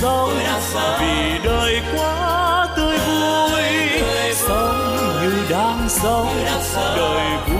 sống vì đời quá tươi vui sống như đang sống. Đời vui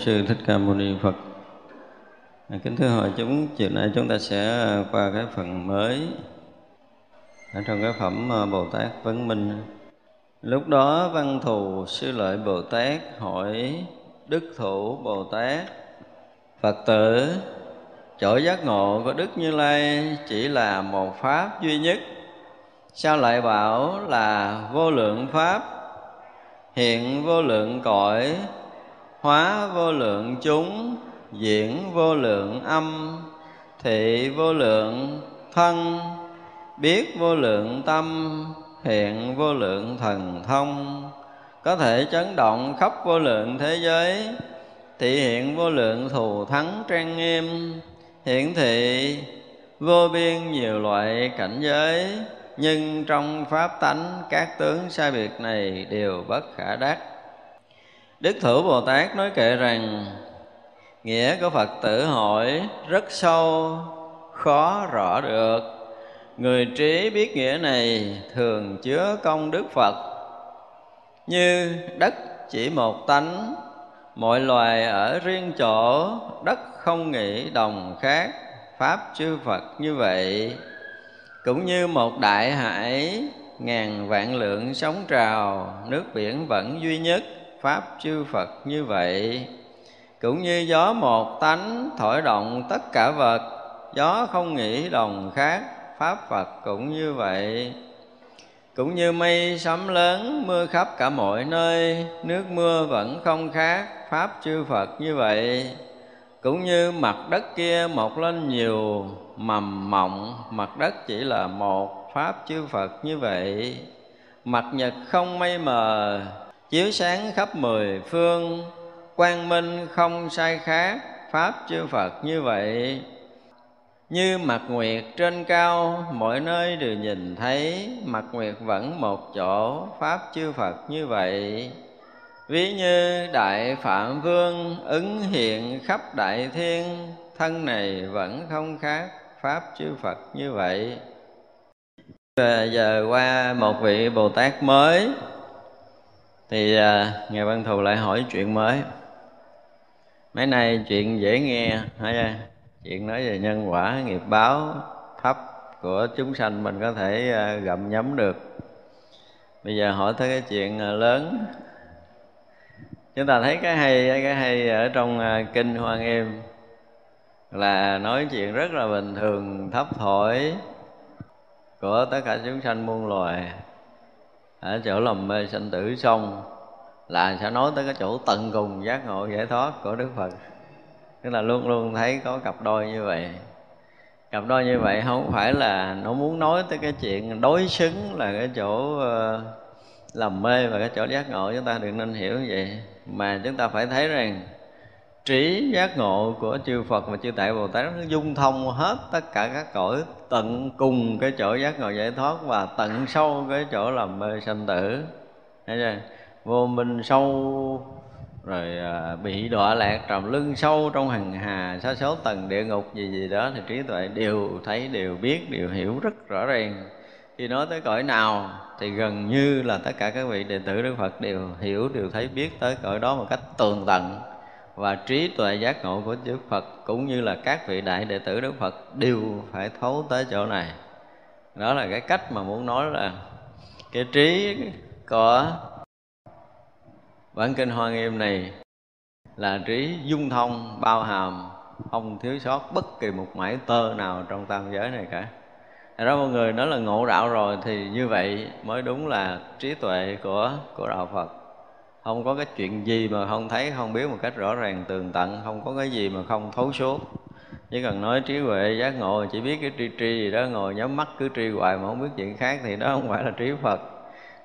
sư thích ca mâu ni phật. À, kính thưa hội chúng chiều nay chúng ta sẽ qua cái phần mới ở trong cái phẩm à, bồ tát vấn minh. Lúc đó văn thù sư lợi bồ tát hỏi đức thủ bồ tát phật tử chỗ giác ngộ của đức như lai chỉ là một pháp duy nhất sao lại bảo là vô lượng pháp? Hiện vô lượng cõi hóa vô lượng chúng, diễn vô lượng âm, thị vô lượng thân, biết vô lượng tâm, hiện vô lượng thần thông. Có thể chấn động khắp vô lượng thế giới, thị hiện vô lượng thù thắng trang nghiêm. Hiển thị, vô biên nhiều loại cảnh giới, nhưng trong pháp tánh các tướng sai biệt này đều bất khả đắc đức thủ bồ tát nói kệ rằng, nghĩa của phật tử hỏi rất sâu, khó rõ được. Người trí biết nghĩa này thường chứa công đức phật. Như đất chỉ một tánh, mọi loài ở riêng chỗ, đất không nghĩ đồng khác pháp chư phật như vậy. Cũng như một đại hải, ngàn vạn lượng sóng trào, nước biển vẫn duy nhất pháp chư phật như vậy. Cũng như gió một tánh thổi động tất cả vật, gió không nghĩ đồng khác, pháp phật cũng như vậy. Cũng như mây sấm lớn, mưa khắp cả mọi nơi, nước mưa vẫn không khác, pháp chư phật như vậy. Cũng như mặt đất kia mọc lên nhiều, mầm mộng mặt đất chỉ là một, pháp chư phật như vậy. Mặt nhật không mây mờ chiếu sáng khắp mười phương, quang minh không sai khác, pháp chư phật như vậy. Như mặt nguyệt trên cao mọi nơi đều nhìn thấy, mặt nguyệt vẫn một chỗ, pháp chư phật như vậy. Ví như đại phạm vương ứng hiện khắp đại thiên, thân này vẫn không khác, pháp chư phật như vậy. Về giờ qua, một vị bồ tát mới thì à, ngài văn thù lại hỏi chuyện mới. Mấy nay chuyện dễ nghe hả? Chuyện nói về nhân quả nghiệp báo thấp của chúng sanh mình có thể à, gặm nhấm được. Bây giờ hỏi tới cái chuyện à, lớn. Chúng ta thấy cái hay cái hay ở trong à, kinh hoa nghiêm là nói chuyện rất là bình thường thấp thổi của tất cả chúng sanh muôn loài ở chỗ lòng mê sanh tử xong, là sẽ nói tới cái chỗ tận cùng giác ngộ giải thoát của đức phật. Tức là luôn luôn thấy có cặp đôi như vậy. Cặp đôi như vậy không phải là nó muốn nói tới cái chuyện đối xứng là cái chỗ ờ, lầm mê và cái chỗ giác ngộ. Chúng ta đừng nên hiểu như vậy. Mà chúng ta phải thấy rằng trí giác ngộ của chư Phật và chư Tại Bồ Tát nó dung thông hết tất cả các cõi, tận cùng cái chỗ giác ngộ giải thoát và tận sâu cái chỗ làm mê sanh tử. Thấy chưa? Vô minh sâu, rồi à, bị đọa lạc, trầm lưng sâu trong hằng hà sa số tầng địa ngục gì gì đó thì trí tuệ đều thấy, đều biết, đều hiểu rất rõ ràng. Khi nói tới cõi nào thì gần như là tất cả các vị đệ tử Đức Phật đều hiểu, đều thấy biết tới cõi đó một cách tường tận và trí tuệ giác ngộ của Đức Phật cũng như là các vị đại đệ tử Đức Phật đều phải thấu tới chỗ này. Đó là cái cách mà muốn nói là cái trí của bản kinh hoa nghiêm này là trí dung thông, bao hàm, không thiếu sót bất kỳ một mảy tơ nào trong tam giới này cả. Thật ra mọi người nói là ngộ đạo rồi thì như vậy mới đúng là trí tuệ của của đạo Phật không có cái chuyện gì mà không thấy, không biết một cách rõ ràng, tường tận. Không có cái gì mà không thấu suốt. Chỉ cần nói trí huệ, giác ngộ, chỉ biết cái tri tri gì đó, ngồi nhắm mắt cứ tri hoài mà không biết chuyện khác thì đó không phải là trí phật.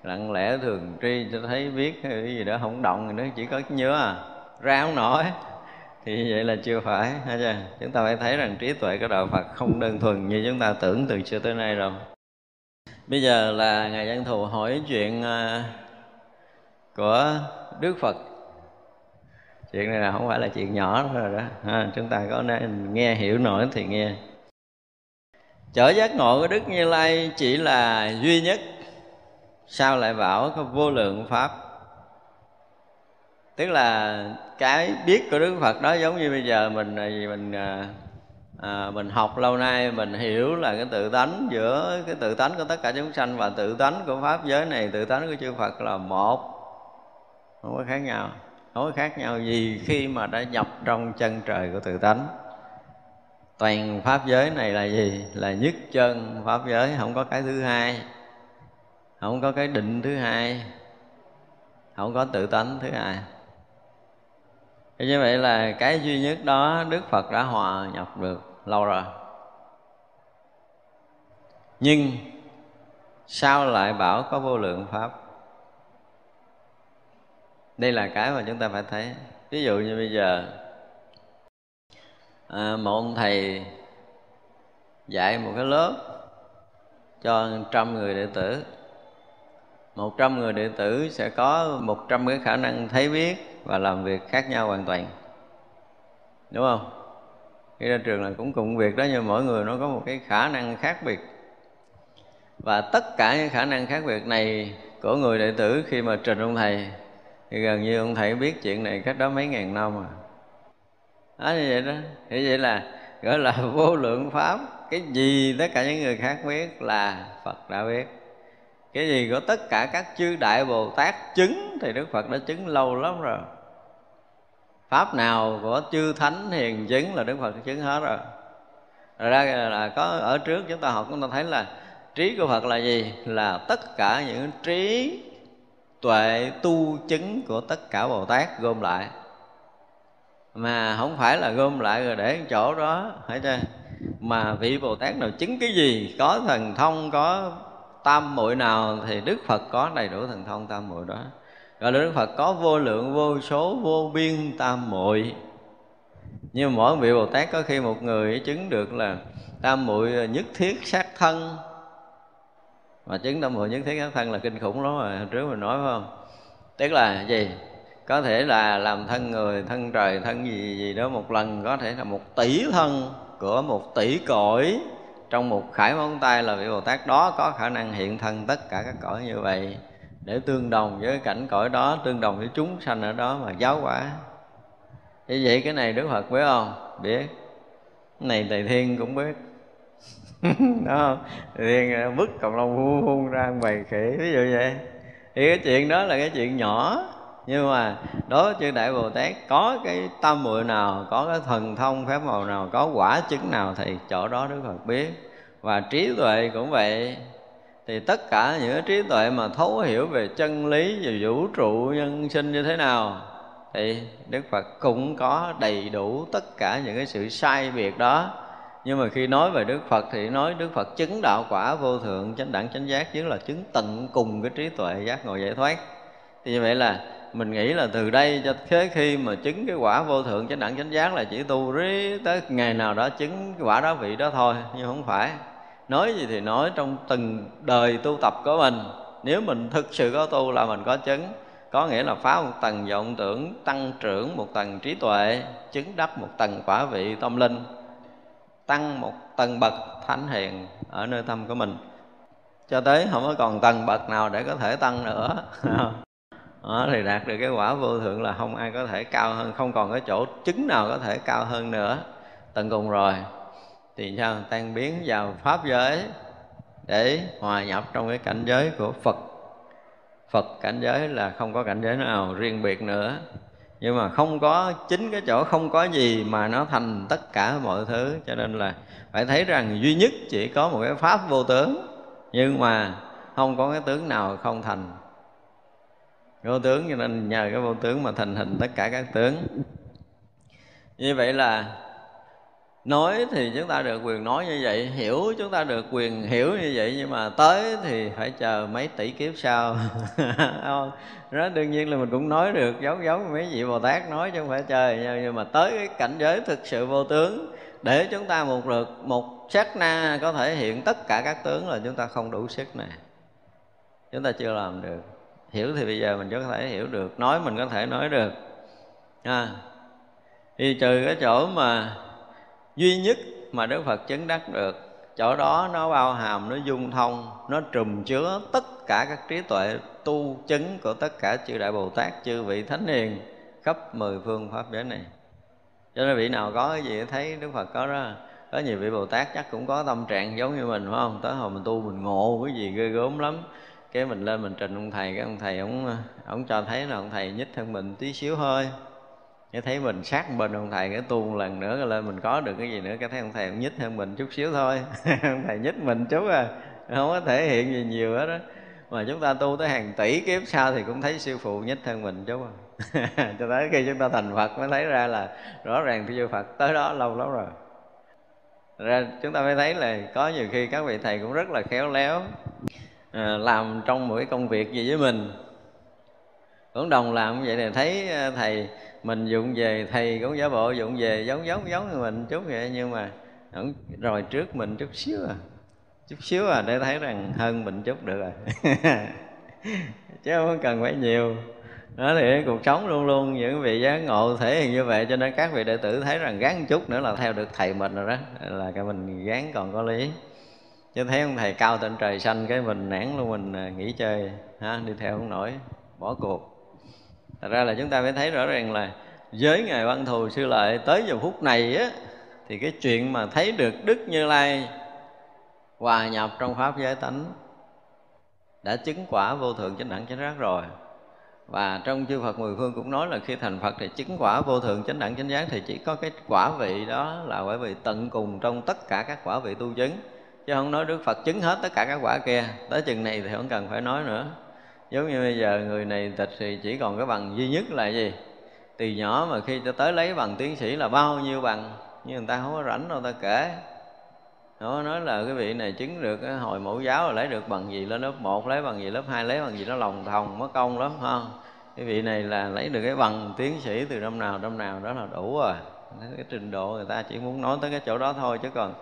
Lặng lẽ thường tri cho thấy biết cái gì đó không động thì nó chỉ có nhớ à. Ra không nổi. Thì vậy là chưa phải, ha chưa? chúng ta phải thấy rằng trí tuệ của đạo phật không đơn thuần như chúng ta tưởng từ xưa tới nay rồi bây giờ là ngài văn thù, hỏi chuyện à, của đức phật. Chuyện này là không phải là chuyện nhỏ thôi rồi đó. Ha, chúng ta có nên nghe hiểu nổi thì nghe. Chở giác ngộ của đức như lai chỉ là duy nhất. Sao lại bảo có vô lượng pháp? Tức là cái biết của đức phật đó giống như bây giờ mình mình à, à, mình học lâu nay mình hiểu là cái tự tánh giữa cái tự tánh của tất cả chúng sanh và tự tánh của pháp giới này tự tánh của chư phật là một không có khác nhau. Không có khác nhau gì khi mà đã nhập trong chân trời của tự tánh, toàn pháp giới này là gì? Là nhất chân pháp giới, không có cái thứ hai, không có cái định thứ hai, không có tự tánh thứ hai. Thì như vậy là cái duy nhất đó đức phật đã hòa nhập được lâu rồi. Nhưng sao lại bảo có vô lượng pháp? Đây là cái mà chúng ta phải thấy. Ví dụ như bây giờ à, một ông thầy dạy một cái lớp cho trăm người đệ tử một trăm người đệ tử sẽ có một trăm cái khả năng thấy biết và làm việc khác nhau hoàn toàn. Đúng không? Khi ra trường là cũng cùng việc đó nhưng mỗi người nó có một cái khả năng khác biệt. Và tất cả những khả năng khác biệt này của người đệ tử khi mà trình ông thầy thì gần như ông thầy biết chuyện này cách đó mấy ngàn năm à. Đó như vậy đó. Như vậy là, gọi là vô lượng pháp. Cái gì tất cả những người khác biết là phật đã biết. Cái gì của tất cả các chư đại bồ tát chứng thì đức phật đã chứng lâu lắm rồi. Pháp nào của chư thánh hiền chứng là đức phật chứng hết rồi. Rồi ra là có, ở trước chúng ta học, chúng ta thấy là trí của phật là gì? Là tất cả những trí tuệ tu chứng của tất cả bồ tát gom lại. Mà không phải là gom lại rồi để chỗ đó, phải chưa? Mà vị bồ tát nào chứng cái gì, có thần thông, có tam muội nào thì đức phật có đầy đủ thần thông tam muội đó. Gọi là đức phật có vô lượng, vô số, vô biên tam muội. Nhưng mỗi vị bồ tát có khi một người chứng được là tam muội nhất thiết sát thân mà chứng tâm muội nhất thiết các thân là kinh khủng lắm rồi, hồi trước mình nói phải không? Tức là gì? Có thể là làm thân người, thân trời, thân gì gì đó một lần, có thể là một tỷ thân của một tỷ cõi. Trong một khải móng tay là vị bồ tát đó có khả năng hiện thân tất cả các cõi như vậy để tương đồng với cảnh cõi đó, tương đồng với chúng sanh ở đó mà giáo quả như vậy cái này đức phật biết không? Biết. Cái này tề thiên cũng biết. đó liền ờ, vứt bức cộng long phun phun ra bày khỉ, ví dụ vậy. Thì cái chuyện đó là cái chuyện nhỏ, nhưng mà đối với chư đại bồ tát, có cái tâm muội nào, có cái thần thông phép màu nào, có quả chứng nào thì chỗ đó đức phật biết. Và trí tuệ cũng vậy. Thì tất cả những trí tuệ mà thấu hiểu về chân lý, về vũ trụ, nhân sinh như thế nào, thì đức phật cũng có đầy đủ tất cả những cái sự sai biệt đó nhưng mà khi nói về đức phật thì nói đức phật chứng đạo quả vô thượng, chánh đẳng, chánh giác, chứ là chứng tận cùng cái trí tuệ giác ngộ giải thoát. Thì như vậy là mình nghĩ là từ đây cho tới khi mà chứng cái quả vô thượng, chánh đẳng, chánh giác là chỉ tu rí tới ngày nào đó chứng cái quả đó vị đó thôi, nhưng không phải. Nói gì thì nói trong từng đời tu tập của mình. Nếu mình thực sự có tu là mình có chứng. Có nghĩa là phá một tầng vọng tưởng, tăng trưởng một tầng trí tuệ, chứng đắc một tầng quả vị tâm linh tăng một tầng bậc thánh hiền ở nơi tâm của mình. Cho tới không có còn tầng bậc nào để có thể tăng nữa. Đó, thì đạt được cái quả vô thượng là không ai có thể cao hơn không còn cái chỗ chứng nào có thể cao hơn nữa. Tận cùng rồi. Thì sao? Tan biến vào pháp giới để hòa nhập trong cái cảnh giới của phật. Phật cảnh giới là không có cảnh giới nào riêng biệt nữa nhưng mà không có, chính cái chỗ không có gì mà nó thành tất cả mọi thứ. Cho nên là phải thấy rằng duy nhất chỉ có một cái pháp vô tướng, nhưng mà không có cái tướng nào không thành. Vô tướng cho nên nhờ cái vô tướng mà thành hình tất cả các tướng. Như vậy là nói thì chúng ta được quyền nói như vậy hiểu chúng ta được quyền hiểu như vậy nhưng mà tới thì phải chờ mấy tỷ kiếp sau. Đó đương nhiên là mình cũng nói được giống giống mấy vị bồ tát nói chứ không phải chơi nhau nhưng mà tới cái cảnh giới thực sự vô tướng để chúng ta một lượt một sát na có thể hiện tất cả các tướng là chúng ta không đủ sức này chúng ta chưa làm được. Hiểu thì bây giờ mình có thể hiểu được nói mình có thể nói được. À, thì trừ cái chỗ mà duy nhất mà đức phật chứng đắc được, chỗ đó nó bao hàm, nó dung thông, nó trùm chứa tất cả các trí tuệ tu chứng của tất cả chư đại bồ tát, chư vị thánh hiền khắp mười phương pháp giới này. Cho nên vị nào có cái gì thấy đức phật có đó, có nhiều vị bồ tát chắc cũng có tâm trạng giống như mình, phải không? Tới hồi mình tu mình ngộ cái gì ghê gớm lắm. Cái mình lên mình trình ông thầy, cái ông thầy ông ông cho thấy là ông thầy nhích hơn mình tí xíu thôi cái thấy mình sát bên ông thầy cái tu lần nữa lên mình có được cái gì nữa cái thấy ông thầy ông nhích hơn mình chút xíu thôi. Ông thầy nhích mình chút à không có thể hiện gì nhiều hết đó mà chúng ta tu tới hàng tỷ kiếp sau thì cũng thấy sư phụ nhích hơn mình chút à. Cho tới khi chúng ta thành phật mới thấy ra là rõ ràng sư phật tới đó lâu lắm rồi. Ra chúng ta mới thấy là có nhiều khi các vị thầy cũng rất là khéo léo à, làm trong một cái công việc gì với mình. Cũng đồng làm như vậy thì thấy ờ, thầy mình dụng về thầy cũng giả bộ, dụng về giống giống giống như mình chút vậy, nhưng mà ổng rồi trước mình chút xíu à. Chút xíu à để thấy rằng hơn mình chút được rồi. Chứ không cần phải nhiều. Đó thì cuộc sống luôn luôn những vị giác ngộ thể hiện như vậy, cho nên các vị đệ tử thấy rằng gán chút nữa là theo được thầy mình rồi đó, là cái mình gán còn có lý. Chứ thấy ông thầy cao trên trời xanh, cái mình nản luôn, mình à, nghỉ chơi ha đi theo không nổi, bỏ cuộc thật ra là chúng ta phải thấy rõ ràng là với ngài văn thù sư lợi tới giờ phút này á, thì cái chuyện mà thấy được đức như lai hòa nhập trong pháp giới tánh đã chứng quả vô thượng chánh đẳng chánh giác rồi. Và trong chư Phật mười phương cũng nói là khi thành Phật thì chứng quả vô thượng chánh đẳng chánh giác thì chỉ có cái quả vị đó là quả vị tận cùng trong tất cả các quả vị tu chứng. Chứ không nói Đức Phật chứng hết tất cả các quả kia, tới chừng này thì không cần phải nói nữa giống như bây giờ người này tịch thì chỉ còn cái bằng duy nhất là gì? Từ nhỏ mà khi cho tới lấy bằng tiến sĩ là bao nhiêu bằng? Nhưng người ta không có rảnh đâu ta kể. Nó nói là cái vị này chứng được cái hồi mẫu giáo là lấy được bằng gì lên lớp 1 lấy bằng gì lớp 2 lấy bằng gì nó lòng thòng, mất công lắm ha cái vị này là lấy được cái bằng tiến sĩ từ năm nào năm nào đó là đủ rồi. Cái trình độ người ta chỉ muốn nói tới cái chỗ đó thôi, chứ còn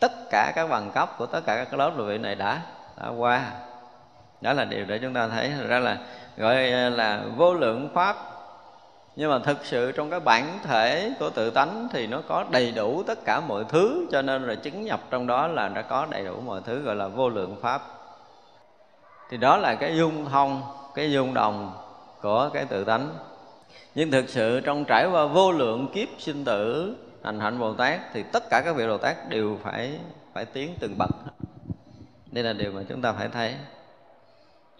tất cả các bằng cấp của tất cả các lớp là vị này đã đã qua đó là điều để chúng ta thấy. Ra là gọi là vô lượng pháp. Nhưng mà thực sự trong cái bản thể của tự tánh thì nó có đầy đủ tất cả mọi thứ, cho nên là chứng nhập trong đó là nó có đầy đủ mọi thứ gọi là vô lượng pháp. Thì đó là cái dung thông, cái dung đồng của cái tự tánh. Nhưng thực sự trong trải qua vô lượng kiếp sinh tử thành hạnh bồ tát, thì tất cả các vị bồ tát đều phải phải tiến từng bậc. Đây là điều mà chúng ta phải thấy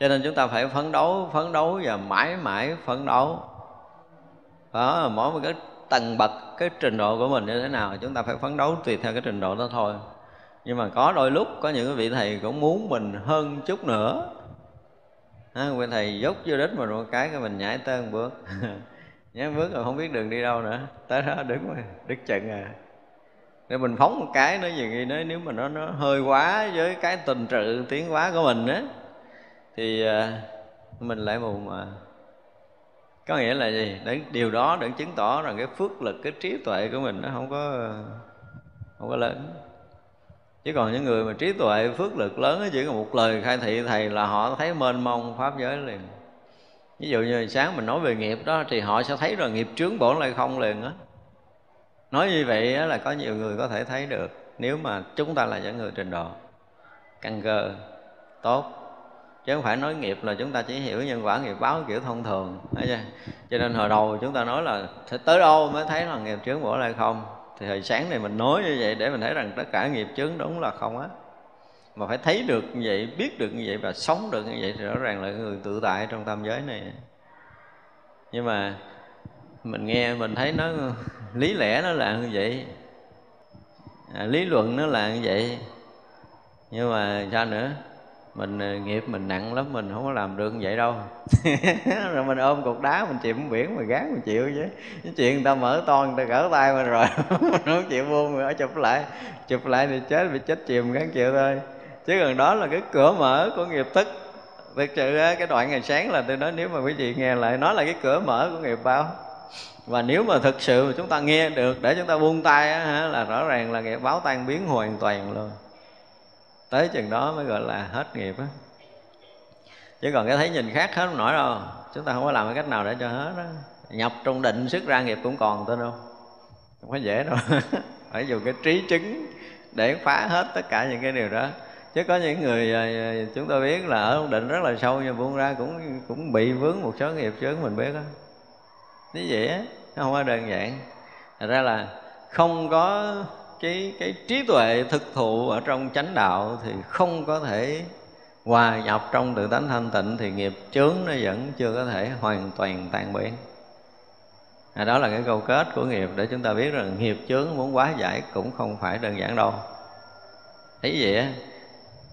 cho nên chúng ta phải phấn đấu phấn đấu và mãi mãi phấn đấu. Đó mỗi một cái tầng bậc cái trình độ của mình như thế nào chúng ta phải phấn đấu tùy theo cái trình độ đó thôi. Nhưng mà có đôi lúc có những cái vị thầy cũng muốn mình hơn chút nữa. Ha, vị thầy dốc vô đích mà một cái cái mình nhảy tới một bước. Nhảy bước rồi không biết đường đi đâu nữa. Tới đó đứng mà đứng chân à. Để mình phóng một cái nó gì nghĩ nói nếu mà nó nó hơi quá với cái tình trự tiến quá của mình á thì à, mình lại mù mà. Có nghĩa là gì? Để điều đó để chứng tỏ rằng cái phước lực, cái trí tuệ của mình nó không có không có lớn. Chứ còn những người mà trí tuệ, phước lực lớn chỉ có một lời khai thị thầy là họ thấy mênh mông pháp giới liền. Ví dụ như sáng mình nói về nghiệp đó, thì họ sẽ thấy rằng nghiệp trướng bổn lại không liền á. Nói như vậy là có nhiều người có thể thấy được, nếu mà chúng ta là những người trình độ, căn cơ, tốt chứ không phải nói nghiệp là chúng ta chỉ hiểu nhân quả nghiệp báo kiểu thông thường. Thấy chưa? Cho nên hồi đầu chúng ta nói là tới đâu mới thấy là nghiệp chướng bỏ lại không? Thì hồi sáng này mình nói như vậy để mình thấy rằng tất cả nghiệp chướng đúng là không á. Mà phải thấy được như vậy biết được như vậy và sống được như vậy thì rõ ràng là người tự tại trong tam giới này. Nhưng mà mình nghe mình thấy nó lý lẽ nó là như vậy à, lý luận nó là như vậy. Nhưng mà sao nữa? Mình ờ, nghiệp mình nặng lắm mình không có làm được như vậy đâu. Rồi mình ôm cục đá mình chìm biển mình gán mình chịu chứ. Cái chuyện người ta mở to người ta gỡ tay mình rồi mình không chịu buông rồi ở chụp lại. Chụp lại thì chết bị chết chìm gán chịu thôi. Chứ gần đó là cái cửa mở của nghiệp tức thực sự cái đoạn ngày sáng là tôi nói nếu mà quý vị nghe lại nó là cái cửa mở của nghiệp báo và nếu mà thực sự mà chúng ta nghe được để chúng ta buông tay á, là rõ ràng là nghiệp báo tan biến hoàn toàn luôn tới chừng đó mới gọi là hết nghiệp á. Chứ còn cái thấy nhìn khác hết không nổi đâu. Chúng ta không có làm cái cách nào để cho hết đó nhập trong định sức ra nghiệp cũng còn tên đâu. Không có dễ đâu. Phải dùng cái trí chứng để phá hết tất cả những cái điều đó. Chứ có những người à, à, chúng tôi biết là ở định rất là sâu, nhưng buông ra cũng cũng bị vướng một số nghiệp chướng mình biết đó như vậy á, nó không có đơn giản. Thật ra là không có cái cái trí tuệ thực thụ ở trong chánh đạo thì không có thể hòa nhập trong tự tánh thanh tịnh thì nghiệp chướng nó vẫn chưa có thể hoàn toàn tan biến à, đó là cái câu kết của nghiệp để chúng ta biết rằng nghiệp chướng muốn quá giải cũng không phải đơn giản đâu. Thấy gì á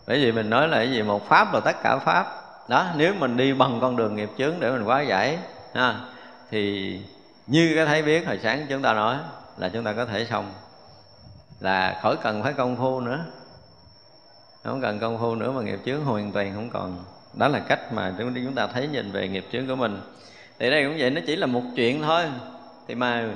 bởi vì mình nói là cái gì một pháp là tất cả pháp. Đó nếu mình đi bằng con đường nghiệp chướng để mình quá giải ha, thì như cái thấy biết hồi sáng chúng ta nói là chúng ta có thể xong là khỏi cần phải công phu nữa. Không cần công phu nữa mà nghiệp chướng hoàn toàn không còn. Đó là cách mà chúng ta thấy nhìn về nghiệp chướng của mình. Thì đây cũng vậy, nó chỉ là một chuyện thôi. Thì mà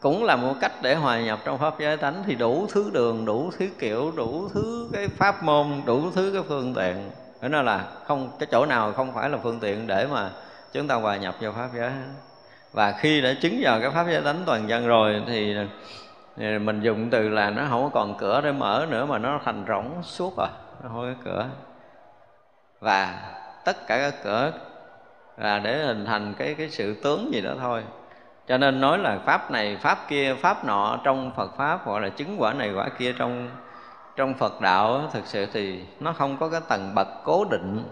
cũng là một cách để hòa nhập trong pháp giới tánh thì đủ thứ đường, đủ thứ kiểu, đủ thứ cái pháp môn, đủ thứ cái phương tiện. Đó nó là không, cái chỗ nào không phải là phương tiện để mà chúng ta hòa nhập vào pháp giới. Và khi đã chứng vào cái pháp giới tánh toàn dân rồi thì mình dùng từ là nó không còn cửa để mở nữa mà nó thành rỗng suốt rồi, nó không có cửa. Và tất cả các cửa là để hình thành cái cái sự tướng gì đó thôi. Cho nên nói là pháp này, pháp kia, pháp nọ trong Phật pháp gọi là chứng quả này quả kia trong trong Phật đạo thực sự thì nó không có cái tầng bậc cố định.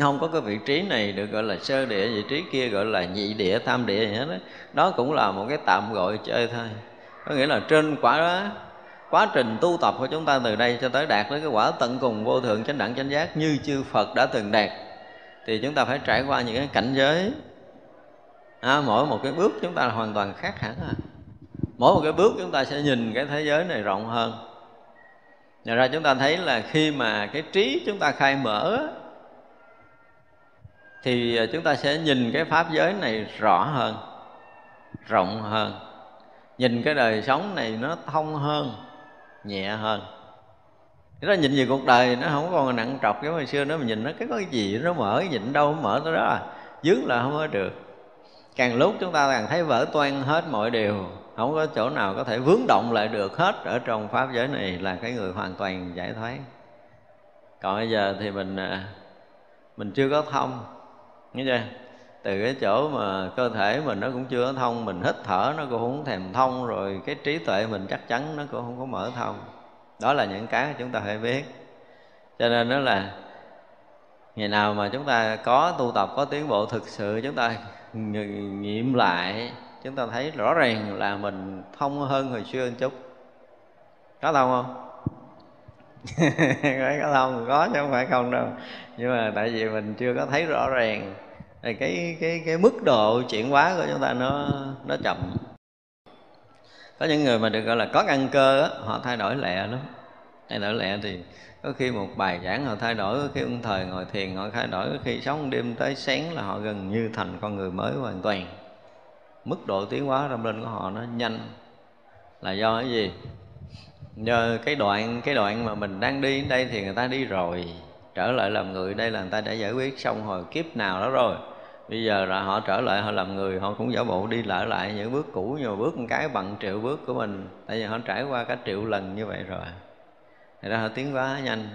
Không có cái vị trí này được gọi là sơ địa, vị trí kia gọi là nhị địa, tam địa gì hết đó. đó cũng là một cái tạm gọi chơi thôi có nghĩa là trên quả đó quá trình tu tập của chúng ta từ đây cho tới đạt tới cái quả tận cùng vô thượng chánh đẳng chánh giác như chư Phật đã từng đạt thì chúng ta phải trải qua những cái cảnh giới. À, mỗi một cái bước chúng ta là hoàn toàn khác hẳn à. Mỗi một cái bước chúng ta sẽ nhìn cái thế giới này rộng hơn. Nhờ ra chúng ta thấy là khi mà cái trí chúng ta khai mở thì à, chúng ta sẽ nhìn cái pháp giới này rõ hơn rộng hơn nhìn cái đời sống này nó thông hơn, nhẹ hơn. Thế đó nhìn về cuộc đời nó không còn nặng trọc giống hồi xưa nữa mình nhìn nó cái có cái gì, nó mở nhìn đâu, mở tới đó à. Dướng là không có được. Càng lúc chúng ta càng thấy vỡ toan hết mọi điều, không có chỗ nào có thể vướng động lại được hết ở trong pháp giới này là cái người hoàn toàn giải thoát. Còn bây giờ thì mình à, mình chưa có thông. Nghe chưa? Từ cái chỗ mà cơ thể mình nó cũng chưa thông, mình hít thở nó cũng không thèm thông, rồi cái trí tuệ mình chắc chắn nó cũng không có mở thông. Đó là những cái chúng ta phải biết. Cho nên đó là ngày nào mà chúng ta có tu tập, có tiến bộ thực sự, chúng ta nghiệm lại, chúng ta thấy rõ ràng là mình thông hơn hồi xưa một chút. Có thông không? Có thông, có chứ không phải không đâu. Nhưng mà tại vì mình chưa có thấy rõ ràng thì cái cái cái mức độ chuyển hóa của chúng ta nó nó chậm. Có những người mà được gọi là có căn cơ á, họ thay đổi lẹ lắm. Thay đổi lẹ thì có khi một bài giảng họ thay đổi có khi ông thời ngồi thiền họ thay đổi có khi sống đêm tới sáng là họ gần như thành con người mới hoàn toàn. Mức độ tiến hóa tâm linh của họ nó nhanh. Là do cái gì? Do cái đoạn cái đoạn mà mình đang đi đến đây thì người ta đi rồi trở lại làm người đây là người ta đã giải quyết xong hồi kiếp nào đó rồi bây giờ là họ trở lại họ làm người họ cũng giả bộ đi lại lại những bước cũ nhưng mà bước một cái bằng triệu bước của mình. Tại vì họ trải qua cả triệu lần như vậy rồi. Thì ra họ tiến quá nhanh.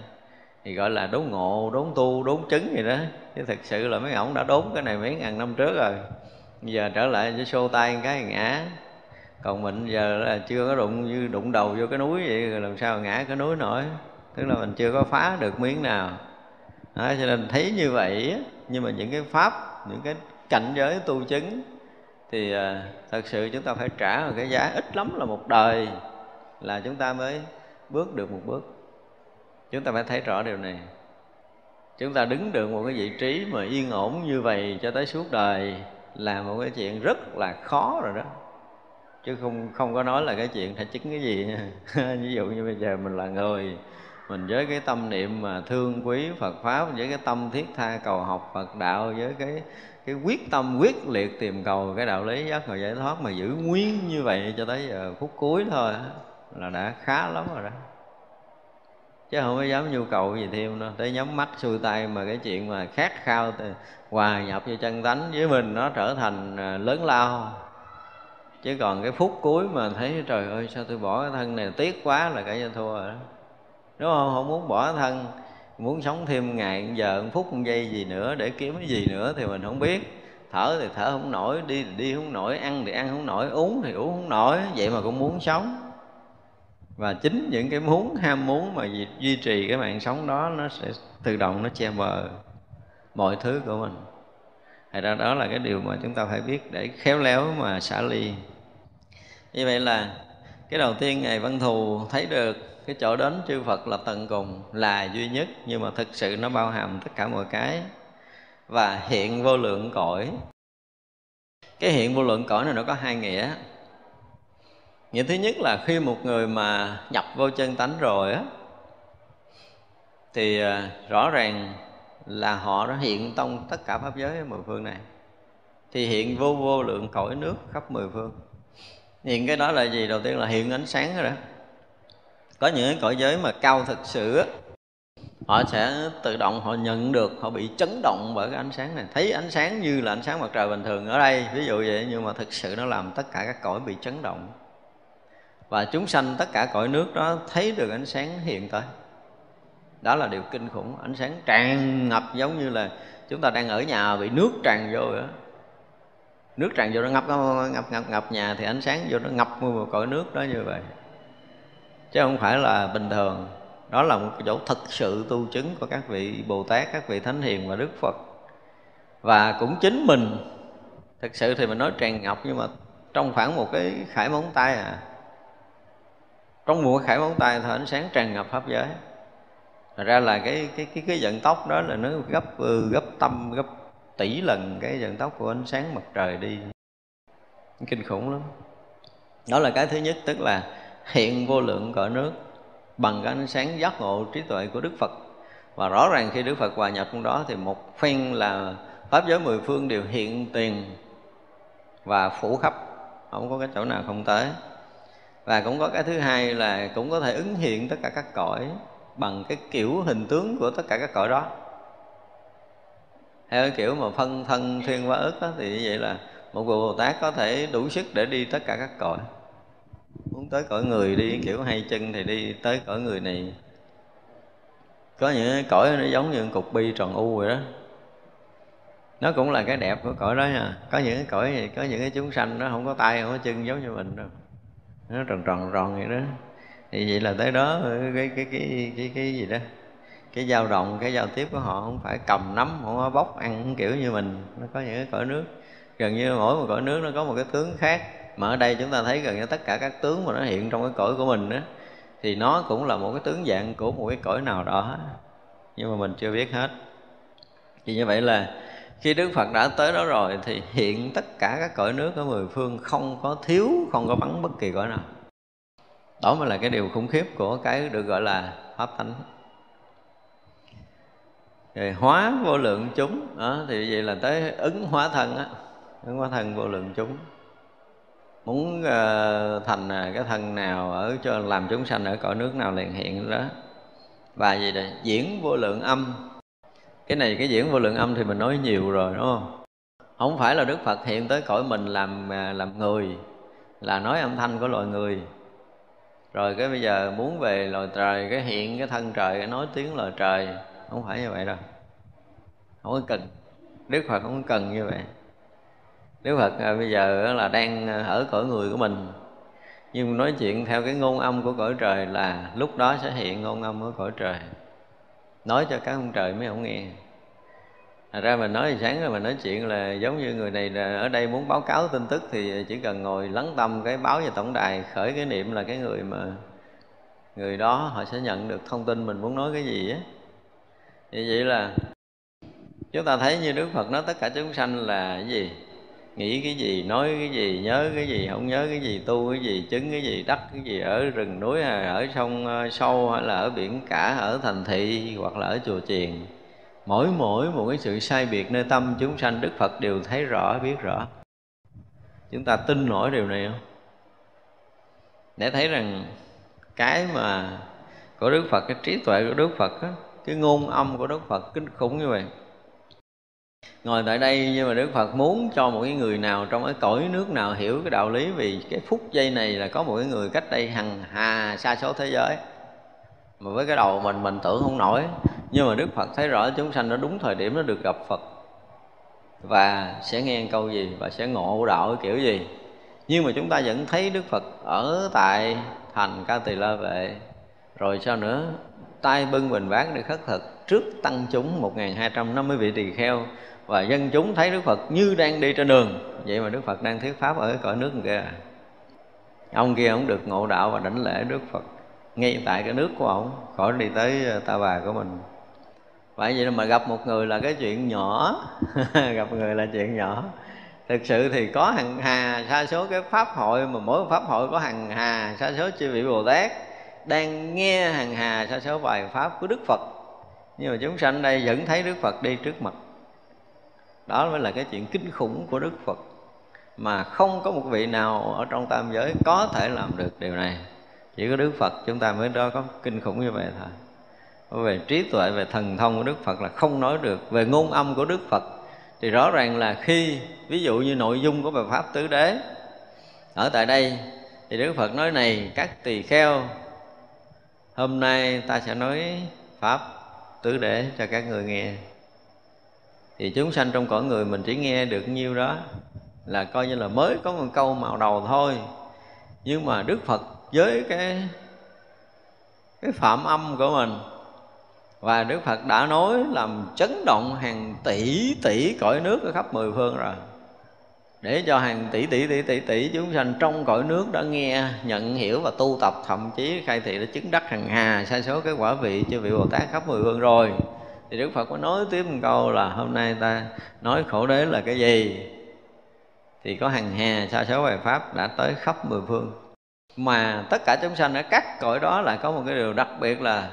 Thì gọi là đốn ngộ đốn tu đốn chứng gì đó. Chứ thực sự là mấy ổng đã đốn cái này mấy ngàn năm trước rồi. Bây giờ trở lại với xô tay cái ngã. Còn mình giờ là chưa có đụng như đụng đầu vô cái núi vậy rồi làm sao ngã cái núi nổi? Tức là mình chưa có phá được miếng nào. Đó, cho nên thấy như vậy nhưng mà những cái pháp những cái cảnh giới tu chứng, thì à, thật sự chúng ta phải trả một cái giá ít lắm là một đời là chúng ta mới bước được một bước. Chúng ta phải thấy rõ điều này. Chúng ta đứng được một cái vị trí mà yên ổn như vậy cho tới suốt đời là một cái chuyện rất là khó rồi đó. Chứ không không có nói là cái chuyện phải chứng cái gì. Nha ví dụ như bây giờ mình là người mình với cái tâm niệm mà thương quý Phật pháp, với cái tâm thiết tha cầu học Phật đạo, với cái cái quyết tâm quyết liệt tìm cầu, cái đạo lý giác ngộ giải thoát mà giữ nguyên như vậy cho tới giờ phút cuối thôi là đã khá lắm rồi đó. Chứ không có dám nhu cầu gì thêm đâu, tới nhắm mắt xuôi tay mà cái chuyện mà khát khao hòa nhập vô chân tánh với mình nó trở thành à, lớn lao. Chứ còn cái phút cuối mà thấy trời ơi, sao tôi bỏ cái thân này tiếc quá là cả cho thua rồi đó đúng không? Không muốn bỏ thân, muốn sống thêm ngày, giờ một phút một giây gì nữa để kiếm cái gì nữa thì mình không biết. Thở thì thở không nổi, đi thì đi không nổi, ăn thì ăn không nổi, uống thì uống không nổi. Vậy mà cũng muốn sống. Và chính những cái muốn, ham muốn mà duy trì cái mạng sống đó, nó sẽ tự động nó che mờ mọi thứ của mình. Thật ra đó là cái điều mà chúng ta phải biết để khéo léo mà xả ly. Như vậy là cái đầu tiên Ngài Văn Thù thấy được cái chỗ đến chư Phật là tận cùng, là duy nhất, Nhưng mà thực sự nó bao hàm tất cả mọi cái. Và hiện vô lượng cõi. Cái hiện vô lượng cõi này nó có hai nghĩa. Nghĩa thứ nhất là khi một người mà nhập vô chân tánh rồi á, Thì à, rõ ràng là họ đã hiện tông tất cả pháp giới ở mười phương này. Thì hiện vô vô lượng cõi nước khắp mười phương hiện cái đó là gì? Đầu tiên là hiện ánh sáng rồi đó. Có những cái cõi giới mà cao thực sự họ sẽ tự động họ nhận được, họ bị chấn động bởi cái ánh sáng này. Thấy ánh sáng như là ánh sáng mặt trời bình thường ở đây, ví dụ vậy, nhưng mà thực sự nó làm tất cả các cõi bị chấn động. Và chúng sanh tất cả cõi nước đó thấy được ánh sáng hiện tới. Đó là điều kinh khủng. Ánh sáng tràn ngập giống như là chúng ta đang ở nhà bị nước tràn vô vậy nước tràn vô nó ngập ngập ngập ngập nhà thì ánh sáng vô nó ngập một cõi nước đó như vậy. Chứ không phải là bình thường. Đó là một chỗ thực sự tu chứng của các vị bồ tát các vị thánh hiền và đức phật. Và cũng chính mình, thực sự thì mình nói tràn ngập nhưng mà trong khoảng một cái khải móng tay à. Trong một khải móng tay thì ánh sáng tràn ngập pháp giới. Thật ra là cái cái cái cái vận tốc đó là nó gấp ừ, gấp tâm, gấp tỷ lần cái vận tốc của ánh sáng mặt trời đi. Kinh khủng lắm. Đó là cái thứ nhất, tức là hiện vô lượng cõi nước bằng cái ánh sáng giác ngộ trí tuệ của Đức Phật. Và rõ ràng khi Đức Phật hòa nhập trong đó thì một phen là pháp giới mười phương đều hiện tiền và phủ khắp. Không có cái chỗ nào không tới. Và cũng có cái thứ hai là cũng có thể ứng hiện tất cả các cõi bằng cái kiểu hình tướng của tất cả các cõi đó theo cái kiểu mà phân thân thiên hóa ức đó, thì như vậy là một vị bồ tát có thể đủ sức để đi tất cả các cõi. Muốn tới cõi người đi kiểu hai chân thì đi tới cõi người này. Có những cõi nó giống như cục bi tròn u vậy đó. Nó cũng là cái đẹp của cõi đó nha. Có những cái cõi gì có những cái chúng sanh nó không có tay không có chân giống như mình đâu. Nó tròn tròn tròn vậy đó. Thì vậy là tới đó cái cái cái cái cái gì đó cái dao động cái giao tiếp của họ không phải cầm nắm, không có bóc, ăn kiểu như mình. Nó có những cái cõi nước. Gần như mỗi một cõi nước nó có một cái tướng khác. Mà ở đây chúng ta thấy gần như tất cả các tướng mà nó hiện trong cái cõi của mình đó thì nó cũng là một cái tướng dạng của một cái cõi nào đó. Nhưng mà mình chưa biết hết. Thì như vậy là khi Đức Phật đã tới đó rồi, thì hiện tất cả các cõi nước ở mười phương không có thiếu, không có vắng bất kỳ cõi nào. Đó mới là cái điều khủng khiếp của cái được gọi là pháp thánh rồi hóa vô lượng chúng. Đó, thì vậy là tới ứng hóa thân á. Ứng hóa thân vô lượng chúng. Muốn uh, thành uh, cái thân nào ở cho làm chúng sanh ở cõi nước nào liền hiện đó. Và gì đây? Diễn vô lượng âm. Cái này cái diễn vô lượng âm thì mình nói nhiều rồi đúng không? Không phải là đức phật hiện tới cõi mình làm uh, làm người là nói âm thanh của loài người. Rồi cái bây giờ muốn về loài trời cái hiện cái thân trời cái nói tiếng loài trời không phải như vậy đâu. Không có cần. Đức phật không cần như vậy. Đức phật à, bây giờ là đang à, ở cõi người của mình. Nhưng nói chuyện theo cái ngôn âm của cõi trời là lúc đó sẽ hiện ngôn âm của cõi trời. Nói cho các ông trời mới không nghe. Thật ra mình nói sáng rồi mình nói chuyện là giống như người này là ở đây muốn báo cáo tin tức thì chỉ cần ngồi lắng tâm cái báo về tổng đài khởi cái niệm là cái người mà người đó họ sẽ nhận được thông tin mình muốn nói cái gì á. Như vậy là chúng ta thấy như Đức Phật nói tất cả chúng sanh là cái gì? Nghĩ cái gì, nói cái gì, nhớ cái gì, không nhớ cái gì, tu cái gì, chứng cái gì, đắc cái gì ở rừng núi hay ở sông ờ, sâu hay là ở biển cả, ở thành thị hoặc là ở chùa chiền. Mỗi mỗi một cái sự sai biệt nơi tâm chúng sanh đức phật đều thấy rõ biết rõ. Chúng ta tin nổi điều này không? Để thấy rằng cái mà của đức phật cái trí tuệ của đức phật á, cái ngôn âm của đức phật kinh khủng như vậy. Ngồi tại đây nhưng mà đức phật muốn cho một cái người nào trong cái cõi nước nào hiểu cái đạo lý vì cái phút giây này là có một cái người cách đây hằng hà xa số thế giới. Mà với cái đầu mình mình tưởng không nổi. Nhưng mà đức phật thấy rõ chúng sanh nó đúng thời điểm nó được gặp phật. Và sẽ nghe câu gì và sẽ ngộ đạo kiểu gì. Nhưng mà chúng ta vẫn thấy đức phật ở tại thành ca tỳ la vệ. Rồi sao nữa? Tay bưng bình bát để khất thực trước tăng chúng 1250 vị tỳ kheo. Và dân chúng thấy Đức Phật như đang đi trên đường. Vậy mà Đức Phật đang thuyết pháp ở cõi nước kia. Ông kia ông được ngộ đạo và đảnh lễ Đức Phật ngay tại cái nước của ông, khỏi đi tới ờ, ta bà của mình. Phải vậy mà gặp một người là cái chuyện nhỏ. Gặp người là chuyện nhỏ. Thực sự thì có hàng hà, sa số cái pháp hội mà mỗi pháp hội có hàng hà, sa số chư vị bồ tát đang nghe hàng hà sa số bài pháp của đức phật. Nhưng mà chúng sanh đây vẫn thấy đức phật đi trước mặt. Đó mới là cái chuyện kinh khủng của đức phật. Mà không có một vị nào ở trong tam giới có thể làm được điều này. Chỉ có đức phật chúng ta mới đó có kinh khủng như vậy thôi. Về trí tuệ, về thần thông của đức phật là không nói được. Về ngôn âm của đức phật thì rõ ràng là khi, ví dụ như nội dung của bài pháp tứ đế, ở tại đây thì đức phật nói này, các tỳ kheo hôm nay ta sẽ nói pháp tứ để cho các người nghe. Thì chúng sanh trong cõi người mình chỉ nghe được nhiêu đó là coi như là mới có một câu màu đầu thôi. Nhưng mà đức phật với cái cái phạm âm của mình, và Đức Phật đã nói làm chấn động hàng tỷ tỷ cõi nước ở khắp mười phương rồi để cho hàng tỷ tỷ tỷ tỷ tỷ chúng sanh trong cõi nước đã nghe, nhận, hiểu và tu tập, thậm chí khai thị đã chứng đắc hàng hà sai số cái quả vị cho vị bồ tát khắp mười phương rồi. Thì đức phật có nói tiếp một câu là hôm nay ta nói khổ đế là cái gì? Thì có hàng hà, sa số bài pháp đã tới khắp mười phương. Mà tất cả chúng sanh ở các cõi đó là có một cái điều đặc biệt là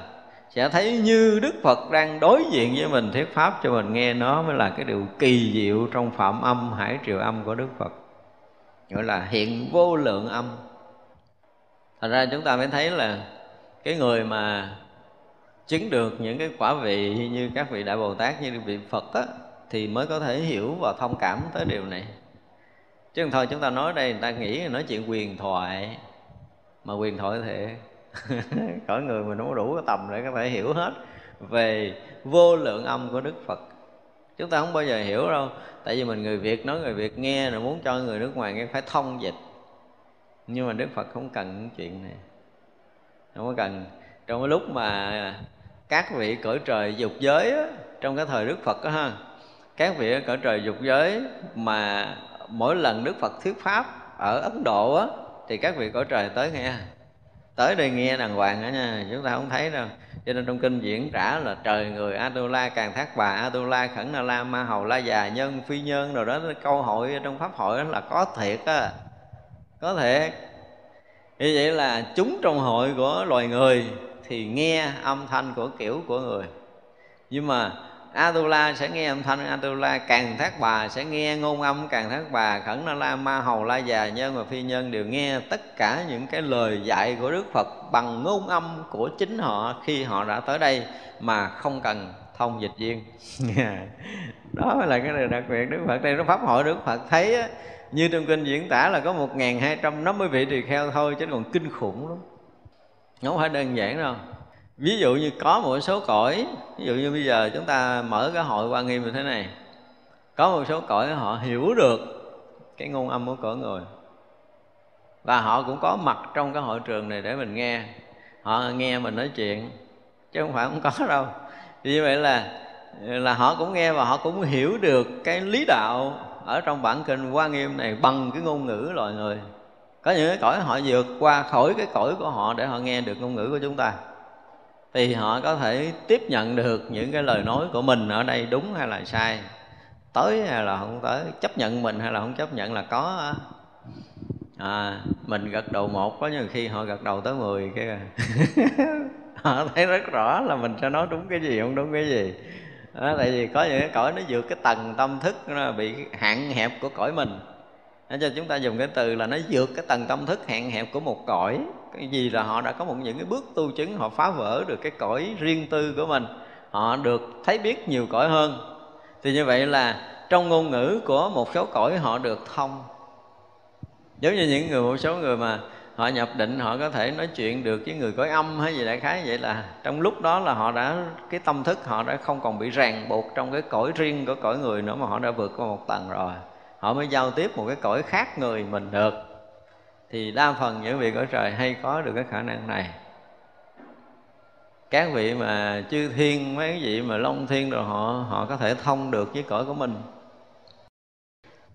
sẽ thấy như đức phật đang đối diện với mình thuyết pháp cho mình nghe nó mới là cái điều kỳ diệu trong phạm âm hải triều âm của đức phật. Gọi là hiện vô lượng âm. Thành ra chúng ta mới thấy là cái người mà chứng được những cái quả vị như các vị đại bồ tát như vị phật á, thì mới có thể hiểu và thông cảm tới điều này. Chứ thôi chúng ta nói đây người ta nghĩ nói chuyện quyền thoại. Mà quyền thoại thì cõi người mình không đủ cái tầm để có thể hiểu hết về vô lượng âm của đức phật. Chúng ta không bao giờ hiểu đâu tại vì mình người việt nói người việt nghe rồi muốn cho người nước ngoài nghe phải thông dịch. Nhưng mà đức phật không cần những chuyện này. Không có cần. Trong cái lúc mà các vị cõi trời dục giới á, trong cái thời đức phật đó ha các vị ở cõi trời dục giới mà mỗi lần đức phật thuyết pháp ở ấn độ á, thì các vị cõi trời tới nghe tới đây nghe đàng hoàng đó nha, chúng ta không thấy đâu. Cho nên trong kinh diễn trả là trời người atula càng thác bà atula khẩn na la, ma hầu la già, nhân, phi nhân rồi đó câu hội trong pháp hội đó là có thiệt á. Có thiệt. Như vậy là chúng trong hội của loài người thì nghe âm thanh của kiểu của người. Nhưng mà Atula sẽ nghe âm thanh. Atula Càng thác bà sẽ nghe ngôn âm Càng thác bà khẩn na la ma hầu la già nhân và phi nhân Đều nghe tất cả những cái lời dạy của Đức Phật Bằng ngôn âm của chính họ khi họ đã tới đây Mà không cần thông dịch viên. Đó là cái điều đặc biệt. Đức Phật đây nó Pháp hội Đức Phật. Thấy á, Như trong kinh diễn tả là có 1.250 vị tỳ kheo thôi Chứ còn kinh khủng lắm. Không phải đơn giản đâu ví dụ như có một số cõi, ví dụ như bây giờ chúng ta mở cái hội quan nghiêm như thế này, có một số cõi họ hiểu được cái ngôn âm của cõi người. Và họ cũng có mặt trong cái hội trường này để mình nghe, họ nghe mình nói chuyện, chứ không phải không có đâu. Vì như vậy là là họ cũng nghe và họ cũng hiểu được cái lý đạo ở trong bản kinh quan nghiêm này bằng cái ngôn ngữ loài người. Có những cái cõi họ vượt qua khỏi cái cõi của họ để họ nghe được ngôn ngữ của chúng ta thì họ có thể tiếp nhận được những cái lời nói của mình ở đây đúng hay là sai. Tới hay là không tới chấp nhận mình hay là không chấp nhận là có à, mình gật đầu một có nhiều khi họ gật đầu tới mười cái à, họ thấy rất rõ là mình sẽ nói đúng cái gì không đúng cái gì. Đó, tại vì có những cái cõi nó vượt cái tầng tâm thức nó bị hạn hẹp của cõi mình nên cho chúng ta dùng cái từ là nó vượt cái tầng tâm thức hạn hẹp của một cõi. Cái gì là họ đã có một những cái bước tu chứng, họ phá vỡ được cái cõi riêng tư của mình. Họ được thấy biết nhiều cõi hơn. Thì như vậy là trong ngôn ngữ của một số cõi họ được thông. Giống như những người, một số người mà họ nhập định, họ có thể nói chuyện được với người cõi âm hay gì đại khái vậy là trong lúc đó là họ đã, cái tâm thức họ đã không còn bị ràng buộc trong cái cõi riêng của cõi người nữa mà họ đã vượt qua một tầng rồi họ mới giao tiếp một cái cõi khác người mình được. Thì đa phần những vị cõi trời hay có được cái khả năng này. Các vị mà chư thiên, mấy cái vị mà long thiên rồi họ họ có thể thông được với cõi của mình.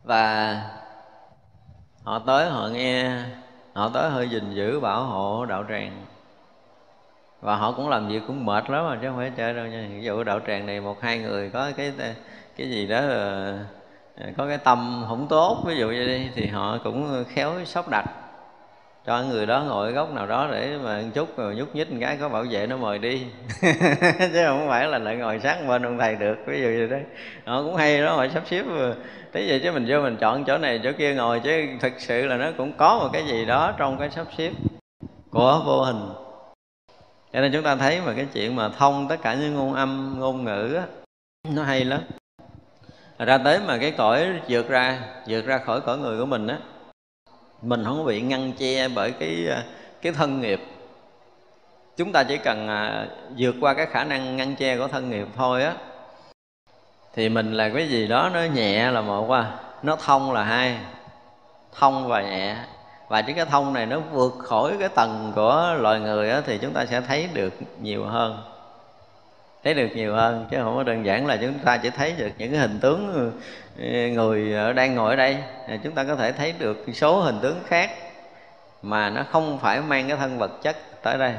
Và họ tới, họ nghe, họ tới hơi gìn giữ bảo hộ đạo tràng. Và họ cũng làm việc cũng mệt lắm mà chứ không phải chơi đâu nha. Ví dụ đạo tràng này một hai người có cái cái gì đó là À, có cái tâm không tốt ví dụ như đi thì họ cũng khéo sắp đặt. Cho người đó ngồi góc nào đó để mà một chút rồi nhúc nhích một cái có bảo vệ nó mời đi. Chứ không phải là lại ngồi sát bên ông thầy được ví dụ như thế. Họ cũng hay đó họ sắp xếp. Thế vậy chứ mình vô mình chọn chỗ này chỗ kia ngồi chứ thực sự là nó cũng có một cái gì đó trong cái sắp xếp của vô hình. Cho nên chúng ta thấy mà cái chuyện mà thông tất cả những ngôn âm ngôn ngữ á, nó hay lắm ra tới mà cái cõi vượt ra vượt ra khỏi cõi người của mình á mình không bị ngăn che bởi cái cái thân nghiệp. Chúng ta chỉ cần à, vượt qua cái khả năng ngăn che của thân nghiệp thôi á thì mình là cái gì đó nó nhẹ là một qua nó thông là hai thông và nhẹ. Và chính cái thông này nó vượt khỏi cái tầng của loài người á, thì chúng ta sẽ thấy được nhiều hơn thấy được nhiều hơn, chứ không có đơn giản là chúng ta chỉ thấy được những cái hình tướng ừ, ừ, người đang ngồi ở đây. À, chúng ta có thể thấy được số hình tướng khác mà nó không phải mang cái thân vật chất tới đây.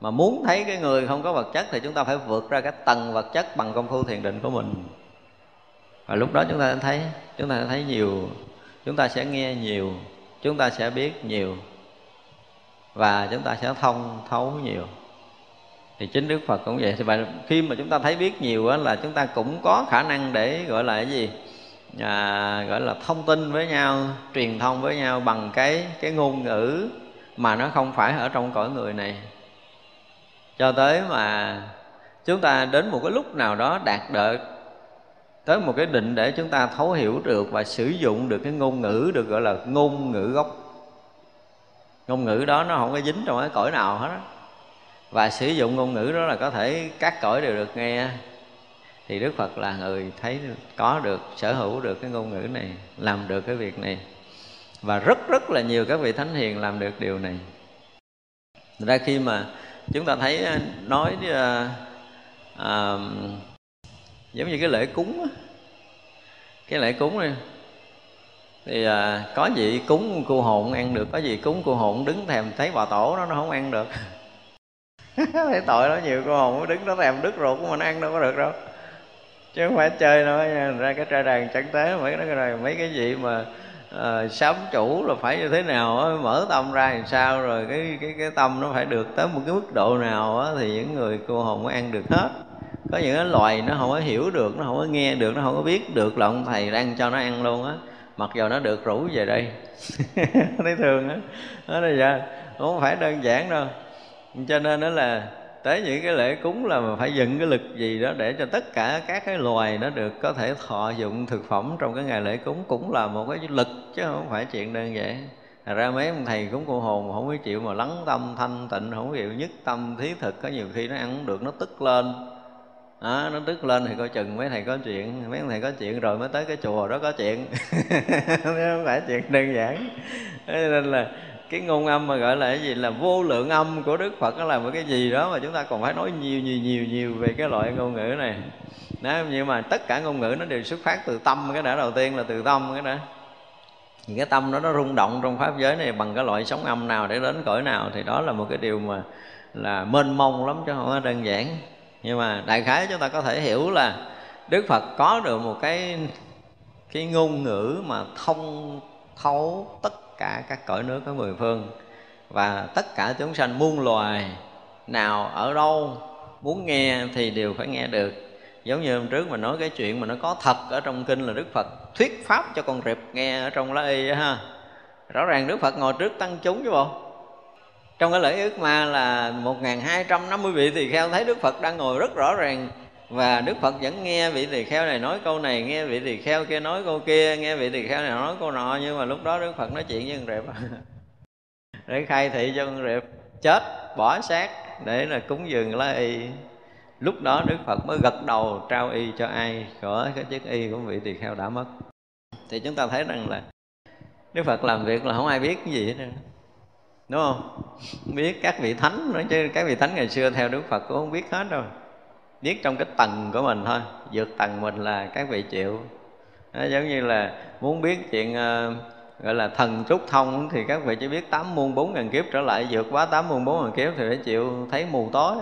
Mà muốn thấy cái người không có vật chất thì chúng ta phải vượt ra cái tầng vật chất bằng công phu thiền định của mình. Và lúc đó chúng ta sẽ thấy, chúng ta sẽ thấy nhiều, chúng ta sẽ nghe nhiều, chúng ta sẽ biết nhiều, và chúng ta sẽ thông thấu nhiều thì chính đức phật cũng vậy. Thì khi mà chúng ta thấy biết nhiều á, là chúng ta cũng có khả năng để gọi là cái gì? À, gọi là thông tin với nhau truyền thông với nhau bằng cái cái ngôn ngữ mà nó không phải ở trong cõi người này. Cho tới mà chúng ta đến một cái lúc nào đó đạt được tới một cái định để chúng ta thấu hiểu được và sử dụng được cái ngôn ngữ được gọi là ngôn ngữ gốc. Ngôn ngữ đó nó không có dính trong cái cõi nào hết á và sử dụng ngôn ngữ đó là có thể các cõi đều được nghe. Thì đức phật là người thấy có được sở hữu được cái ngôn ngữ này làm được cái việc này. Và rất rất là nhiều các vị thánh hiền làm được điều này. Ra khi mà chúng ta thấy ờ, nói à, à, giống như cái lễ cúng cái lễ cúng này thì à, có gì cúng cô hồn ăn được có gì cúng cô hồn đứng thèm thấy bà tổ nó nó không ăn được. thấy tội nó nhiều cô hồn đứng đó thèm đứt ruột của mình ăn đâu có được đâu. Chứ không phải chơi đâu ra cái trai đàn chẳng tế mấy cái này mấy cái gì mà à, sám chủ là phải như thế nào á, mở tâm ra làm sao rồi cái cái cái tâm nó phải được tới một cái mức độ nào á, thì những người cô hồn mới ăn được hết. Có những cái loài nó không có hiểu được nó không có nghe được nó không có biết được là ông thầy đang cho nó ăn luôn á. Mặc dù nó được rủ về đây. Thấy thường á. Đó là giờ không phải đơn giản đâu cho nên đó là tới những cái lễ cúng là phải dựng cái lực gì đó để cho tất cả các cái loài nó được có thể thọ dụng thực phẩm trong cái ngày lễ cúng cũng là một cái lực chứ không phải chuyện đơn giản. Thật ra mấy ông thầy cúng cô hồn không có chịu mà lắng tâm thanh tịnh không chịu nhất tâm thí thực có nhiều khi nó ăn không được nó tức lên. Đó, nó tức lên thì coi chừng mấy thầy có chuyện mấy ông thầy có chuyện rồi mới tới cái chùa đó có chuyện. Không phải chuyện đơn giản. Nên là cái ngôn âm mà gọi là cái gì là vô lượng âm của đức phật nó là một cái gì đó mà chúng ta còn phải nói nhiều nhiều nhiều nhiều về cái loại ngôn ngữ này. Đó, nhưng mà tất cả ngôn ngữ nó đều xuất phát từ tâm cái đã đầu tiên là từ tâm cái đã. Thì cái tâm đó nó rung động trong pháp giới này bằng cái loại sóng âm nào để đến cõi nào thì đó là một cái điều mà là mênh mông lắm chứ không có đơn giản. Nhưng mà đại khái chúng ta có thể hiểu là đức phật có được một cái cái ngôn ngữ mà thông thấu tất cả các cõi nước ở mười phương. Và tất cả chúng sanh muôn loài nào ở đâu muốn nghe thì đều phải nghe được. Giống như hôm trước mà nói cái chuyện mà nó có thật ở trong kinh là đức phật thuyết pháp cho con rệp nghe ở trong lá y ha. Rõ ràng đức phật ngồi trước tăng chúng chứ bộ. Trong cái lễ ước ma là 1250 vị tỳ kheo thấy Đức Phật đang ngồi rất rõ ràng và Đức Phật vẫn nghe vị tỳ kheo này nói câu này, nghe vị tỳ kheo kia nói câu kia, nghe vị tỳ kheo này nói câu nọ, nhưng mà lúc đó Đức Phật nói chuyện với con rệp. Để khai thị cho con rệp, chết, bỏ xác, để là cúng dường lá y. Lúc đó đức phật mới gật đầu trao y cho ai của cái chiếc y của vị tỳ kheo đã mất. Thì chúng ta thấy rằng là đức phật làm việc là không ai biết cái gì hết đúng không? Biết các vị thánh nữa, chứ các vị thánh ngày xưa theo đức phật cũng không biết hết đâu biết trong cái tầng của mình thôi vượt tầng mình là các vị chịu. Đó, giống như là muốn biết chuyện uh, gọi là thần trúc thông thì các vị chỉ biết tám muôn bốn ngàn kiếp trở lại vượt quá tám muôn bốn ngàn kiếp thì phải chịu thấy mù tối.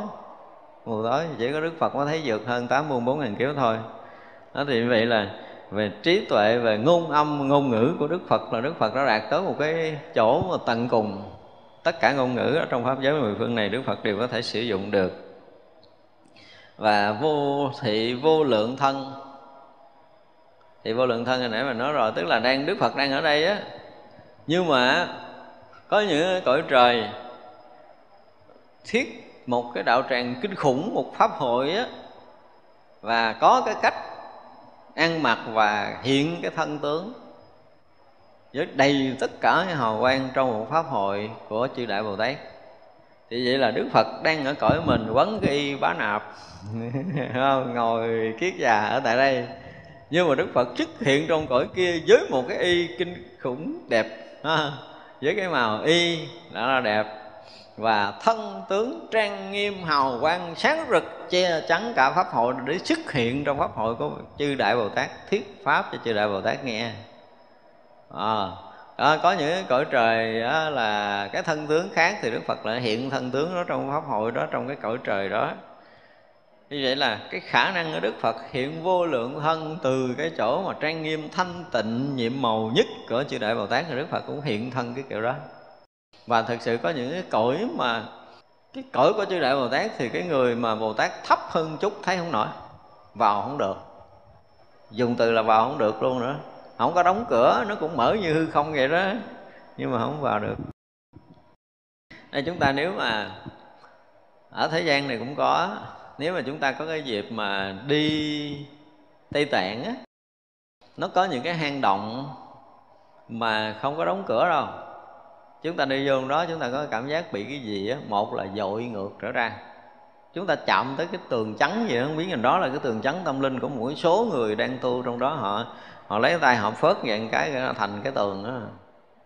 Mù tối chỉ có đức phật mới thấy vượt hơn tám muôn bốn ngàn kiếp thôi. Đó thì như vậy là về trí tuệ về ngôn âm ngôn ngữ của đức phật là đức phật đã đạt tới một cái chỗ mà tận cùng. Tất cả ngôn ngữ ở trong pháp giới mười phương này đức phật đều có thể sử dụng được và vô thị vô lượng thân. Thì vô lượng thân hồi nãy mà nói rồi, tức là đang đức phật đang ở đây á. Nhưng mà có những cõi trời thiết một cái đạo tràng kinh khủng, một pháp hội á. Và có cái cách ăn mặc và hiện cái thân tướng. Với đầy tất cả cái hào quang trong một pháp hội của chư đại bồ tát thì vậy là đức phật đang ở cõi mình quấn cái y bá nạp. Ngồi kiết già ở tại đây. Nhưng mà đức phật xuất hiện trong cõi kia với một cái y kinh khủng đẹp ha, với cái màu y đã là đẹp. Và thân tướng trang nghiêm hào quang sáng rực che chắn cả pháp hội để xuất hiện trong pháp hội của chư đại bồ tát thuyết pháp cho chư đại bồ tát nghe. À, đó, có những cõi trời đó là cái thân tướng khác thì đức phật lại hiện thân tướng đó trong pháp hội đó trong cái cõi trời đó. Như vậy là cái khả năng của đức phật hiện vô lượng thân từ cái chỗ mà trang nghiêm thanh tịnh nhiệm màu nhất của chư đại bồ tát thì đức phật cũng hiện thân cái kiểu đó. Và thực sự có những cái cõi mà cái cõi của chư đại bồ tát thì cái người mà bồ tát thấp hơn chút thấy không nổi vào không được. Dùng từ là vào không được luôn nữa không có đóng cửa, nó cũng mở như hư không vậy đó. Nhưng mà không vào được. Đây, chúng ta nếu mà ở thế gian này cũng có, nếu mà chúng ta có cái dịp mà đi tây tạng á, nó có những cái hang động mà không có đóng cửa đâu. Chúng ta đi vô đó, chúng ta có cảm giác bị cái gì á, một là dội ngược trở ra. Chúng ta chạm tới cái tường trắng gì đó, không biết nhìn đó là cái tường trắng tâm linh của mỗi số người đang tu trong đó, họ họ lấy tay họ phớt vậy cái thành cái tường đó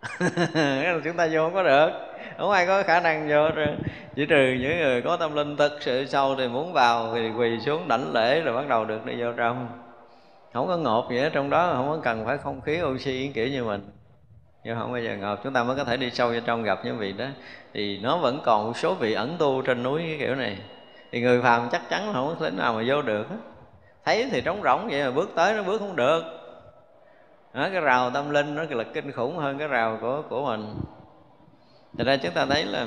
chúng ta vô không có được. Không ai có khả năng vô chỉ trừ những người có tâm linh thực sự sâu thì muốn vào thì quỳ xuống đảnh lễ rồi bắt đầu được đi vô trong. Không có ngộp gì hết trong đó, không có cần phải không khí oxy kiểu như mình. Nhưng không bao giờ ngợp chúng ta mới có thể đi sâu vào trong gặp những vị đó. Thì nó vẫn còn một số vị ẩn tu trên núi cái kiểu này. Thì người phàm chắc chắn là không có thể nào mà vô được thấy thì trống rỗng vậy mà bước tới nó bước không được đó, cái rào tâm linh nó là kinh khủng hơn cái rào của của mình. Thật ra chúng ta thấy là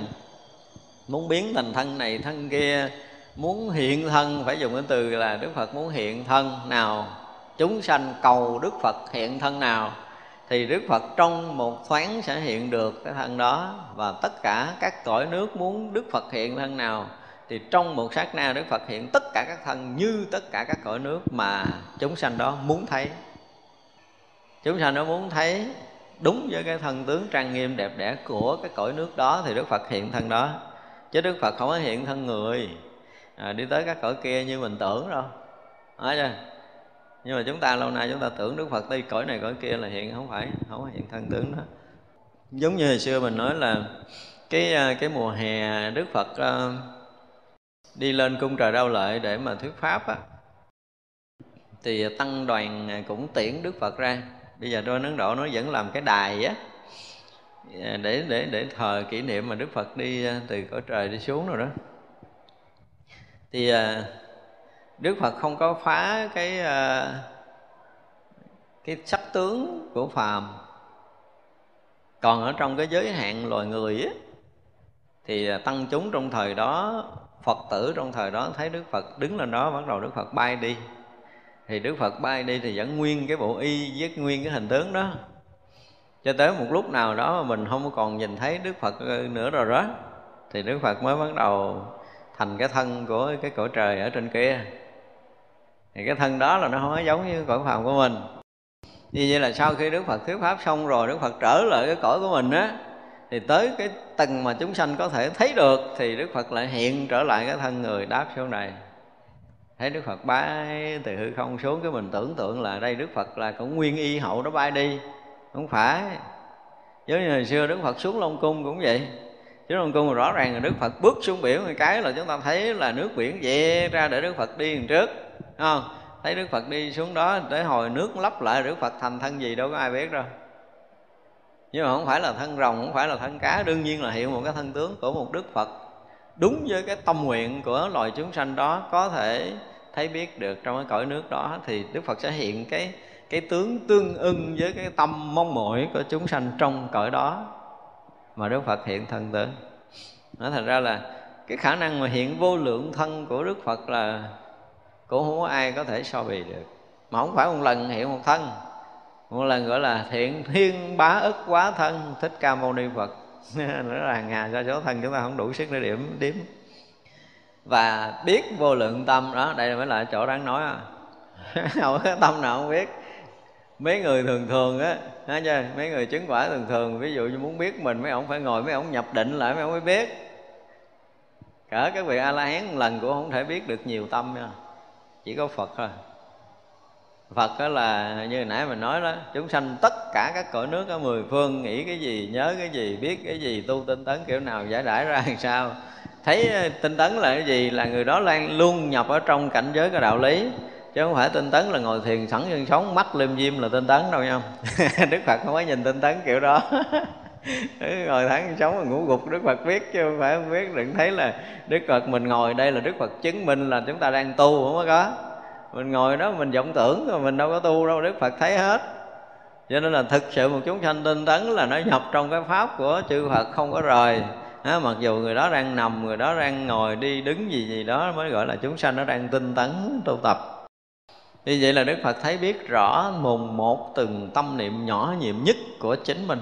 muốn biến thành thân này thân kia muốn hiện thân phải dùng cái từ là Đức Phật muốn hiện thân nào chúng sanh cầu Đức Phật hiện thân nào thì Đức Phật trong một thoáng sẽ hiện được cái thân đó. Và tất cả các cõi nước muốn Đức Phật hiện thân nào thì trong một sát na Đức Phật hiện tất cả các thân như tất cả các cõi nước mà chúng sanh đó muốn thấy chúng sanh nó muốn thấy đúng với cái thân tướng trang nghiêm đẹp đẽ của cái cõi nước đó thì Đức Phật hiện thân đó. Chứ Đức Phật không có hiện thân người. À, đi tới các cõi kia như mình tưởng đâu. Nói chưa? Nhưng mà chúng ta lâu nay chúng ta tưởng Đức Phật đi cõi này cõi kia là hiện không phải không có hiện thân tướng đó. Giống như hồi xưa mình nói là cái à, cái mùa hè Đức Phật uh, đi lên cung trời đau lợi để mà thuyết pháp á thì tăng đoàn cũng tiễn Đức Phật ra bây giờ đôi Ấn Độ nó vẫn làm cái đài á. Ờ, để để để thờ kỷ niệm mà Đức Phật đi ờ, từ cõi trời đi xuống rồi đó. Thì ờ, Đức Phật không có phá cái cái sắc tướng của phàm. Còn ở trong cái giới hạn loài người á, thì tăng chúng trong thời đó, Phật tử trong thời đó thấy Đức Phật đứng lên đó, bắt đầu Đức Phật bay đi thì đức phật bay đi thì vẫn nguyên cái bộ y với nguyên cái hình tướng đó. Cho tới một lúc nào đó mà mình không còn nhìn thấy đức phật ờ, nữa rồi đó, thì đức phật mới bắt đầu thành cái thân của cái cõi trời ở trên kia. Thì cái thân đó là nó không có giống như cõi phàm của mình. Như vậy là sau khi đức phật thuyết pháp xong rồi, đức phật trở lại cái cõi của mình á, thì tới cái tầng mà chúng sanh có thể thấy được, thì đức phật lại hiện trở lại cái thân người đáp xuống này thấy đức phật bay từ hư không xuống cái mình tưởng tượng là đây đức phật là cũng nguyên y hậu nó bay đi. Không phải. Giống như hồi xưa đức phật xuống long cung cũng vậy. Xuống long cung rõ ràng là đức phật bước xuống biển một cái là chúng ta thấy là nước biển về ra để đức phật đi trước. Không? Thấy đức phật đi xuống đó để hồi nước lấp lại, đức phật thành thân gì đâu có ai biết đâu. Nhưng mà không phải là thân rồng, không phải là thân cá, đương nhiên là hiện một cái thân tướng của một đức phật đúng với cái tâm nguyện của loài chúng sanh đó, có thể thấy biết được trong cái cõi nước đó thì đức phật sẽ hiện cái cái tướng tương ưng với cái tâm mong mỏi của chúng sanh trong cõi đó. Mà đức phật hiện thân tướng nó thành ra là cái khả năng mà hiện vô lượng thân của đức phật là cũng không có ai có thể so bì được. Mà không phải một lần hiện một thân. Một lần gọi là thiện thiên bá ức quá thân, thích ca mâu ni phật nữa là ngà hà sa số thân chúng ta không đủ sức để điểm điểm và biết vô lượng tâm, đó, đây mới là chỗ đáng nói à. không có tâm nào không biết. Mấy người thường thường á, nói chưa mấy người chứng quả thường thường, ví dụ như muốn biết mình, mấy ông phải ngồi, mấy ông nhập định lại, mấy ông mới biết. Cả các vị a la hán lần cũng không thể biết được nhiều tâm nha. Chỉ có phật thôi. Phật đó là như nãy mình nói đó Chúng sanh tất cả các cõi nước ở mười phương Nghĩ cái gì, nhớ cái gì, biết cái gì Tu tinh tấn kiểu nào giải đãi ra làm sao. Thấy ờ, tinh tấn là cái gì? Là người đó lan luôn nhập ở trong cảnh giới cái đạo lý. Chứ không phải tinh tấn là ngồi thiền sẵn chân sống Mắt liêm diêm là tinh tấn đâu nha Đức Phật không có nhìn tinh tấn kiểu đó. Ngồi thẳng sống mà ngủ gục Đức Phật biết chứ không phải không biết. Đừng thấy là Đức Phật mình ngồi đây là Đức Phật chứng minh là chúng ta đang tu không có mình ngồi đó mình vọng tưởng rồi mình đâu có tu đâu đức phật thấy hết. Cho nên là thực sự một chúng sanh tinh tấn là nó nhập trong cái pháp của chư phật không có rời. À, mặc dù người đó đang nằm người đó đang ngồi đi đứng gì gì đó mới gọi là chúng sanh nó đang tinh tấn tu tập. Như vậy là đức phật thấy biết rõ mùng một từng tâm niệm nhỏ nhiệm nhất của chính mình.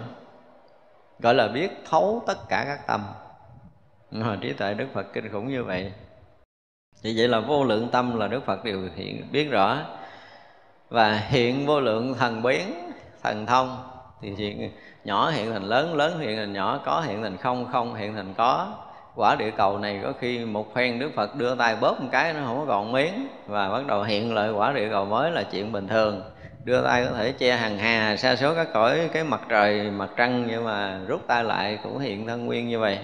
Gọi là biết thấu tất cả các tâm. Mà trí tuệ đức phật kinh khủng như vậy thì vậy là vô lượng tâm là đức phật đều hiện, biết rõ. Và hiện vô lượng thần biến, thần thông, thì hiện nhỏ hiện thành lớn lớn hiện thành nhỏ, có hiện thành không không hiện thành có. Quả địa cầu này có khi một phen đức phật đưa tay bóp một cái nó không có còn miếng, và bắt đầu hiện lại quả địa cầu mới là chuyện bình thường. Đưa tay có thể che hàng hà xa số các cõi, cái mặt trời, mặt trăng, nhưng mà rút tay lại cũng hiện thân nguyên như vậy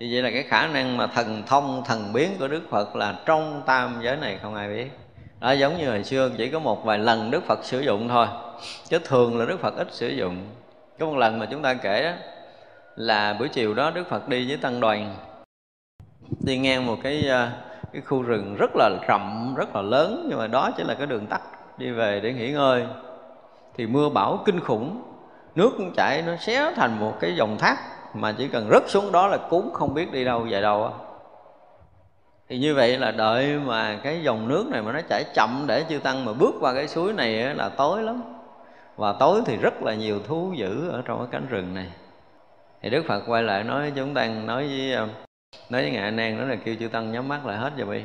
thì vậy là cái khả năng mà thần thông thần biến của đức phật là trong tam giới này không ai biết. Đó giống như hồi xưa chỉ có một vài lần đức phật sử dụng thôi chứ thường là đức phật ít sử dụng. Có một lần mà chúng ta kể đó, là buổi chiều đó đức phật đi với tăng đoàn đi ngang một cái ờ, cái khu rừng rất là rậm rất là lớn nhưng mà đó chỉ là cái đường tắt đi về để nghỉ ngơi. Thì mưa bão kinh khủng nước chảy nó xé thành một cái dòng thác mà chỉ cần rớt xuống đó là cuốn không biết đi đâu về đâu á. Thì như vậy là đợi mà cái dòng nước này mà nó chảy chậm để chư tăng mà bước qua cái suối này là tối lắm. Và tối thì rất là nhiều thú dữ ở trong cái cánh rừng này. Thì đức phật quay lại nói chúng ta nói với ờ, nói với ngài nan đó là kêu chư tăng nhắm mắt lại hết rồi đi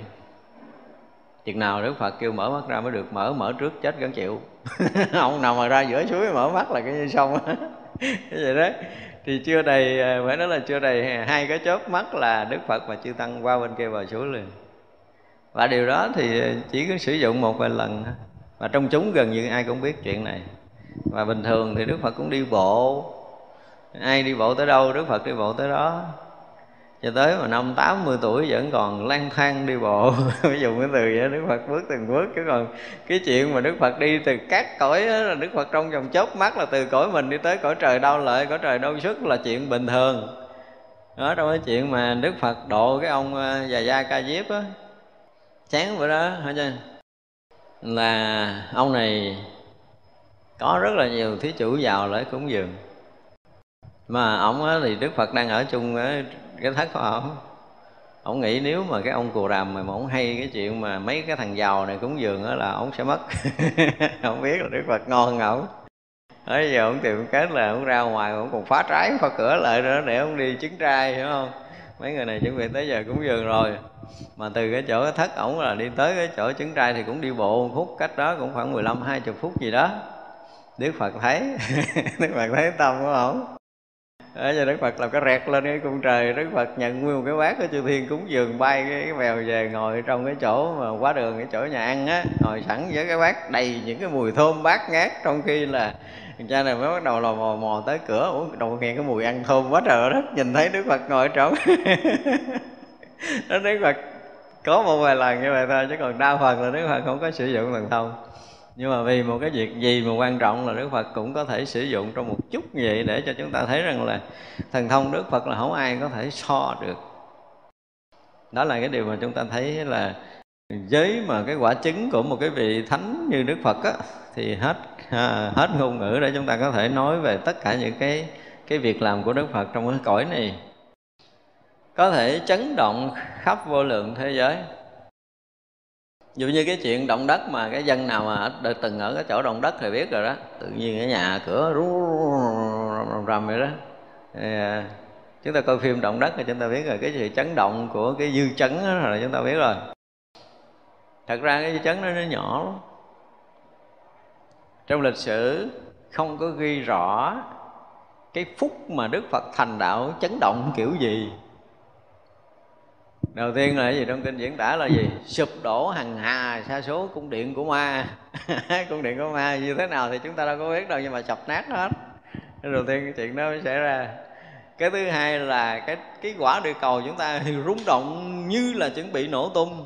chừng nào đức phật kêu mở mắt ra mới được, mở mở trước chết gắn chịu. Ông nào mà ra giữa suối mở mắt là cái như xong cái gì đấy? Thì chưa đầy à, phải nói là chưa đầy hai cái chớp mắt là đức phật và chư tăng qua bên kia vào xuống liền. Và điều đó thì chỉ có sử dụng một vài lần và trong chúng gần như ai cũng biết chuyện này. Và bình thường thì đức phật cũng đi bộ. Ai đi bộ tới đâu, đức phật đi bộ tới đó cho tới mà năm 80 tuổi vẫn còn lang thang đi bộ. Ví dụ cái từ vậy Đức Phật bước từng bước chứ còn cái chuyện mà Đức Phật đi từ các cõi đó, là Đức Phật trong vòng chớp mắt là từ cõi mình đi tới cõi trời đau lợi cõi trời đau sức là chuyện bình thường. Đó trong cái chuyện mà Đức Phật độ cái ông à, già gia ca diếp á sáng bữa đó hả chưa là ông này có rất là nhiều thí chủ giàu lại cúng dường. Mà ông thì Đức Phật đang ở chung cái thất của ổng ông nghĩ nếu mà cái ông cù ràm mà ông hay cái chuyện mà mấy cái thằng giàu này cúng dường đó là ông sẽ mất. Không biết là đức phật ngon ổng Bây giờ ông tìm cách là ông ra ngoài ông còn phá trái, phá cửa lại nữa để ông đi trứng trai, hiểu không? Mấy người này chuẩn bị tới giờ cúng dường rồi. Mà từ cái chỗ cái thất ổng là đi tới cái chỗ trứng trai thì cũng đi bộ một phút cách đó cũng khoảng 15 20 phút gì đó. Đức Phật thấy. Đức Phật thấy tâm của ổng đấy, giờ đức phật làm cái rẹt lên cái cung trời. Đức phật nhận nguyên một cái bát của chư thiên cúng dường bay cái, cái mèo về ngồi trong cái chỗ mà quá đường cái chỗ nhà ăn á ngồi sẵn với cái bát đầy những cái mùi thơm bát ngát. Trong khi là cha này mới bắt đầu lò mò mò tới cửa ủa đầu nghe cái mùi ăn thơm quá trời đất nhìn thấy đức phật ngồi ở trong đức phật có một vài lần như vậy thôi chứ còn đa phần là đức phật không có sử dụng thần thông nhưng mà vì một cái việc gì mà quan trọng là đức phật cũng có thể sử dụng trong một chút như vậy để cho chúng ta thấy rằng là thần thông đức phật là không ai có thể so được. Đó là cái điều mà chúng ta thấy là với mà cái quả chứng của một cái vị thánh như đức phật á thì hết à, hết ngôn ngữ để chúng ta có thể nói về tất cả những cái cái việc làm của đức phật trong cái cõi này. Có thể chấn động khắp vô lượng thế giới dụ như cái chuyện động đất mà cái dân nào mà từng ở cái chỗ động đất thì biết rồi đó. Tự nhiên cái nhà cửa rú rầm rầm vậy đó. Thì, à, chúng ta coi phim động đất thì chúng ta biết rồi cái sự chấn động của cái dư chấn đó là chúng ta biết rồi. Thật ra cái dư chấn đó nó nhỏ lắm. Trong lịch sử không có ghi rõ cái phút mà đức phật thành đạo chấn động kiểu gì đầu tiên là cái gì? Trong kinh diễn tả là gì? Sụp đổ hằng hà, sa số, cung điện của ma. Cung điện của ma như thế nào thì chúng ta đâu có biết đâu, nhưng mà sập nát hết. Đầu tiên cái chuyện đó mới xảy ra. Cái thứ hai là cái cái quả địa cầu chúng ta rung động như là chuẩn bị nổ tung.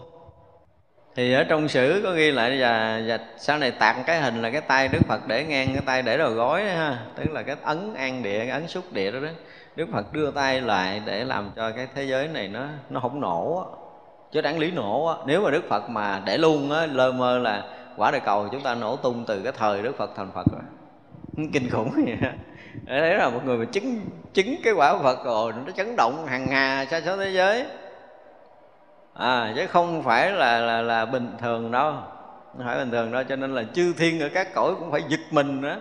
Thì ở trong sử có ghi lại là, và sau này tạm cái hình là cái tay đức phật để ngang, cái tay để đầu gối ha. Tức là cái ấn an địa, cái ấn xúc địa đó đó đức phật đưa tay lại để làm cho cái thế giới này nó nó không nổ á chứ đáng lý nổ á. Nếu mà đức phật mà để luôn á lơ mơ là quả địa cầu chúng ta nổ tung từ cái thời đức phật thành phật rồi. Kinh khủng vậy đấy là một người mà chứng chứng cái quả phật rồi nó chấn động hàng hà sa số thế giới. À chứ không phải là là là bình thường đâu. Không phải bình thường đâu cho nên là chư thiên ở các cõi cũng phải giật mình đó,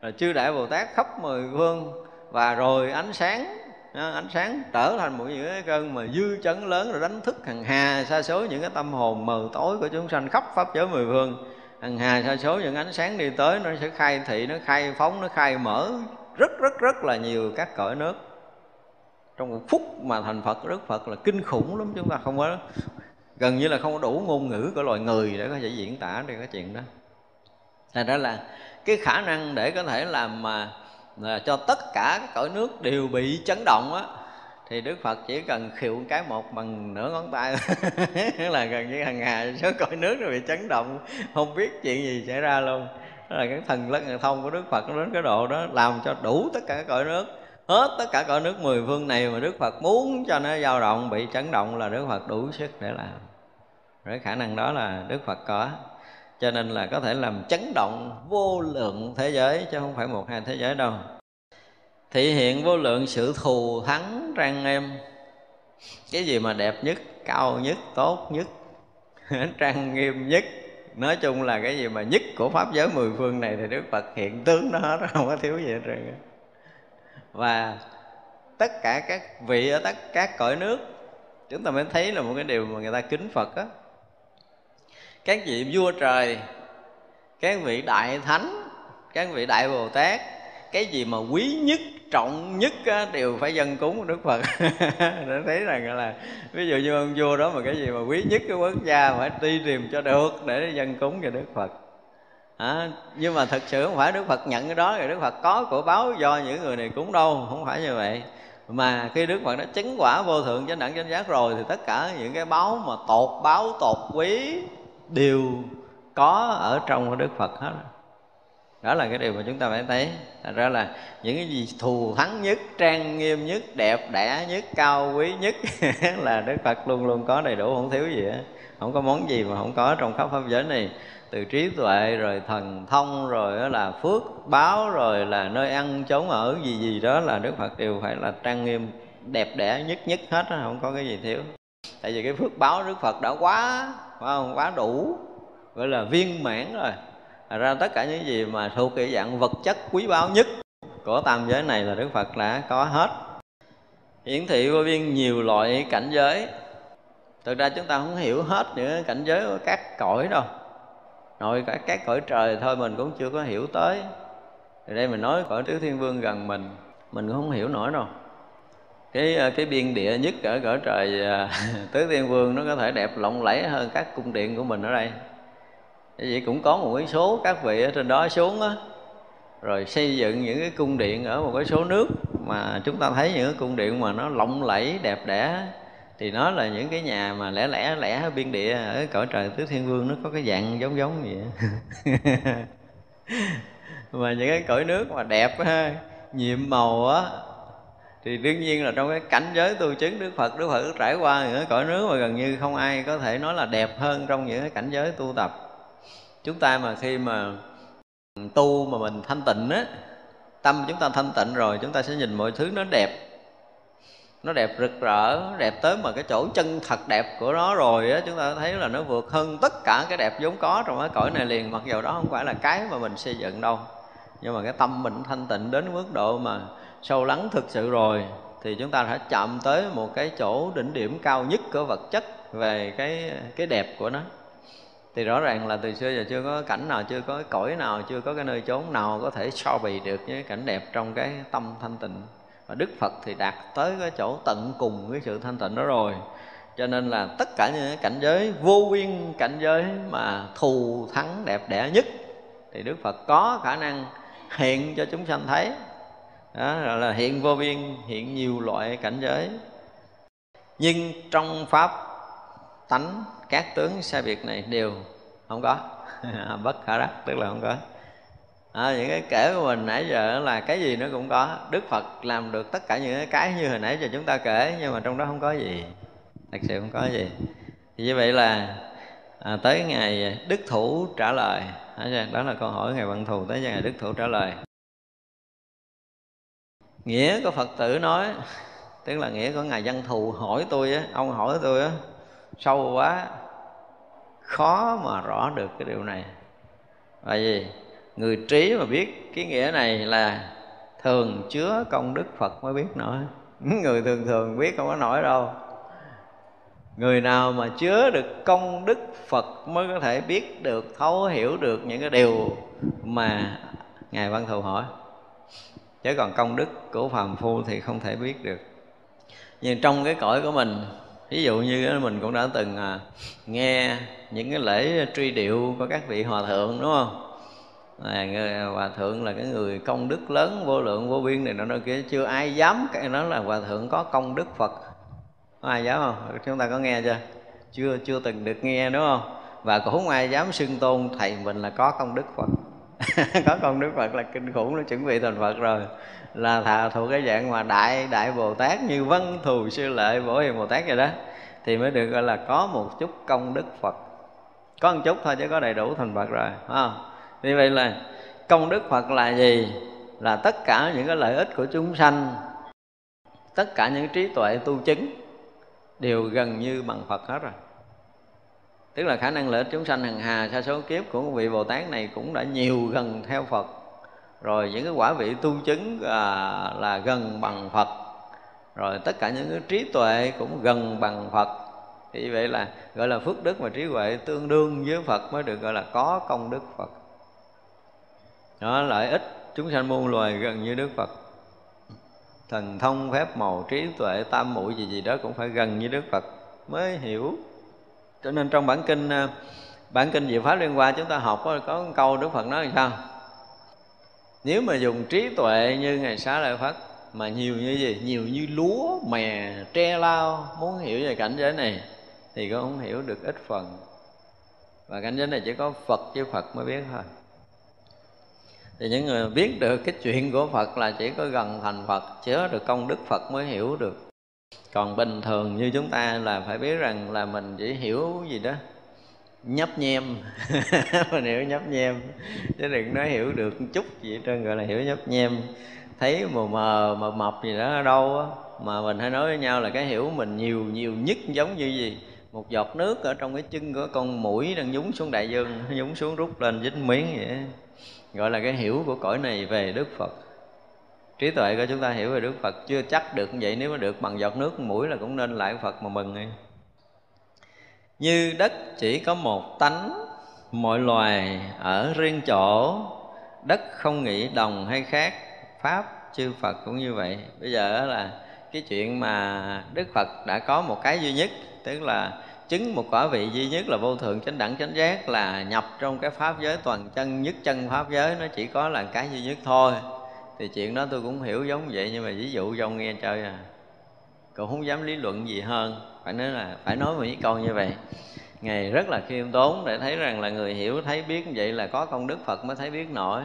là chư đại bồ tát khắp mười phương và rồi ánh sáng ánh sáng trở thành một những cái cơn mà dư chấn lớn rồi đánh thức hằng hà, sa số những cái tâm hồn mờ tối của chúng sanh khắp pháp giới mười phương. Hằng hà, sa số những ánh sáng đi tới nó sẽ khai thị, nó khai phóng, nó khai mở rất rất rất là nhiều các cõi nước. Trong một phút mà thành phật, đức phật là kinh khủng lắm chúng ta không có gần như là không có đủ ngôn ngữ của loài người để có thể diễn tả được cái chuyện đó. Thành ra là cái khả năng để có thể làm mà là cho tất cả các cõi nước đều bị chấn động á, thì Đức Phật chỉ cần khiệu cái một bằng nửa ngón tay là gần như hàng ngày số cõi nước nó bị chấn động, không biết chuyện gì xảy ra luôn. Đó là cái thần lất thông của Đức Phật nó đến cái độ đó, làm cho đủ tất cả các cõi nước, hết tất cả cõi nước mười phương này mà Đức Phật muốn cho nó dao động, bị chấn động là Đức Phật đủ sức để làm. Rồi khả năng đó là Đức Phật có cho nên là có thể làm chấn động vô lượng thế giới, chứ không phải một hai thế giới đâu. Thị hiện vô lượng sự thù thắng trang em. Cái gì mà đẹp nhất, cao nhất, tốt nhất trang nghiêm nhất. Nói chung là cái gì mà nhất của pháp giới mười phương này thì đức phật hiện tướng nó hết, không có thiếu gì hết trơn và tất cả các vị ở tất các cõi nước, chúng ta mới thấy là một cái điều mà người ta kính phật á các vị vua trời các vị đại thánh các vị đại bồ tát cái gì mà quý nhất trọng nhất á, đều phải dân cúng của đức phật. Để thấy rằng là ví dụ như ông vua đó mà cái gì mà quý nhất cái quốc gia phải đi tìm cho được để dân cúng cho đức phật. À, nhưng mà thật sự không phải đức phật nhận cái đó thì đức phật có của báo do những người này cúng đâu không phải như vậy. Mà khi đức phật đã chứng quả vô thượng chánh đẳng chánh giác rồi thì tất cả những cái báo mà tột báo tột quý đều có ở trong của đức phật hết. Đó là cái điều mà chúng ta phải thấy. Thật ra là những cái gì thù thắng nhất, trang nghiêm nhất, đẹp đẽ nhất, cao quý nhất là đức phật luôn luôn có đầy đủ, không thiếu gì hết. Không có món gì mà không có trong khắp pháp giới này. Từ trí tuệ, rồi thần thông, rồi là phước báo, rồi là nơi ăn, chốn ở, gì gì đó là đức phật đều phải là trang nghiêm, đẹp đẽ nhất nhất hết không có cái gì thiếu tại vì cái phước báo đức phật đã quá, phải không? Quá đủ, gọi là viên mãn rồi. Thật ra tất cả những gì mà thuộc cái dạng vật chất quý báu nhất của tam giới này là Đức Phật đã có hết. Hiển thị vô biên nhiều loại cảnh giới. Thực ra chúng ta không hiểu hết những cảnh giới của các cõi đâu. Nội cả các cõi trời thôi mình cũng chưa có hiểu tới. Thì đây mình nói cõi tứ thiên vương gần mình mình cũng không hiểu nổi đâu cái ờ, cái biên địa nhất ở cõi trời ờ, tứ thiên vương nó có thể đẹp lộng lẫy hơn các cung điện của mình ở đây. Vậy cũng có một cái số các vị ở trên đó xuống á, rồi xây dựng những cái cung điện ở một cái số nước mà chúng ta thấy những cái cung điện mà nó lộng lẫy, đẹp đẽ thì nó là những cái nhà mà lẻ lẻ lẻ biên địa ở cõi trời tứ thiên vương nó có cái dạng giống giống vậy mà những cái cõi nước mà đẹp ha, nhiệm màu á thì đương nhiên là trong cái cảnh giới tu chứng Đức Phật Đức Phật trải qua những cái cõi nước mà gần như không ai có thể nói là đẹp hơn trong những cái cảnh giới tu tập. Chúng ta mà khi mà tu mà mình thanh tịnh á, tâm chúng ta thanh tịnh rồi, chúng ta sẽ nhìn mọi thứ nó đẹp. Nó đẹp rực rỡ đẹp tới mà cái chỗ chân thật đẹp của nó rồi á, chúng ta thấy là nó vượt hơn tất cả cái đẹp vốn có trong cái cõi này liền. Mặc dù đó không phải là cái mà mình xây dựng đâu, nhưng mà cái tâm mình thanh tịnh đến mức độ mà sâu lắng thực sự rồi, thì chúng ta đã chạm tới một cái chỗ đỉnh điểm cao nhất của vật chất về cái cái đẹp của nó. Thì rõ ràng là từ xưa giờ chưa có cảnh nào, chưa có cõi nào, chưa có cái nơi chốn nào có thể so bì được với cảnh đẹp trong cái tâm thanh tịnh. Và đức phật thì đạt tới cái chỗ tận cùng cái sự thanh tịnh đó rồi. Cho nên là tất cả những cái cảnh giới, vô biên cảnh giới mà thù thắng đẹp đẽ nhất, thì đức phật có khả năng hiện cho chúng sanh thấy đó gọi là hiện vô biên hiện nhiều loại cảnh giới. Nhưng trong pháp tánh các tướng sai biệt này đều không có. Bất khả đắc tức là không có. À, những cái kể của mình nãy giờ là cái gì nó cũng có. Đức phật làm được tất cả những cái như hồi nãy giờ chúng ta kể nhưng mà trong đó không có gì. Thật sự không có gì. Thì như vậy là à, tới ngày đức thủ trả lời. Đó là câu hỏi ngày văn thù tới ngày đức thủ trả lời nghĩa của phật tử nói, tức là nghĩa của ngài văn thù hỏi tôi á, ông hỏi tôi á, sâu quá, khó mà rõ được cái điều này. Tại vì người trí mà biết cái nghĩa này là thường chứa công đức phật mới biết nổi. Người thường thường biết không có nổi đâu. Người nào mà chứa được công đức phật mới có thể biết được, thấu hiểu được những cái điều mà ngài văn thù hỏi chứ còn công đức của phàm phu thì không thể biết được. Nhưng trong cái cõi của mình ví dụ như mình cũng đã từng à, nghe những cái lễ truy điệu của các vị hòa thượng đúng không? À, người hòa thượng là cái người công đức lớn vô lượng vô biên này nó nói kia. Chưa ai dám cái nó là hòa thượng có công đức phật. Có ai dám không? Chúng ta có nghe chưa? Chưa chưa từng được nghe đúng không? Và cũng không ai dám xưng tôn thầy mình là có công đức phật. có công đức phật là kinh khủng nó chuẩn bị thành phật rồi. Là thà thuộc cái dạng mà đại đại bồ tát như văn thù sư lợi bổ hiền bồ tát vậy đó, thì mới được gọi là có một chút công đức phật. Có một chút thôi chứ có đầy đủ thành phật rồi, phải không? Vậy là công đức phật là gì? Là tất cả những cái lợi ích của chúng sanh, tất cả những trí tuệ tu chứng đều gần như bằng phật hết rồi tức là khả năng lợi ích chúng sanh hằng hà sa số kiếp của vị bồ tát này cũng đã nhiều gần theo phật. Rồi những cái quả vị tu chứng à, là gần bằng phật. Rồi tất cả những cái trí tuệ cũng gần bằng phật. Thì vậy là gọi là phước đức và trí huệ tương đương với phật mới được gọi là có công đức phật. Đó lợi ích chúng sanh muôn loài gần như đức phật. Thần thông phép màu trí tuệ tam muội gì gì đó cũng phải gần như đức phật mới hiểu cho nên trong bản kinh ờ, bản kinh diệu pháp liên Hoa chúng ta học có, có một câu đức phật nói là sao? Nếu mà dùng trí tuệ như ngày xá lợi phất mà nhiều như gì? Nhiều như lúa mè tre lao muốn hiểu về cảnh giới này thì cũng không hiểu được ít phần. Và cảnh giới này chỉ có phật với phật mới biết thôi. Thì những người biết được cái chuyện của phật là chỉ có gần thành phật chứa được công đức phật mới hiểu được còn bình thường như chúng ta là phải biết rằng là mình chỉ hiểu gì đó, nhấp nhem. Mình hiểu nhấp nhem, chứ đừng nói hiểu được chút gì trơn, gọi là hiểu nhấp nhem. Thấy mờ mờ mờ mập gì đó ở đâu á, mà mình hay nói với nhau là cái hiểu mình nhiều nhiều nhất giống như gì? Một giọt nước ở trong cái chân của con mũi đang nhúng xuống đại dương, nhúng xuống rút lên dính miếng vậy gọi là cái hiểu của cõi này về đức phật trí tuệ của chúng ta hiểu về đức phật, chưa chắc được như vậy, nếu mà được bằng giọt nước mũi là cũng nên lại phật mà mừng đi như đất chỉ có một tánh, mọi loài ở riêng chỗ, đất không nghĩ đồng hay khác, pháp, chư phật cũng như vậy. Bây giờ là cái chuyện mà đức phật đã có một cái duy nhất, tức là chứng một quả vị duy nhất là vô thượng chánh đẳng chánh giác là nhập trong cái pháp giới toàn chân, nhất chân pháp giới, nó chỉ có là cái duy nhất thôi thì chuyện đó tôi cũng hiểu giống vậy, nhưng mà ví dụ cho ông nghe chơi à. Cũng không dám lý luận gì hơn. Phải nói là, phải nói một câu như vậy. Ngài rất là khiêm tốn để thấy rằng là người hiểu, thấy biết vậy là có công đức phật mới thấy biết nổi.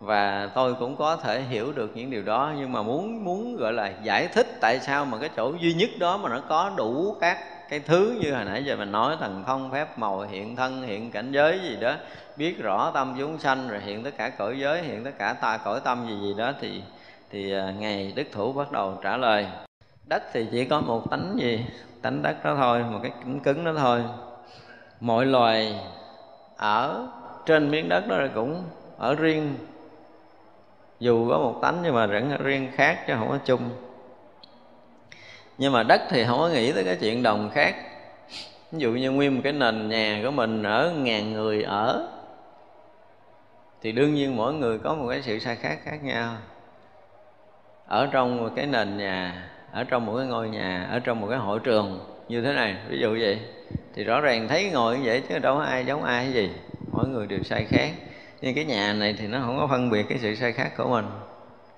Và tôi cũng có thể hiểu được những điều đó, nhưng mà muốn muốn gọi là giải thích tại sao mà cái chỗ duy nhất đó mà nó có đủ các cái thứ như hồi nãy giờ mình nói, thần thông, phép màu, hiện thân, hiện cảnh giới gì đó, biết rõ tâm chúng sanh, rồi hiện tất cả cõi giới, hiện tất cả ta, cõi tâm gì gì đó, thì thì à, ngày đức thủ bắt đầu trả lời. Đất thì chỉ có một tánh gì? Tánh đất đó thôi, một cái cứng cứng đó thôi. Mọi loài ở trên miếng đất đó cũng ở riêng. Dù có một tánh nhưng mà vẫn riêng khác chứ không có chung nhưng mà đất thì không có nghĩ tới cái chuyện đồng khác. Ví dụ như nguyên một cái nền nhà của mình ở ngàn người ở, thì đương nhiên mỗi người có một cái sự sai khác khác nhau. Ở trong một cái nền nhà, ở trong một cái ngôi nhà, ở trong một cái hội trường như thế này, ví dụ vậy, thì rõ ràng thấy ngồi như vậy chứ đâu có ai giống ai gì. Mỗi người đều sai khác. Nhưng cái nhà này thì nó không có phân biệt cái sự sai khác của mình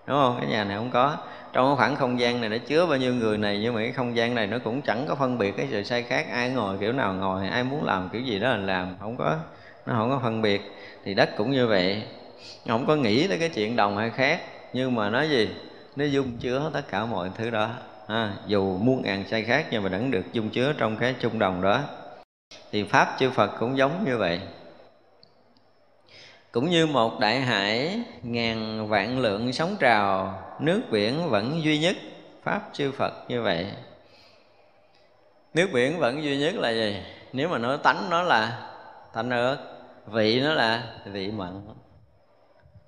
đúng không? Cái nhà này không có. Trong cái khoảng không gian này nó chứa bao nhiêu người này nhưng mà cái không gian này nó cũng chẳng có phân biệt cái sự sai khác ai ngồi kiểu nào ngồi ai muốn làm kiểu gì đó là làm không có nó không có phân biệt. Thì đất cũng như vậy. Không có nghĩ tới cái chuyện đồng hay khác nhưng mà nói gì? Nó dung chứa tất cả mọi thứ đó. À, dù muôn ngàn sai khác nhưng mà vẫn được dung chứa trong cái chung đồng đó. Thì pháp chư phật cũng giống như vậy cũng như một đại hải ngàn vạn lượng sóng trào, nước biển vẫn duy nhất, pháp chư phật như vậy. Nước biển vẫn duy nhất là gì? Nếu mà nói tánh nó là thanh ớt, vị nó là vị mặn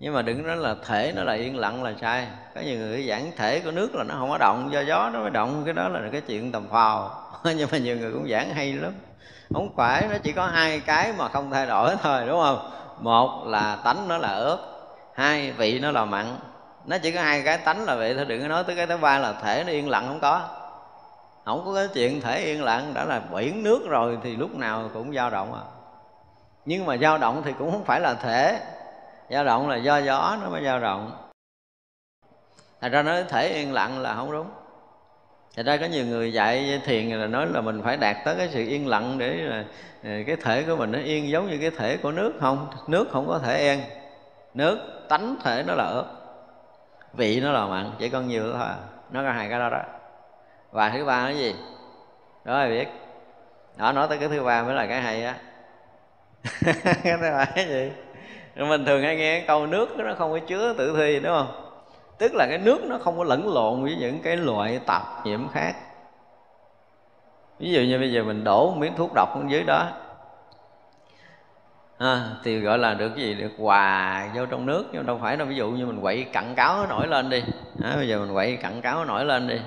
nhưng mà đừng nói là thể nó là yên lặng là sai. Có nhiều người giảng thể của nước là nó không có động, do gió nó mới động, cái đó là cái chuyện tầm phào. Nhưng mà nhiều người cũng giảng hay lắm. Không phải, nó chỉ có hai cái mà không thay đổi thôi, đúng không? Một là tánh nó là ớt hai vị nó là mặn. Nó chỉ có hai cái tánh là vậy thôi, đừng có nói tới cái thứ ba là thể nó yên lặng không có. Không có cái chuyện thể yên lặng, đã là biển nước rồi thì lúc nào cũng dao động à. Nhưng mà dao động thì cũng không phải là thể. Dao động là do gió nó mới dao động. Thành ra nói thể yên lặng là không đúng. Thật ra có nhiều người dạy thiền là nói là mình phải đạt tới cái sự yên lặng để là ờ, cái thể của mình nó yên giống như cái thể của nước không nước không có thể yên nước, tánh thể nó là ớt vị nó là mặn, chỉ còn nhiều thôi à, nó có hai cái đó đó. Và thứ ba là gì? Đó ai biết. Đó, nói tới cái thứ ba mới là cái hay á. Cái thứ ba cái gì? Mình thường hay nghe cái câu nước nó không có chứa tự thi, đúng không? Tức là cái nước nó không có lẫn lộn với những cái loại tạp nhiễm khác. Ví dụ như bây giờ mình đổ một miếng thuốc độc ở dưới đó. À, thì gọi là được cái gì? Được hòa vô trong nước. Nhưng đâu phải đâu ví dụ như mình quậy cặn cáo nó nổi lên đi. À, bây giờ mình quậy cặn cáo nó nổi lên đi.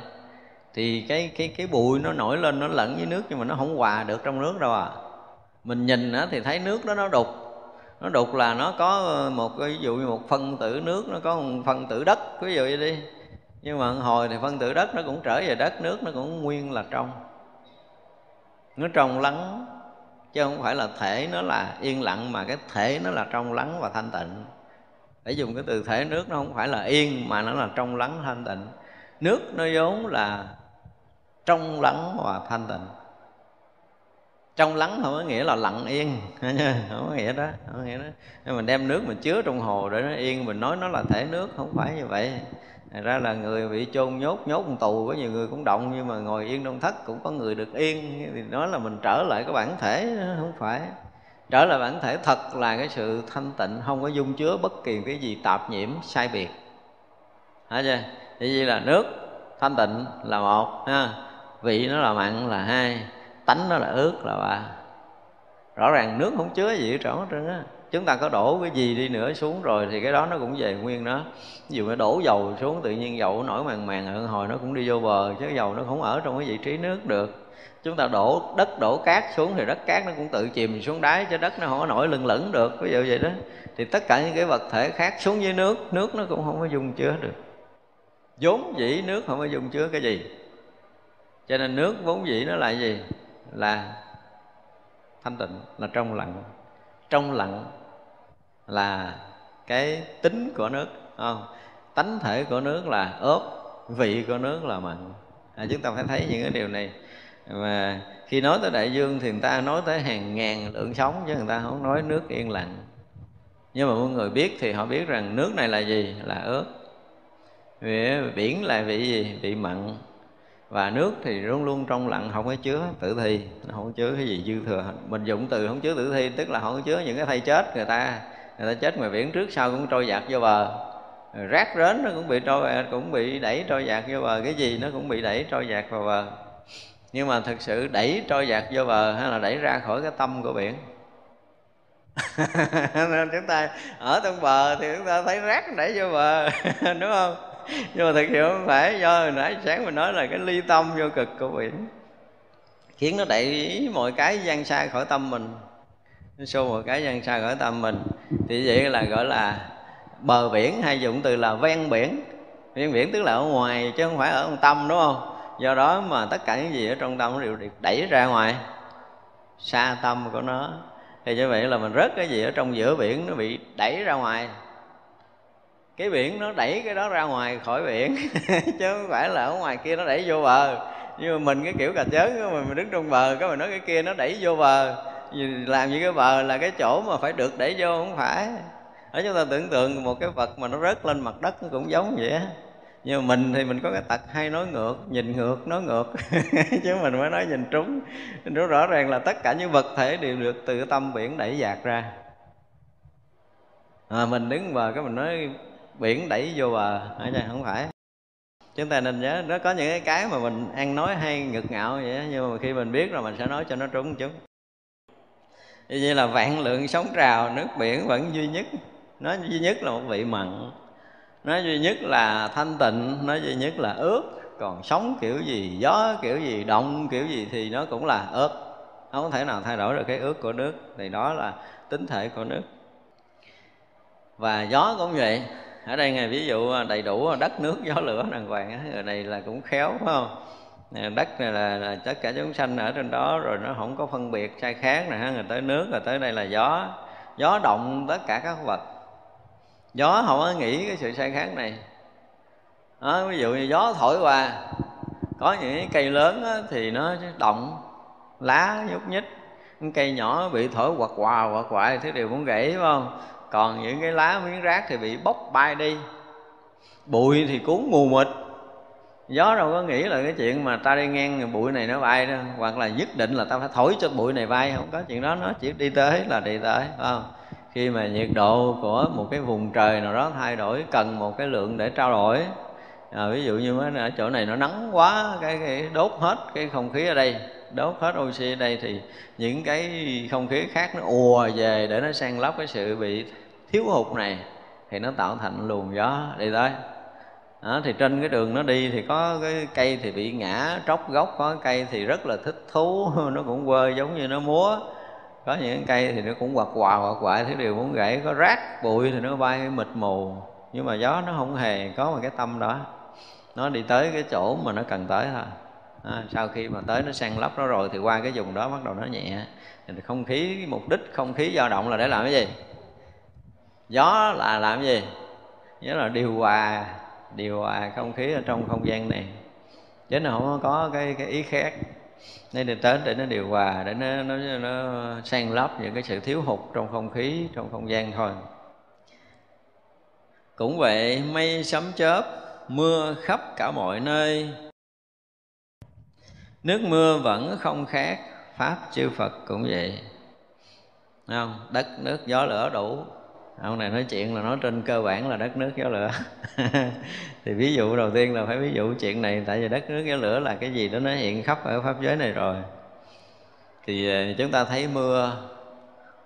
Thì cái cái cái bụi nó nổi lên nó lẫn với nước nhưng mà nó không hòa được trong nước đâu à. Mình nhìn á, thì thấy nước đó nó đục nó đục là nó có ờ, một cái, ví dụ như một phân tử nước, nó có một phân tử đất, ví dụ như đi. Nhưng mà hồi thì phân tử đất nó cũng trở về đất, nước nó cũng nguyên là trong. Nó trong lắng, chứ không phải là thể nó là yên lặng, mà cái thể nó là trong lắng và thanh tịnh. Để dùng cái từ thể nước nó không phải là yên, mà nó là trong lắng thanh tịnh. Nước nó vốn là trong lắng và thanh tịnh trong lắng không có nghĩa là lặng yên. Không có nghĩa đó, không có nghĩa đó. Nên mình đem nước mình chứa trong hồ để nó yên. Mình nói nó là thể nước, không phải như vậy. Thật ra là người bị chôn nhốt nhốt một tù, có nhiều người cũng động. Nhưng mà ngồi yên trong thất cũng có người được yên. Thì nói là mình trở lại cái bản thể, không phải. Trở lại bản thể thật là cái sự thanh tịnh, không có dung chứa bất kỳ cái gì tạp nhiễm, sai biệt. Hả chưa? Thì vậy là nước, thanh tịnh là một, ha. Vị nó là mặn là hai tánh nó là ướt là ba rõ ràng nước không chứa gì hết trơn á. Chúng ta có đổ cái gì đi nữa xuống rồi thì cái đó nó cũng về nguyên nó ví dụ nó đổ dầu xuống, tự nhiên dầu nổi màng màng hơn hồi nó cũng đi vô bờ, chứ dầu nó không ở trong cái vị trí nước được. Chúng ta đổ đất, đổ cát xuống thì đất cát nó cũng tự chìm xuống đáy, chứ đất nó không có nổi lưng lửng được, ví dụ vậy đó. Thì tất cả những cái vật thể khác xuống dưới nước nước nó cũng không có dung chứa được. Vốn dĩ nước không có dung chứa cái gì. Cho nên nước vốn dĩ nó là gì? Là thanh tịnh là trong lặng. Trong lặng là cái tính của nước không? Tánh thể của nước là ốp vị của nước là mặn. À, chúng ta phải thấy những cái điều này. Và khi nói tới đại dương thì người ta nói tới hàng ngàn lượng sống chứ người ta không nói nước yên lặng. Nhưng mà mọi người biết thì họ biết rằng nước này là gì? Là ướt. vì biển là vị gì? Vị mặn và nước thì luôn luôn trong lặng, không có chứa tử thi. Nó không có chứa cái gì dư thừa mình dụng từ không chứa tử thi, tức là không có chứa những cái thay chết người ta. Người ta chết ngoài biển trước, sau cũng trôi giạt vô bờ. Rác rến nó cũng bị trôi, cũng bị đẩy trôi giạt vô bờ. Cái gì nó cũng bị đẩy trôi giạt vào bờ. Nhưng mà thực sự đẩy trôi giạt vô bờ hay là đẩy ra khỏi cái tâm của biển? Nên chúng ta ở trong bờ thì chúng ta thấy rác đẩy vô bờ, đúng không? nhưng mà thực sự không phải do hồi nãy sáng mình nói là cái ly tâm vô cực của biển khiến nó đẩy mọi cái gian xa khỏi tâm mình. Nó xô mọi cái gian xa khỏi tâm mình. Thì vậy là gọi là bờ biển hay dụng từ là ven biển. Ven biển tức là ở ngoài chứ không phải ở trong tâm, đúng không? Do đó mà tất cả những gì ở trong tâm nó đều được đẩy ra ngoài. Xa tâm của nó. Thì như vậy là mình rớt cái gì ở trong giữa biển nó bị đẩy ra ngoài cái biển nó đẩy cái đó ra ngoài khỏi biển chứ không phải là ở ngoài kia nó đẩy vô bờ. Nhưng mà mình cái kiểu cà chớn mà mình đứng trong bờ cái mình nói cái kia nó đẩy vô bờ. Làm như cái bờ là cái chỗ mà phải được đẩy vô không phải. Ở chúng ta tưởng tượng một cái vật mà nó rớt lên mặt đất nó cũng giống vậy á. Nhưng mà mình thì mình có cái tật hay nói ngược nhìn ngược nói ngược. Chứ mình mới nói nhìn trúng. Nó rõ ràng là tất cả những vật thể đều được từ tâm biển đẩy dạt ra. À, mình đứng bờ cái mình nói biển đẩy vô bờ. À, không phải. Chúng ta nên nhớ nó có những cái cái mà mình ăn nói hay ngực ngạo vậy đó, nhưng mà khi mình biết rồi mình sẽ nói cho nó trúng chúng như là vạn lượng sóng trào nước biển vẫn duy nhất. Nó duy nhất là một vị mặn. Nó duy nhất là thanh tịnh. Nó duy nhất là ướt. Còn sóng kiểu gì gió kiểu gì động kiểu gì thì nó cũng là ướt. Không thể nào thay đổi được cái ướt của nước. Thì đó là tính thể của nước. Và gió cũng vậy ở đây ngài ví dụ à, đầy đủ à, đất nước gió lửa đàng hoàng người này là cũng khéo phải không? Đất này là, là tất cả chúng sanh ở trên đó rồi nó không có phân biệt sai khác nè người tới nước rồi tới đây là gió. Gió động tất cả các vật. Gió không có nghĩ cái sự sai khác này. Đó, ví dụ như gió thổi qua có những cái cây lớn á, thì nó động lá nhúc nhích. Cây nhỏ bị thổi quạt quà quạt quại thứ đều muốn gãy phải không? Còn những cái lá miếng rác thì bị bốc bay đi. Bụi thì cuốn mù mịt. Gió đâu có nghĩ là cái chuyện mà ta đi ngang bụi này nó bay đâu. Hoặc là nhất định là ta phải thổi cho bụi này bay. Không có chuyện đó nó chỉ đi tới là đi tới phải không? Khi mà nhiệt độ của một cái vùng trời nào đó thay đổi cần một cái lượng để trao đổi. À, ví dụ như ở chỗ này nó nắng quá cái, cái đốt hết cái không khí ở đây đốt hết oxy ở đây thì những cái không khí khác nó ùa về để nó sang lấp cái sự bị thiếu hụt này thì nó tạo thành luồng gió đi tới. Đó, thì trên cái đường nó đi thì có cái cây thì bị ngã tróc gốc có cây thì rất là thích thú nó cũng quơ giống như nó múa. Có những cây thì nó cũng quạt quà quạt quại thứ điều muốn gãy có rác bụi thì nó bay mịt mù. Nhưng mà gió nó không hề có một cái tâm đó. Nó đi tới cái chỗ mà nó cần tới thôi. À, sau khi mà tới nó sang lấp nó rồi thì qua cái vùng đó bắt đầu nó nhẹ. Thì không khí mục đích không khí dao động là để làm cái gì? Gió là làm gì? Nghĩa là điều hòa điều hòa không khí ở trong không gian này. Chứ nó không có cái cái ý khác. Nên đi tới để nó điều hòa, để nó nó nó sang lấp những cái sự thiếu hụt trong không khí, trong không gian thôi. Cũng vậy, mây sấm chớp, mưa khắp cả mọi nơi. Nước mưa vẫn không khác, pháp, chư phật cũng vậy. Không? Đất, nước, gió lửa đủ ông này nói chuyện là nói trên cơ bản là đất nước gió lửa. Thì ví dụ đầu tiên là phải ví dụ chuyện này, tại vì đất nước gió lửa là cái gì đó nó hiện khắp ở pháp giới này rồi. Thì ờ, chúng ta thấy mưa,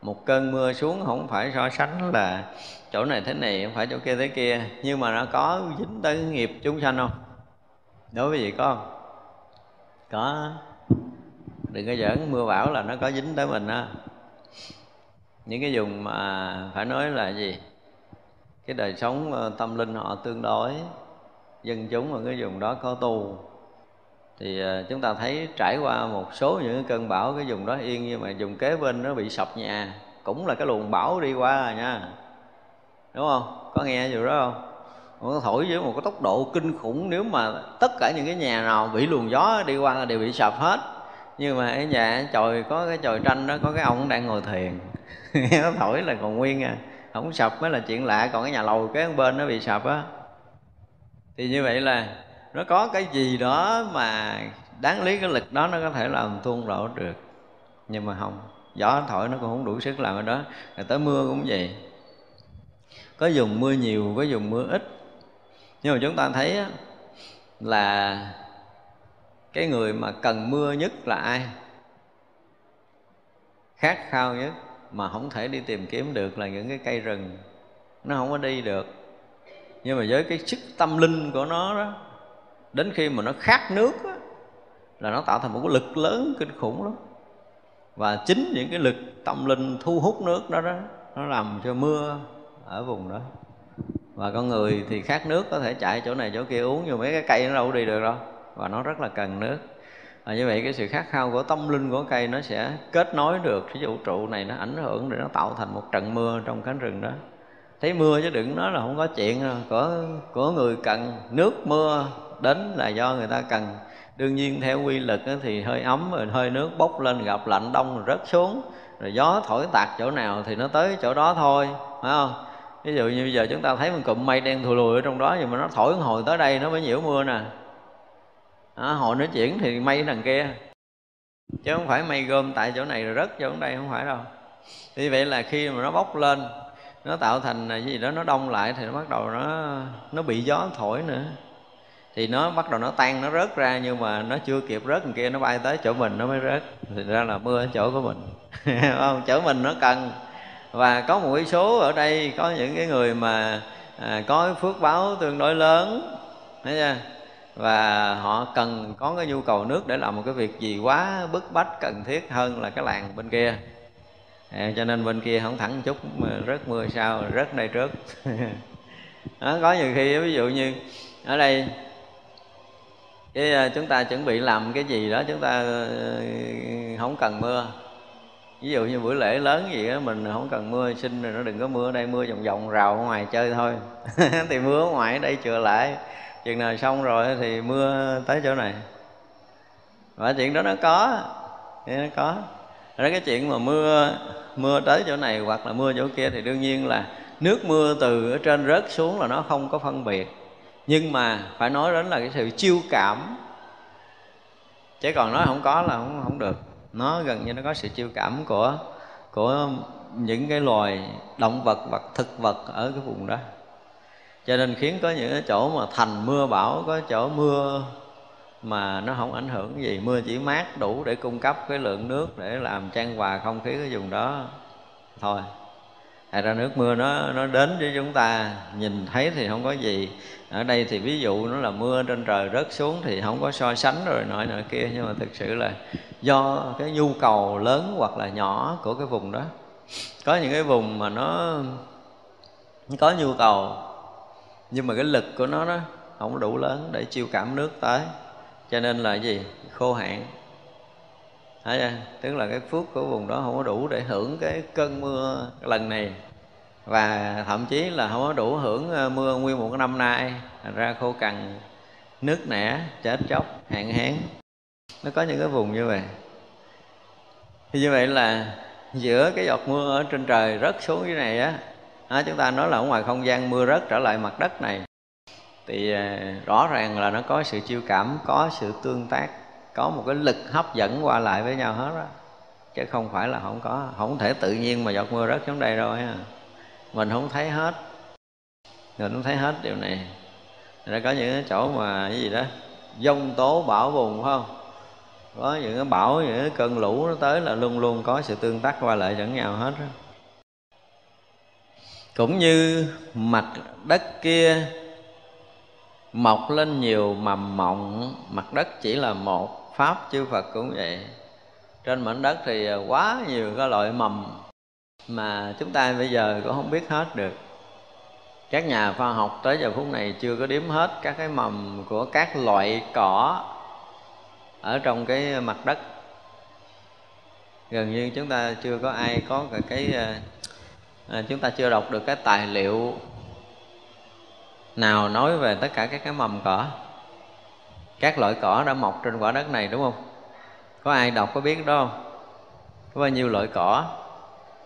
một cơn mưa xuống không phải so sánh là chỗ này thế này, không phải chỗ kia thế kia, nhưng mà nó có dính tới nghiệp chúng sanh không? Đối với gì có không? Có. Đừng có giỡn, mưa bão là nó có dính tới mình á những cái vùng mà phải nói là gì? Cái đời sống ờ, tâm linh họ tương đối, dân chúng ở cái vùng đó có tu. Thì ờ, chúng ta thấy trải qua một số những cơn bão, cái vùng đó yên, nhưng mà vùng kế bên nó bị sập nhà, cũng là cái luồng bão đi qua rồi nha. Đúng không? Có nghe điều đó không? Nó thổi với một cái tốc độ kinh khủng, nếu mà tất cả những cái nhà nào bị luồng gió đi qua là đều bị sập hết nhưng mà ở nhà dạ, trời, có cái chòi tranh đó, có cái ông đang ngồi thiền. Nó thổi là còn nguyên à. Không sập mới là chuyện lạ, còn cái nhà lầu kế bên nó bị sập á. Thì như vậy là nó có cái gì đó mà đáng lý cái lực đó nó có thể làm tuôn đổ được. Nhưng mà không, gió thổi nó cũng không đủ sức làm cái đó. Rồi tới mưa cũng vậy. Có dùng mưa nhiều, có dùng mưa ít. Nhưng mà chúng ta thấy là cái người mà cần mưa nhất là ai? Khát khao nhất mà không thể đi tìm kiếm được là những cái cây rừng. Nó không có đi được. Nhưng mà với cái sức tâm linh của nó đó đến khi mà nó khát nước đó, là nó tạo thành một cái lực lớn kinh khủng lắm. Và chính những cái lực tâm linh thu hút nước đó đó nó làm cho mưa ở vùng đó. Và con người thì khát nước có thể chạy chỗ này chỗ kia uống nhưng mấy cái cây nó đâu đi được đâu và nó rất là cần nước. Và như vậy cái sự khát khao của tâm linh của cây nó sẽ kết nối được cái vũ trụ này nó ảnh hưởng để nó tạo thành một trận mưa trong cánh rừng đó. Thấy mưa chứ đừng nói là không có chuyện đâu. của của người cần nước mưa đến là do người ta cần. Đương nhiên theo quy lực thì hơi ấm rồi hơi nước bốc lên, gặp lạnh đông rồi rớt xuống, rồi gió thổi tạt chỗ nào thì nó tới chỗ đó thôi, phải không? Ví dụ như bây giờ chúng ta thấy một cụm mây đen thù lùi ở trong đó nhưng mà nó thổi hồi tới đây nó mới nhiễu mưa nè à, hồi nó chuyển thì mây đằng kia. Chứ không phải mây gom tại chỗ này rồi rớt chỗ đây không phải đâu. Vì vậy là khi mà nó bốc lên nó tạo thành cái gì đó nó đông lại thì nó bắt đầu nó nó bị gió thổi nữa. Thì nó bắt đầu nó tan nó rớt ra nhưng mà nó chưa kịp rớt đằng kia nó bay tới chỗ mình nó mới rớt. Thì ra là mưa ở chỗ của mình. Không? Chỗ mình nó cần. Và có một cái số ở đây có những cái người mà à, có phước báo tương đối lớn. Thấy chưa? Và họ cần có cái nhu cầu nước để làm một cái việc gì quá bức bách cần thiết hơn là cái làng bên kia. À, cho nên bên kia không thẳng chút mà rớt mưa sao rớt đây trước. Đó, có nhiều khi ví dụ như ở đây cái ờ, chúng ta chuẩn bị làm cái gì đó chúng ta ờ, không cần mưa. Ví dụ như buổi lễ lớn gì đó mình không cần mưa xin rồi nó đừng có mưa ở đây mưa vòng vòng rào ở ngoài chơi thôi. Thì mưa ở ngoài ở đây chừa lại chừng nào xong rồi thì mưa tới chỗ này. Và chuyện đó nó có nó có. Đó, cái chuyện mà mưa mưa tới chỗ này hoặc là mưa chỗ kia thì đương nhiên là nước mưa từ ở trên rớt xuống là nó không có phân biệt. Nhưng mà phải nói đến là cái sự chiêu cảm. Chứ còn nói không có là không không được. Nó gần như nó có sự chiêu cảm của của những cái loài động vật hoặc thực vật ở cái vùng đó cho nên khiến có những cái chỗ mà thành mưa bão, có chỗ mưa mà nó không ảnh hưởng gì. Mưa chỉ mát đủ để cung cấp cái lượng nước để làm trang hòa không khí cái vùng đó thôi. Thật ra nước mưa nó nó đến với chúng ta, nhìn thấy thì không có gì. Ở đây thì ví dụ nó là mưa trên trời rớt xuống thì không có so sánh rồi nọ nọ kia, nhưng mà thực sự là do cái nhu cầu lớn hoặc là nhỏ của cái vùng đó. Có những cái vùng mà nó có nhu cầu nhưng mà cái lực của nó đó không đủ lớn để chiêu cảm nước tới. Cho nên là gì? Khô hạn. Thấy chưa? tức là cái phước của vùng đó không có đủ để hưởng cái cơn mưa lần này. Và thậm chí là không có đủ hưởng ờ, mưa nguyên một năm nay ra khô cằn nước nẻ, chết chóc, hạn hán. Nó có những cái vùng như vậy. Thì như vậy là giữa cái giọt mưa ở trên trời rớt xuống dưới này á à, chúng ta nói là ở ngoài không gian mưa rớt trở lại mặt đất này thì à, rõ ràng là nó có sự chiêu cảm có sự tương tác có một cái lực hấp dẫn qua lại với nhau hết đó chứ không phải là không có không thể tự nhiên mà giọt mưa rớt xuống đây rồi, ha. Mình không thấy hết. Mình không thấy hết điều này. Đã có những cái chỗ mà cái gì đó dông tố bão bùng phải không? Có những cái bão những cái cơn lũ nó tới là luôn luôn có sự tương tác qua lại lẫn nhau hết đó cũng như mặt đất kia mọc lên nhiều mầm mộng mặt đất chỉ là một pháp chư phật cũng vậy. Trên mảnh đất thì quá nhiều cái loại mầm mà chúng ta bây giờ cũng không biết hết được. Các nhà khoa học tới giờ phút này chưa có đếm hết các cái mầm của các loại cỏ ở trong cái mặt đất. Gần như chúng ta chưa có ai có cái à, chúng ta chưa đọc được cái tài liệu nào nói về tất cả các cái mầm cỏ. Các loại cỏ đã mọc trên quả đất này đúng không? Có ai đọc có biết đó không? Có bao nhiêu loại cỏ?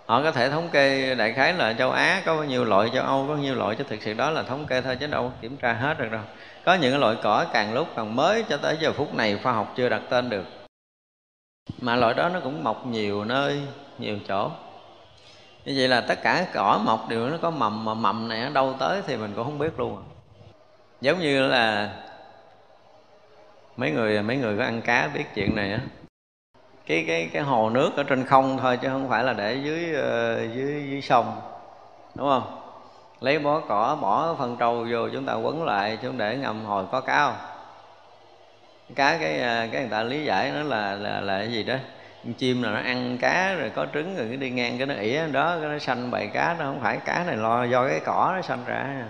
Họ có thể thống kê đại khái là châu Á có bao nhiêu loại châu Âu có bao nhiêu loại chứ thực sự đó là thống kê thôi chứ đâu kiểm tra hết được đâu. Có những loại cỏ càng lúc càng mới cho tới giờ phút này khoa học chưa đặt tên được. Mà loại đó nó cũng mọc nhiều nơi nhiều chỗ như vậy là tất cả cỏ mọc đều nó có mầm, mà mầm này nó đâu tới thì mình cũng không biết luôn. Giống như là mấy người mấy người có ăn cá biết chuyện này á. Cái cái cái hồ nước ở trên không thôi chứ không phải là để dưới ờ, dưới dưới sông, đúng không? Lấy bó cỏ, bỏ phân trâu vô chúng ta quấn lại chúng để ngầm hồi có cá không? Cá cái ờ, cái người ta lý giải nó là là là cái gì đó? Chim là nó ăn cá, rồi có trứng, rồi cái đi ngang cái nó ỉa đó, cái nó sanh bầy cá nó không phải cá này lo, do cái cỏ nó sanh ra.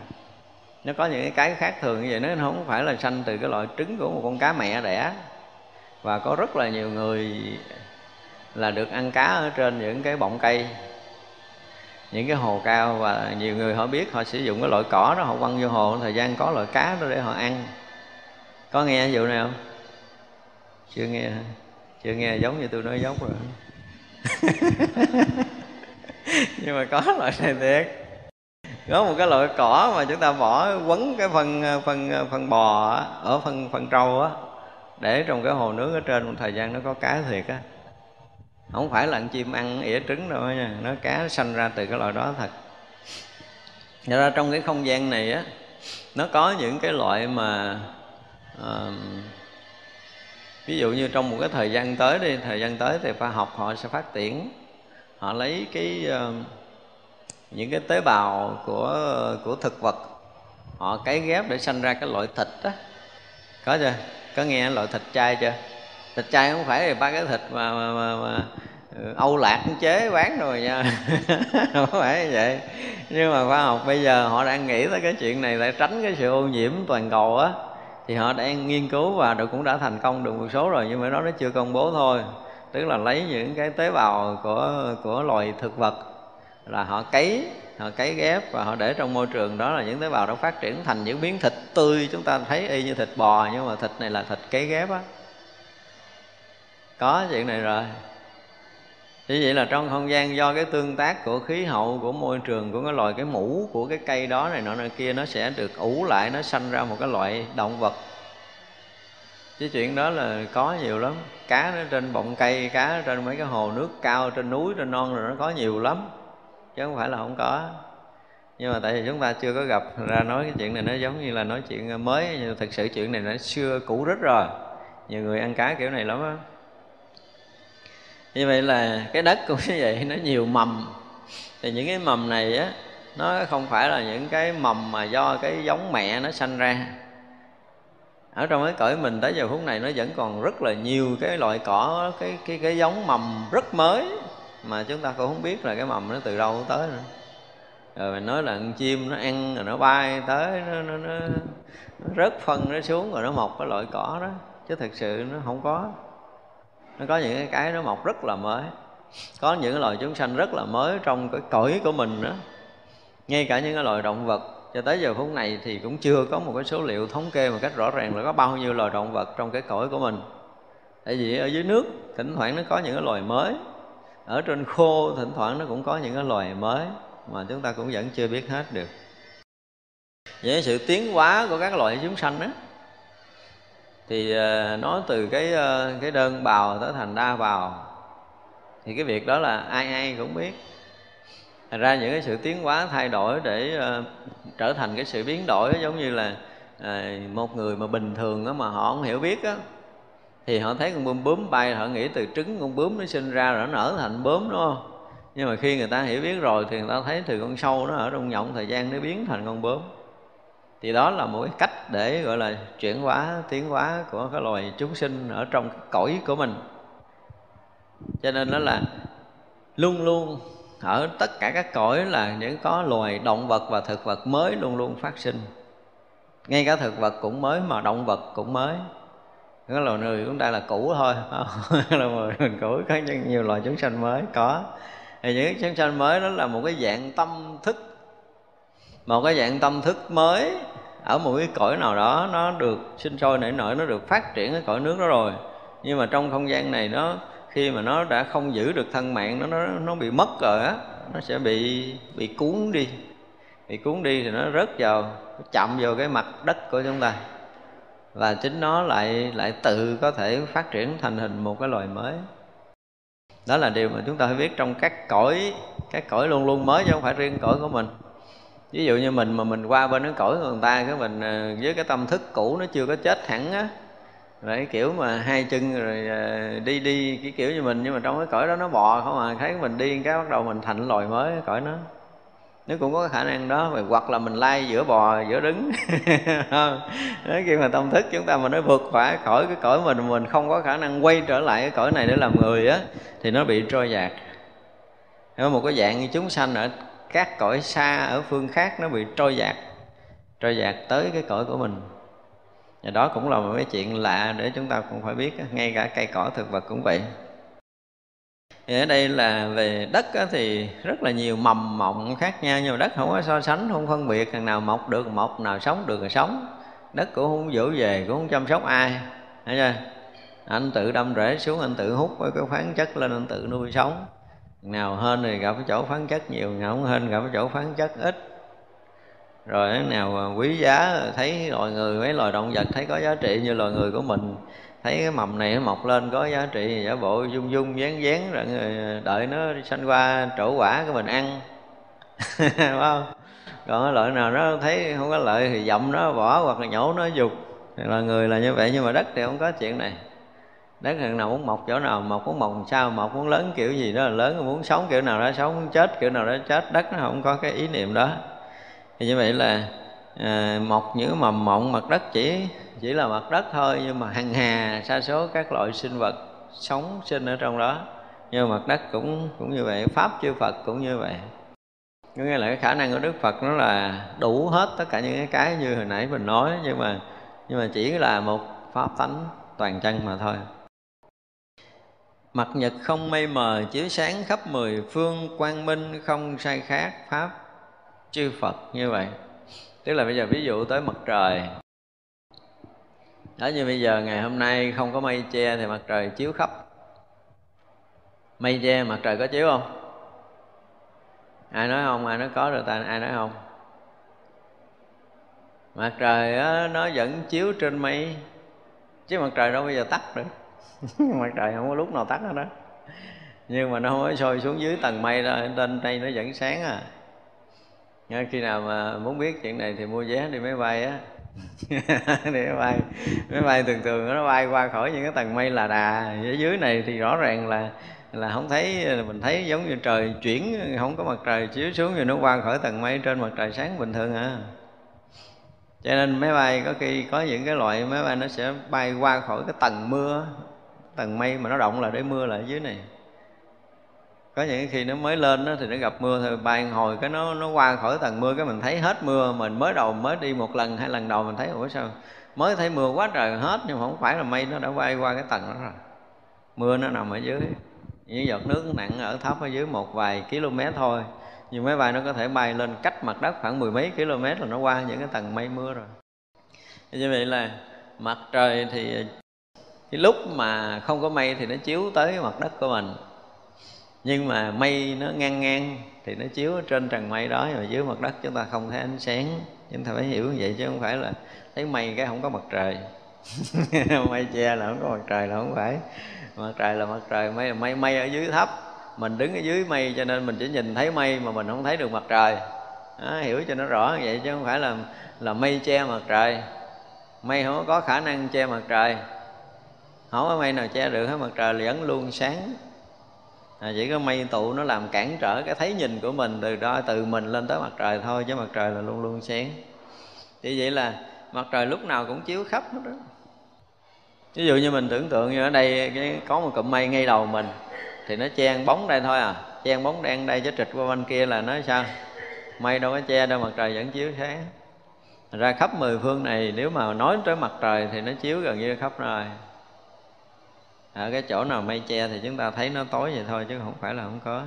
Nó có những cái khác thường như vậy, nó không phải là sanh từ cái loại trứng của một con cá mẹ đẻ. Và có rất là nhiều người là được ăn cá ở trên những cái bọng cây, những cái hồ cao. Và nhiều người họ biết, họ sử dụng cái loại cỏ đó, họ quăng vô hồ, thời gian có loại cá đó để họ ăn. Có nghe vụ này không? Chưa nghe chưa nghe giống như tôi nói giống rồi. Nhưng mà có loại này thiệt. Có một cái loại cỏ mà chúng ta bỏ quấn cái phần phần phần bò ở phần phần trâu á để trong cái hồ nước ở trên một thời gian nó có cá thiệt á. Không phải là chim ăn ỉa trứng đâu nha nó cá sanh ra từ cái loại đó thật. Thật ra trong cái không gian này á nó có những cái loại mà uh, ví dụ như trong một cái thời gian tới đi thời gian tới thì khoa học họ sẽ phát triển. Họ lấy cái ờ, những cái tế bào của của thực vật họ cấy ghép để sanh ra cái loại thịt đó có chưa? Có nghe loại thịt chay chưa? Thịt chay không phải là ba cái thịt mà, mà, mà, mà ờ, Âu lạc chế bán rồi nha. Không phải như vậy. Nhưng mà khoa học bây giờ họ đang nghĩ tới cái chuyện này để tránh cái sự ô nhiễm toàn cầu á thì họ đang nghiên cứu và được cũng đã thành công được một số rồi, nhưng mà nó nó chưa công bố thôi. Tức là lấy những cái tế bào của của loài thực vật là họ cấy họ cấy ghép và họ để trong môi trường. Đó là những tế bào đó phát triển thành những miếng thịt tươi. Chúng ta thấy y như thịt bò, nhưng mà thịt này là thịt cấy ghép á. Có chuyện này rồi như vậy là trong không gian do cái tương tác của khí hậu, của môi trường, của cái loài cái mũ, của cái cây đó này nọ này kia, nó sẽ được ủ lại, nó sanh ra một cái loại động vật. Chứ chuyện đó là có nhiều lắm. Cá nó trên bọng cây, cá trên mấy cái hồ nước cao, trên núi, trên non rồi nó có nhiều lắm. Chứ không phải là không có. Nhưng mà tại vì chúng ta chưa có gặp ra nói cái chuyện này, nó giống như là nói chuyện mới, nhưng thực sự chuyện này nó xưa cũ rất rồi. Nhiều người ăn cá kiểu này lắm á như vậy là cái đất cũng như vậy nó nhiều mầm. Thì những cái mầm này á nó không phải là những cái mầm mà do cái giống mẹ nó sanh ra. Ở trong cái cõi mình tới giờ phút này nó vẫn còn rất là nhiều cái loại cỏ cái cái cái giống mầm rất mới mà chúng ta cũng không biết là cái mầm nó từ đâu tới nữa. Rồi mình nói là con chim nó ăn rồi nó bay tới nó, nó, nó, nó rớt phân nó xuống rồi nó mọc cái loại cỏ đó. Chứ thật sự nó không có nó có những cái nó mọc rất là mới. Có những cái loài chúng sanh rất là mới trong cái cõi của mình nữa ngay cả những cái loài động vật, cho tới giờ phút này thì cũng chưa có một cái số liệu thống kê một cách rõ ràng là có bao nhiêu loài động vật trong cái cõi của mình. Tại vì ở dưới nước, thỉnh thoảng nó có những cái loài mới. Ở trên khô, thỉnh thoảng nó cũng có những cái loài mới mà chúng ta cũng vẫn chưa biết hết được. Với sự tiến hóa của các loài chúng sanh đó thì ờ, nó từ cái ờ, cái đơn bào tới thành đa bào thì cái việc đó là ai ai cũng biết. Thành ra những cái sự tiến hóa thay đổi để uh, trở thành cái sự biến đổi giống như là uh, một người mà bình thường đó mà họ không hiểu biết á thì họ thấy con bướm bướm bay họ nghĩ từ trứng con bướm nó sinh ra rồi nó nở thành bướm đúng không? Nhưng mà khi người ta hiểu biết rồi thì người ta thấy từ con sâu nó ở trong nhộng thời gian nó biến thành con bướm thì đó là một cái cách để, gọi là, chuyển hóa, tiến hóa của cái loài chúng sinh ở trong cái cõi của mình. Cho nên nó là luôn luôn ở tất cả các cõi là những có loài động vật và thực vật mới luôn luôn phát sinh. Ngay cả thực vật cũng mới mà động vật cũng mới. Cái loài người chúng ta là cũ thôi là mình cũ, có nhiều loài chúng sanh mới, có. Thì những chúng sanh mới đó là một cái dạng tâm thức một cái dạng tâm thức mới ở một cái cõi nào đó, nó được sinh sôi nảy nở, nó được phát triển cái cõi nước đó rồi. Nhưng mà trong không gian này nó khi mà nó đã không giữ được thân mạng, nó nó nó bị mất rồi á, nó sẽ bị bị cuốn đi. Bị cuốn đi thì nó rớt vào, nó chậm vào cái mặt đất của chúng ta. Và chính nó lại lại tự có thể phát triển thành hình một cái loài mới. Đó là điều mà chúng ta phải biết trong các cõi các cõi luôn luôn mới chứ không phải riêng cõi của mình ví dụ như mình mà mình qua bên cái cõi người ta cái mình ờ, với cái tâm thức cũ nó chưa có chết hẳn á rồi kiểu mà hai chân rồi ờ, đi đi cái kiểu như mình nhưng mà trong cái cõi đó nó bò không à thấy mình đi cái bắt đầu mình thành loài mới cái cõi nó. Nó cũng có khả năng đó hoặc là mình lai giữa bò giữa đứng. Đấy, khi mà tâm thức chúng ta mà nó vượt khỏi cái cõi mình mình không có khả năng quay trở lại cái cõi này để làm người á thì nó bị trôi dạt. Một cái dạng như chúng sanh ở các cõi xa ở phương khác nó bị trôi dạt trôi dạt tới cái cõi của mình. Và đó cũng là một cái chuyện lạ để chúng ta cũng phải biết ngay cả cây cỏ thực vật cũng vậy. Thì ở đây là về đất thì rất là nhiều mầm mộng khác nhau, nhưng mà đất không có so sánh, không phân biệt, thằng nào mọc được, mọc, nào sống được là sống. Đất cũng không dỗ về, cũng không chăm sóc ai, thấy chưa? Anh tự đâm rễ xuống, anh tự hút, với cái khoáng chất lên, anh tự nuôi sống nào hên thì gặp cái chỗ phán chất nhiều, nào không hên gặp cái chỗ phán chất ít. Rồi cái nào quý giá, thấy loài người, mấy loài động vật thấy có giá trị như loài người của mình, thấy cái mầm này nó mọc lên có giá trị, giả bộ dung dung dán dán rồi đợi nó sanh qua trổ quả cái mình ăn. Đúng không? Còn cái loại nào nó thấy không có lợi thì dậm nó bỏ hoặc là nhổ nó dục. Thì là người là như vậy, nhưng mà đất thì không có chuyện này đất thằng nào muốn mọc chỗ nào mọc muốn mọc sao mọc muốn lớn kiểu gì đó là lớn muốn sống kiểu nào đó sống muốn chết kiểu nào đó chết đất nó không có cái ý niệm đó. Thì như vậy là à, mọc những mầm mộng mặt đất chỉ chỉ là mặt đất thôi nhưng mà hàng hà sa số các loại sinh vật sống sinh ở trong đó. Nhưng mặt đất cũng cũng như vậy pháp chư phật cũng như vậy. Có nghĩa là cái khả năng của đức phật nó là đủ hết tất cả những cái cái như hồi nãy mình nói nhưng mà nhưng mà chỉ là một pháp tánh toàn chân mà thôi. Mặt nhật không mây mờ chiếu sáng khắp mười phương quang minh không sai khác pháp chư Phật như vậy. Tức là bây giờ ví dụ tới mặt trời Đó như bây giờ ngày hôm nay không có mây che thì mặt trời chiếu khắp Mây che mặt trời có chiếu không? Ai nói không? Ai nói có rồi? ta? Ai nói không? Mặt trời đó, nó vẫn chiếu trên mây Chứ mặt trời đâu bây giờ tắt được mặt trời không có lúc nào tắt hết đó nhưng mà nó không có sôi xuống dưới tầng mây đó trên đây nó vẫn sáng à. Nên khi nào mà muốn biết chuyện này thì mua vé đi máy bay á. Đi máy bay. Máy bay thường thường nó bay qua khỏi những cái tầng mây là đà. Ở dưới này thì rõ ràng là là không thấy mình thấy giống như trời chuyển, không có mặt trời chiếu xuống rồi nó qua khỏi tầng mây trên mặt trời sáng bình thường à. Cho nên máy bay có khi có những cái loại máy bay nó sẽ bay qua khỏi cái tầng mưa tầng mây mà nó động là để mưa lại dưới này. Có những khi nó mới lên đó, thì nó gặp mưa thôi. Bay hồi cái nó nó qua khỏi tầng mưa cái mình thấy hết mưa. Mình mới đầu mới đi một lần hai lần đầu mình thấy ủa sao? Mới thấy mưa quá trời hết nhưng mà không phải là mây nó đã bay qua cái tầng đó rồi. Mưa nó nằm ở dưới. Những giọt nước nặng ở thấp ở dưới một vài km thôi. Nhưng máy bay nó có thể bay lên cách mặt đất khoảng mười mấy km là nó qua những cái tầng mây mưa rồi. Như vậy là mặt trời thì cái lúc mà không có mây thì nó chiếu tới mặt đất của mình. Nhưng mà mây nó ngang ngang thì nó chiếu trên trần mây đó và dưới mặt đất chúng ta không thấy ánh sáng. Chúng ta phải hiểu như vậy chứ không phải là thấy mây cái không có mặt trời. Mây che là không có mặt trời là không phải. Mặt trời là mặt trời mây là mây mây ở dưới thấp. Mình đứng ở dưới mây cho nên mình chỉ nhìn thấy mây mà mình không thấy được mặt trời. Đó, hiểu cho nó rõ như vậy chứ không phải là là mây che mặt trời. Mây không có khả năng che mặt trời không có mây nào che được hết mặt trời vẫn luôn sáng. À, chỉ có mây tụ nó làm cản trở cái thấy nhìn của mình từ đó từ mình lên tới mặt trời thôi chứ mặt trời là luôn luôn sáng. Thì vậy là mặt trời lúc nào cũng chiếu khắp hết đó. Ví dụ như mình tưởng tượng như ở đây cái có một cụm mây ngay đầu mình thì nó che bóng đây thôi à. Che bóng đen đây chứ trịch qua bên kia là nó sao? Mây đâu có che đâu mặt trời vẫn chiếu sáng. Ra khắp mười phương này nếu mà nói tới mặt trời thì nó chiếu gần như khắp rồi ở cái chỗ nào mây che thì chúng ta thấy nó tối vậy thôi chứ không phải là không có.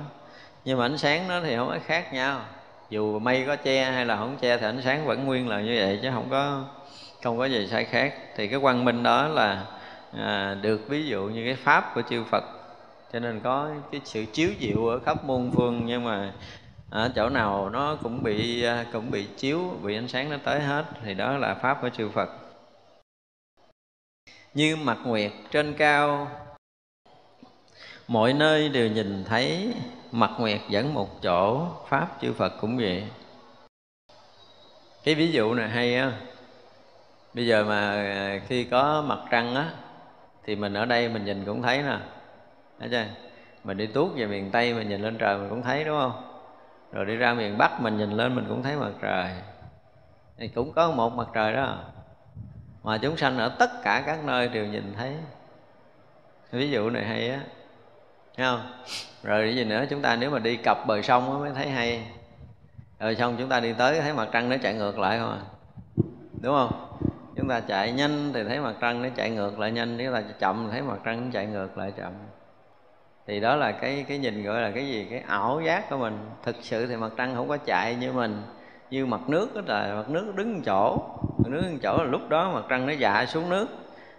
Nhưng mà ánh sáng nó thì không có khác nhau. Dù mây có che hay là không che thì ánh sáng vẫn nguyên là như vậy chứ không có không có gì sai khác. Thì cái quang minh đó là à, được ví dụ như cái pháp của chư Phật. Cho nên có cái sự chiếu diệu ở khắp muôn phương nhưng mà ở chỗ nào nó cũng bị à, cũng bị chiếu bị ánh sáng nó tới hết thì đó là pháp của chư Phật như mặt nguyệt trên cao. Mọi nơi đều nhìn thấy mặt nguyệt dẫn một chỗ, pháp, chư Phật cũng vậy. Cái ví dụ này hay á. Bây giờ mà à, khi có mặt trăng á, thì mình ở đây mình nhìn cũng thấy nè. Thấy chưa? Mình đi tuốt về miền tây mình nhìn lên trời mình cũng thấy, đúng không? Rồi đi ra miền bắc mình nhìn lên mình cũng thấy mặt trời. Thì cũng có một mặt trời đó mà chúng sanh ở tất cả các nơi đều nhìn thấy. Ví dụ này hay á, thấy không? Rồi cái gì nữa? Chúng ta nếu mà đi cặp bờ sông mới thấy hay. Rồi xong chúng ta đi tới thấy mặt trăng nó chạy ngược lại không à? Đúng không? Chúng ta chạy nhanh thì thấy mặt trăng nó chạy ngược lại nhanh, nếu là chậm thì thấy mặt trăng nó chạy ngược lại chậm. Thì đó là cái cái nhìn gọi là cái gì? Cái ảo giác của mình. Thực sự thì mặt trăng không có chạy như mình như mặt nước đó là mặt nước đứng chỗ. Mặt nước đứng chỗ là lúc đó mặt trăng nó dạ xuống nước.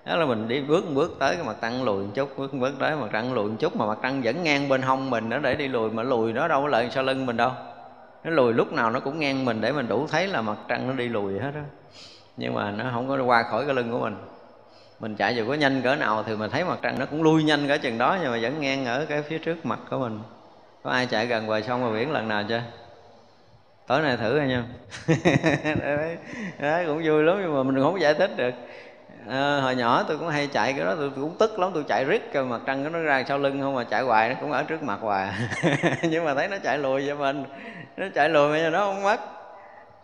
Đó là mình đi bước một bước tới cái mặt trăng lùi một chút, bước một bước tới mặt trăng lùi một chút mà mặt trăng vẫn ngang bên hông mình nó để đi lùi, mà lùi nó đâu có lợi sau lưng mình đâu. Nó lùi lúc nào nó cũng ngang mình để mình đủ thấy là mặt trăng nó đi lùi hết đó nhưng mà nó không có qua khỏi cái lưng của mình. Mình chạy dù có nhanh cỡ nào thì mình thấy mặt trăng nó cũng lui nhanh cỡ chừng đó, nhưng mà vẫn ngang ở cái phía trước mặt của mình. Có ai chạy gần bờ sông bờ biển lần nào chưa? Tối nay thử coi em đấy, đấy, cũng vui lắm nhưng mà mình không giải thích được. À, hồi nhỏ tôi cũng hay chạy cái đó tôi, tôi cũng tức lắm tôi chạy riết cái mặt trăng nó ra sau lưng không mà chạy hoài nó cũng ở trước mặt hoài. Nhưng mà thấy nó chạy lùi cho mình. Nó chạy lùi mà nó không mất.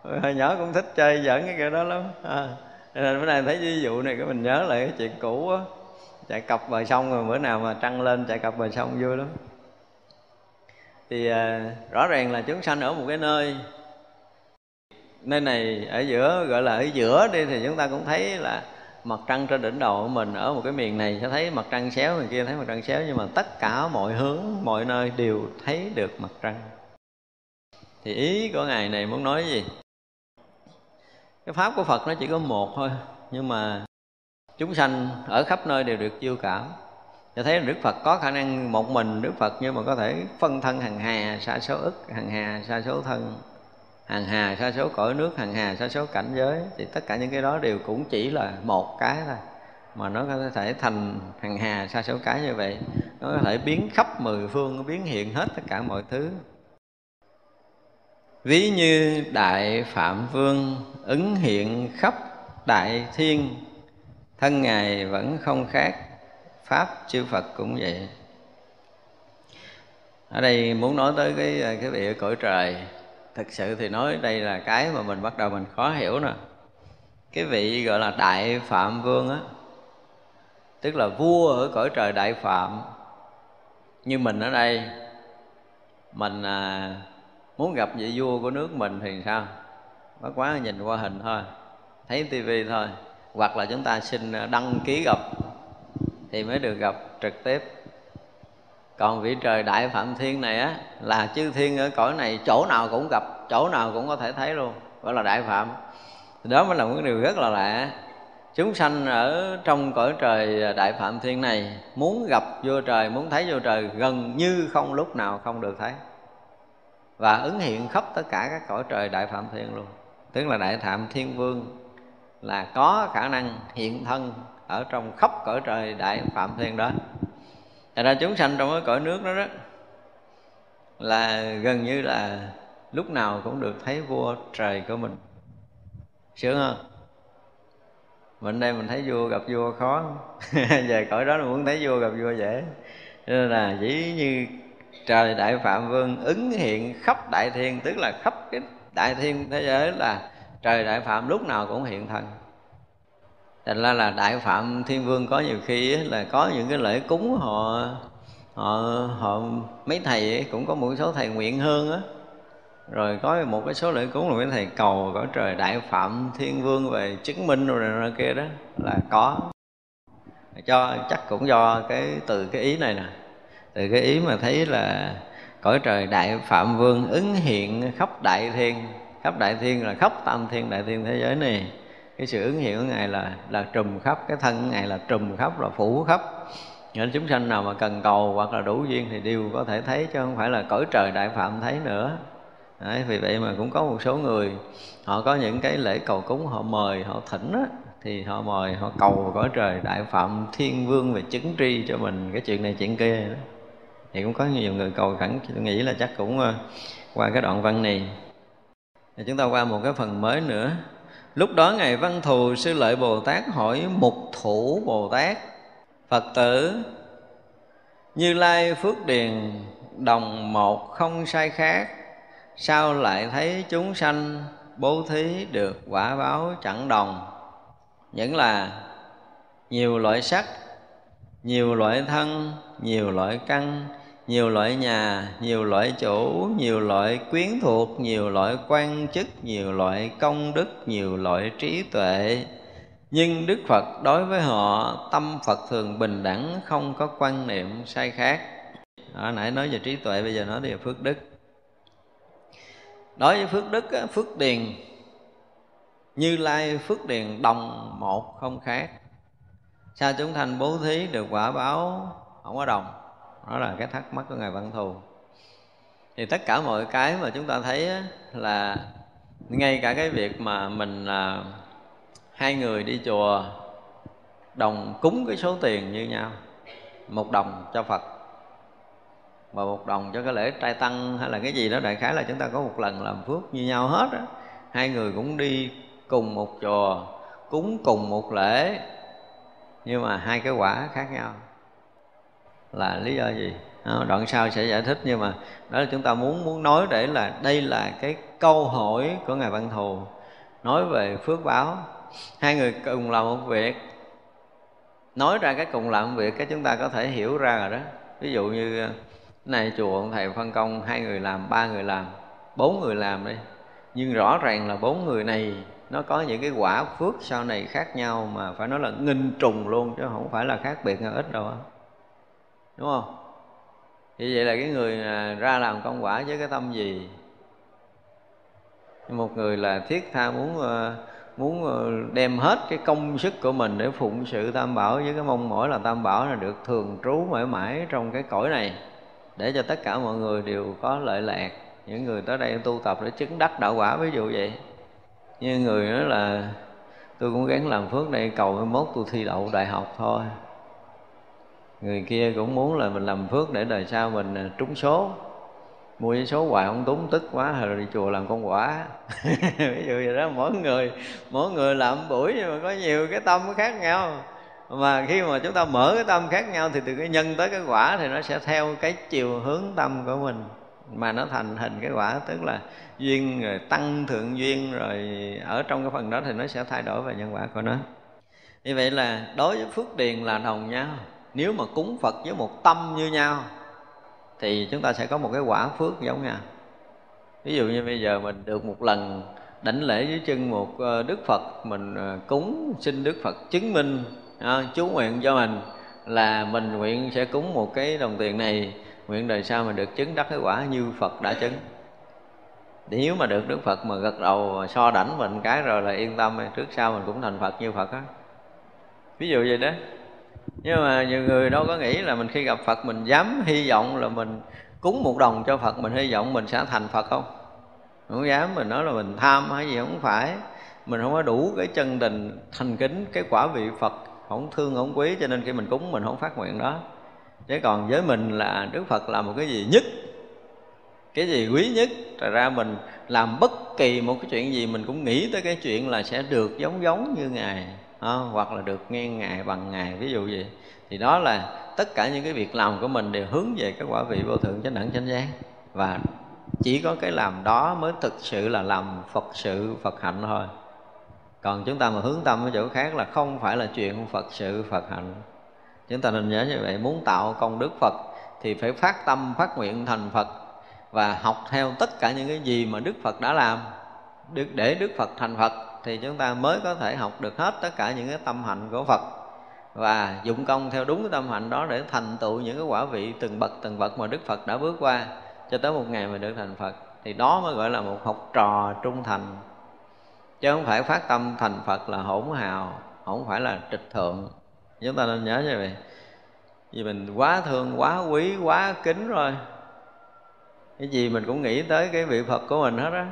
Hồi nhỏ cũng thích chơi giỡn cái kiểu đó lắm. À nên bữa nay thấy ví dụ này cái mình nhớ lại cái chuyện cũ á. Chạy cặp bờ sông rồi bữa nào mà trăng lên chạy cặp bờ sông vui lắm thì à, rõ ràng là chúng sanh ở một cái nơi nơi này ở giữa gọi là ở giữa đi thì chúng ta cũng thấy là mặt trăng trên đỉnh đầu của mình ở một cái miền này sẽ thấy mặt trăng xéo người kia thấy mặt trăng xéo nhưng mà tất cả mọi hướng mọi nơi đều thấy được mặt trăng. Thì ý của ngài này muốn nói gì? Cái pháp của phật nó chỉ có một thôi nhưng mà chúng sanh ở khắp nơi đều được chiêu cảm cho thấy đức phật có khả năng một mình đức phật nhưng mà có thể phân thân hàng hà, sa số ức hàng hà, sa số thân hàng hà, sa số cõi nước hàng hà, sa số cảnh giới. Thì tất cả những cái đó đều cũng chỉ là một cái thôi, mà nó có thể thành hàng hà, sa số cái như vậy. Nó có thể biến khắp mười phương nó biến hiện hết tất cả mọi thứ. Ví như đại phạm vương ứng hiện khắp đại thiên, thân ngài vẫn không khác pháp chư phật cũng vậy. Ở đây muốn nói tới cái à, cái vị cõi trời thực sự thì nói đây là cái mà mình bắt đầu mình khó hiểu nè. Cái vị gọi là đại phạm vương á tức là vua ở cõi trời đại phạm. Như mình ở đây mình à, muốn gặp vị vua của nước mình thì sao? Bất quá nhìn qua hình thôi thấy tivi thôi. Hoặc là chúng ta xin à, đăng ký gặp thì mới được gặp trực tiếp. Còn vị trời đại phạm thiên này á, là chư thiên ở cõi này, chỗ nào cũng gặp, chỗ nào cũng có thể thấy luôn gọi là đại phạm. Đó mới là một điều rất là lạ. Chúng sanh ở trong cõi trời đại phạm thiên này, muốn gặp vua trời, muốn thấy vua trời, gần như không lúc nào không được thấy. Và ứng hiện khắp tất cả các cõi trời đại phạm thiên luôn. Tức là đại phạm thiên vương là có khả năng hiện thân ở trong khắp cõi trời đại phạm thiên đó. Thật ra chúng sanh trong cái cõi nước đó đó là gần như là lúc nào cũng được thấy vua trời của mình. Sướng không? Mình đây mình thấy vua gặp vua khó. Về cõi đó là muốn thấy vua gặp vua dễ. Nên là chỉ như trời đại phạm vương ứng hiện khắp đại thiên, tức là khắp cái đại thiên thế giới là trời đại phạm lúc nào cũng hiện thân thành ra là đại phạm thiên vương có nhiều khi là có những cái lễ cúng họ họ họ mấy thầy ấy, cũng có một số thầy nguyện hương á. Rồi có một cái số lễ cúng là mấy thầy cầu cõi trời đại phạm thiên vương về chứng minh rồi này, này kia đó là có. Cho chắc cũng do cái từ cái ý này nè. Từ cái ý mà thấy là cõi trời đại phạm vương ứng hiện khắp đại thiên khắp đại thiên là khắp tam thiên đại thiên thế giới này cái sự ứng hiện của ngài là là trùm khắp cái thân của ngài là trùm khắp là phủ khắp. Những chúng sanh nào mà cần cầu hoặc là đủ duyên thì đều có thể thấy chứ không phải là cõi trời đại phạm thấy nữa. Đấy, vì vậy mà cũng có một số người họ có những cái lễ cầu cúng họ mời họ thỉnh á, thì họ mời họ cầu cõi trời đại phạm thiên vương về chứng tri cho mình cái chuyện này chuyện kia. Đó. thì cũng có nhiều người cầu khẩn tôi nghĩ là chắc cũng ờ, qua cái đoạn văn này. Thì chúng ta qua một cái phần mới nữa lúc đó ngài văn thù, sư lợi bồ tát hỏi mục thủ bồ tát, phật tử, như lai phước điền, đồng một không sai khác, sao lại thấy chúng sanh bố thí được quả báo chẳng đồng? Những là, nhiều loại sắc, nhiều loại thân, nhiều loại căn nhiều loại nhà, nhiều loại chủ nhiều loại quyến thuộc, nhiều loại quan chức, nhiều loại công đức, nhiều loại trí tuệ. Nhưng đức phật đối với họ, tâm phật thường bình đẳng, không có quan niệm sai khác. Ở nãy nói về trí tuệ, bây giờ nói về phước đức. Đối với phước đức phước điền. Như lai, phước điền đồng một không khác. Sao chúng thành bố thí được quả báo không có đồng? Đó là cái thắc mắc của ngài văn thù. Thì tất cả mọi cái mà chúng ta thấy là ngay cả cái việc mà mình là hai người đi chùa, đồng cúng cái số tiền như nhau, một đồng cho phật và một đồng cho cái lễ trai tăng hay là cái gì đó, đại khái là chúng ta có một lần làm phước như nhau hết á. Hai người cũng đi cùng một chùa, cúng cùng một lễ, nhưng mà hai cái quả khác nhau là lý do gì? À, đoạn sau sẽ giải thích, nhưng mà đó là chúng ta muốn muốn nói để là đây là cái câu hỏi của ngài văn thù, nói về phước báo. Hai người cùng làm một việc. Nói ra cái cùng làm một việc, cái chúng ta có thể hiểu ra rồi đó. Ví dụ như à, này chùa ông thầy phân công, hai người làm, ba người làm, bốn người làm đi. Nhưng rõ ràng là bốn người này, nó có những cái quả phước sau này khác nhau mà phải nói là nghìn trùng luôn, chứ không phải là khác biệt ít đâu đúng không? Như vậy là cái người ra làm công quả với cái tâm gì? Một người là thiết tha muốn ờ, muốn ờ, đem hết cái công sức của mình để phụng sự tam bảo với cái mong mỏi là tam bảo là được thường trú mãi mãi trong cái cõi này, để cho tất cả mọi người đều có lợi lạc. Những người tới đây tu tập để chứng đắc đạo quả ví dụ vậy. Như người nói là, tôi cũng gắng làm phước đây, cầu mốt tôi thi đậu đại học thôi người kia cũng muốn là mình làm phước để đời sau mình à, trúng số. Mua số hoài không túng, tức quá rồi đi chùa làm con quả. Ví dụ vậy đó, mỗi người mỗi người làm buổi nhưng mà có nhiều cái tâm khác nhau. Mà khi mà chúng ta mở cái tâm khác nhau thì từ cái nhân tới cái quả thì nó sẽ theo cái chiều hướng tâm của mình. Mà nó thành hình cái quả, tức là duyên, rồi tăng thượng duyên, rồi ở trong cái phần đó thì nó sẽ thay đổi về nhân quả của nó. Như vậy là đối với phước điền là đồng nhau nếu mà cúng phật với một tâm như nhau thì chúng ta sẽ có một cái quả phước giống nhau. Ví dụ như bây giờ mình được một lần đảnh lễ dưới chân một ờ, đức phật mình ờ, cúng xin đức phật chứng minh à, chú nguyện cho mình là mình nguyện sẽ cúng một cái đồng tiền này nguyện đời sau mình được chứng đắc cái quả như phật đã chứng. Nếu mà được đức phật mà gật đầu so đảnh mình cái rồi là yên tâm trước sau mình cũng thành phật như phật á. Ví dụ vậy đó nhưng mà nhiều người đâu có nghĩ là mình khi gặp phật mình dám hy vọng là mình cúng một đồng cho phật, mình hy vọng mình sẽ thành phật không? Không dám, mình nói là mình tham hay gì không phải. Mình không có đủ cái chân tình, thành kính, cái quả vị phật không thương, không quý, cho nên khi mình cúng mình không phát nguyện đó. Chứ còn với mình là đức phật là một cái gì nhất, cái gì quý nhất, thật ra mình làm bất kỳ một cái chuyện gì mình cũng nghĩ tới cái chuyện là sẽ được giống giống như ngài à, hoặc là được nghe ngài bằng ngài ví dụ gì thì đó là tất cả những cái việc làm của mình đều hướng về cái quả vị vô thượng chánh đẳng chánh giác. Và chỉ có cái làm đó mới thực sự là làm phật sự phật hạnh thôi. Còn chúng ta mà hướng tâm ở chỗ khác là không phải là chuyện phật sự phật hạnh. Chúng ta nên nhớ như vậy muốn tạo công đức phật thì phải phát tâm phát nguyện thành phật và học theo tất cả những cái gì mà đức phật đã làm được để đức phật thành phật thì chúng ta mới có thể học được hết tất cả những cái tâm hạnh của phật. Và dụng công theo đúng cái tâm hạnh đó để thành tựu những cái quả vị từng bậc từng bậc mà đức phật đã bước qua cho tới một ngày mà được thành phật. Thì đó mới gọi là một học trò trung thành. Chứ không phải phát tâm thành phật là hỗn hào, không phải là trịch thượng. Chúng ta nên nhớ như vậy. Vì mình quá thương, quá quý, quá kính rồi. Cái gì mình cũng nghĩ tới cái vị phật của mình hết á.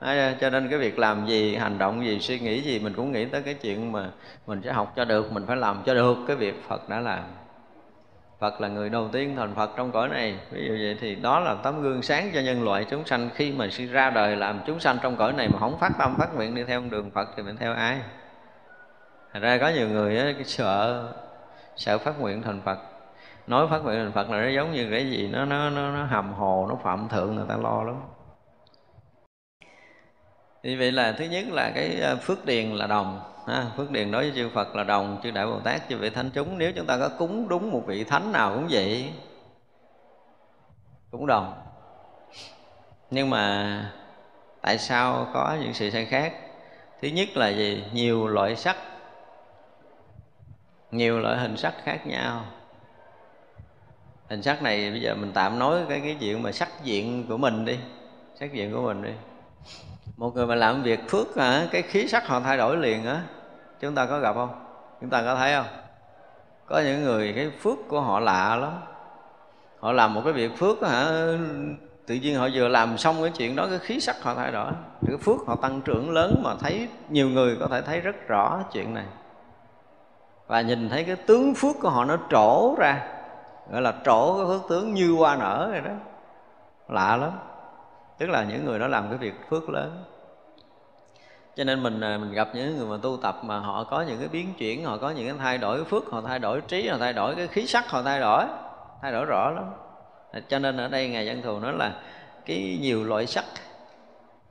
À, cho nên cái việc làm gì hành động gì suy nghĩ gì mình cũng nghĩ tới cái chuyện mà mình sẽ học cho được mình phải làm cho được cái việc phật đã làm. Phật là người đầu tiên thành phật trong cõi này. Ví dụ vậy thì đó là tấm gương sáng cho nhân loại chúng sanh khi mà sinh ra đời làm chúng sanh trong cõi này mà không phát tâm phát nguyện đi theo đường phật thì mình theo ai? Thật ra có nhiều người á, sợ sợ phát nguyện thành phật. Nói phát nguyện thành phật là nó giống như cái gì nó nó nó, nó hầm hồ nó phạm thượng người ta lo lắm thì vậy là thứ nhất là cái ờ, phước điền là đồng ha, phước điền đối với chư Phật là đồng chư Đại Bồ Tát chư vị thánh chúng. Nếu chúng ta có cúng đúng một vị thánh nào cũng vậy cũng đồng. Nhưng mà tại sao có những sự sai khác? Thứ nhất là gì? Nhiều loại sắc nhiều loại hình sắc khác nhau. Hình sắc này bây giờ mình tạm nói cái cái chuyện mà sắc diện của mình đi sắc diện của mình đi một người mà làm việc phước hả? Cái khí sắc họ thay đổi liền á. Chúng ta có gặp không? Chúng ta có thấy không? Có những người cái phước của họ lạ lắm. Họ làm một cái việc phước hả? Tự nhiên họ vừa làm xong cái chuyện đó, cái khí sắc họ thay đổi. Cái phước họ tăng trưởng lớn mà thấy nhiều người có thể thấy rất rõ chuyện này. Và nhìn thấy cái tướng phước của họ nó trổ ra, gọi là trổ cái phước tướng như hoa nở rồi đó. Lạ lắm. Tức là những người đó làm cái việc phước lớn cho nên mình à, mình gặp những người mà tu tập mà họ có những cái biến chuyển, họ có những cái thay đổi phước, họ thay đổi trí, họ thay đổi cái khí sắc, họ thay đổi thay đổi rõ lắm. Cho nên ở đây ngài văn thù nói là cái nhiều loại sắc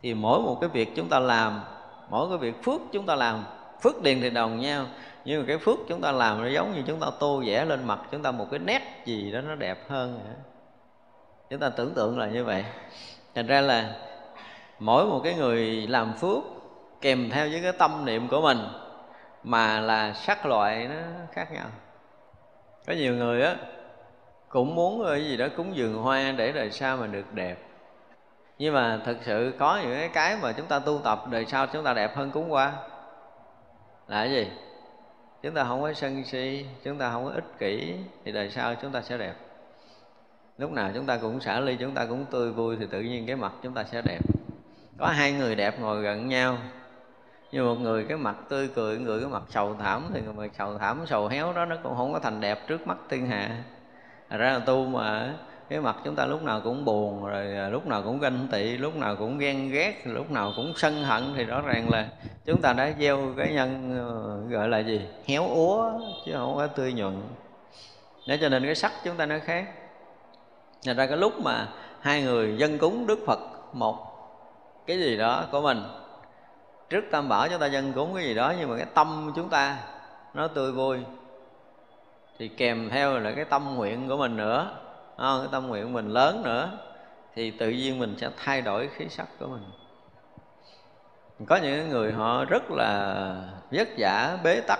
thì mỗi một cái việc chúng ta làm, mỗi cái việc phước chúng ta làm, phước điền thì đồng nhau, nhưng mà cái phước chúng ta làm nó giống như chúng ta tô vẽ lên mặt chúng ta một cái nét gì đó nó đẹp hơn chúng ta tưởng tượng là như vậy. Thành ra là mỗi một cái người làm phước kèm theo với cái tâm niệm của mình, mà là sắc loại nó khác nhau. Có nhiều người á, cũng muốn cái gì đó cúng dường hoa để đời sau mà được đẹp. Nhưng mà thực sự có những cái cái mà chúng ta tu tập, đời sau chúng ta đẹp hơn cúng hoa. Là cái gì? Chúng ta không có sân si, chúng ta không có ích kỷ, thì đời sau chúng ta sẽ đẹp. Lúc nào chúng ta cũng xả ly, chúng ta cũng tươi vui, thì tự nhiên cái mặt chúng ta sẽ đẹp. Có hai người đẹp ngồi gần nhau nhưng một người cái mặt tươi cười, người cái mặt sầu thảm thì người mặt sầu thảm, sầu héo đó nó cũng không có thành đẹp trước mắt thiên hạ. Thật ra là tu mà, cái mặt chúng ta lúc nào cũng buồn, rồi à, lúc nào cũng ganh tị, lúc nào cũng ghen ghét, lúc nào cũng sân hận thì rõ ràng là chúng ta đã gieo cái nhân ờ, gọi là gì? Héo úa, chứ không có tươi nhuận. Để cho nên cái sắc chúng ta nó khác. Thành ra cái lúc mà hai người dân cúng Đức Phật một, cái gì đó của mình Trước Tam Bảo chúng ta dân cúng cái gì đó Nhưng mà cái tâm chúng ta nó tươi vui. Thì kèm theo là cái tâm nguyện của mình nữa không? Cái tâm nguyện của mình lớn nữa Thì tự nhiên mình sẽ thay đổi khí sắc của mình. Có những người họ rất là vất vả, bế tắc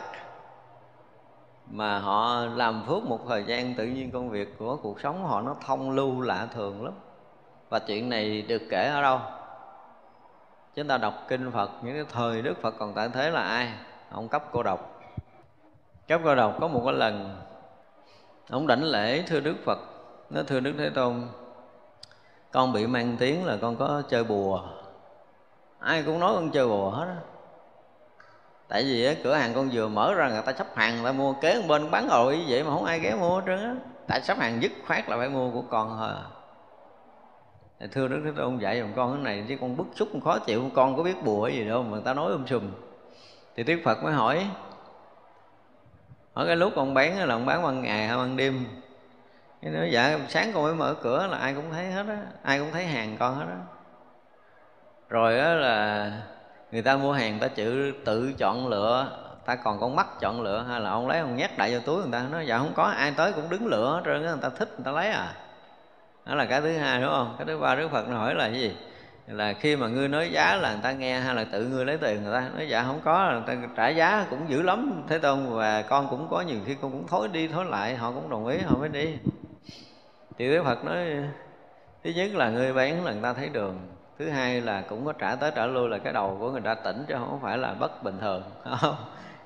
mà họ làm phước một thời gian tự nhiên công việc của cuộc sống họ nó thông lưu lạ thường lắm. Và chuyện này được kể ở đâu? Chúng ta đọc kinh phật những cái thời đức phật còn tại thế là ai? Ông cấp cô độc. Cấp cô độc có một cái lần ông đảnh lễ thưa đức phật. Nó thưa đức thế tôn con bị mang tiếng là con có chơi bùa. Ai cũng nói con chơi bùa hết á. Tại vì á, cửa hàng con vừa mở ra người ta sắp hàng người ta mua kế bên bán rồi vậy mà không ai ghé mua hết trơn á. Tại sắp hàng dứt khoát là phải mua của con thôi à thưa đức thế tôn, dạy dùm con cái này chứ con bức xúc, con khó chịu, con có biết bùa gì đâu mà người ta nói um sùm. Thì đức phật mới hỏi ở cái lúc con bán, là con bán ban ngày hay ban đêm? Cái nói dạ sáng con mới mở cửa là ai cũng thấy hết á, ai cũng thấy hàng con hết á. Rồi đó là người ta mua hàng ta chữ tự chọn lựa, ta còn con mắt chọn lựa, hay là ông lấy ông nhét đại vô túi người ta, nói dạ không có, ai tới cũng đứng lựa hết trơn người ta thích, người ta lấy à đó là cái thứ hai, đúng không? Cái thứ ba, đức phật hỏi là cái gì? Là khi mà ngươi nói giá là người ta nghe hay là tự ngươi lấy tiền người ta? Nói dạ không có, là người ta trả giá cũng dữ lắm. Thế tôn, và con cũng có nhiều khi con cũng thối đi thối lại, họ cũng đồng ý, họ mới đi. Thì đức phật nói, thứ nhất là ngươi bán là người ta thấy đường, thứ hai là cũng có trả tới trả lui là cái đầu của người ta tỉnh chứ không phải là bất bình thường. Không,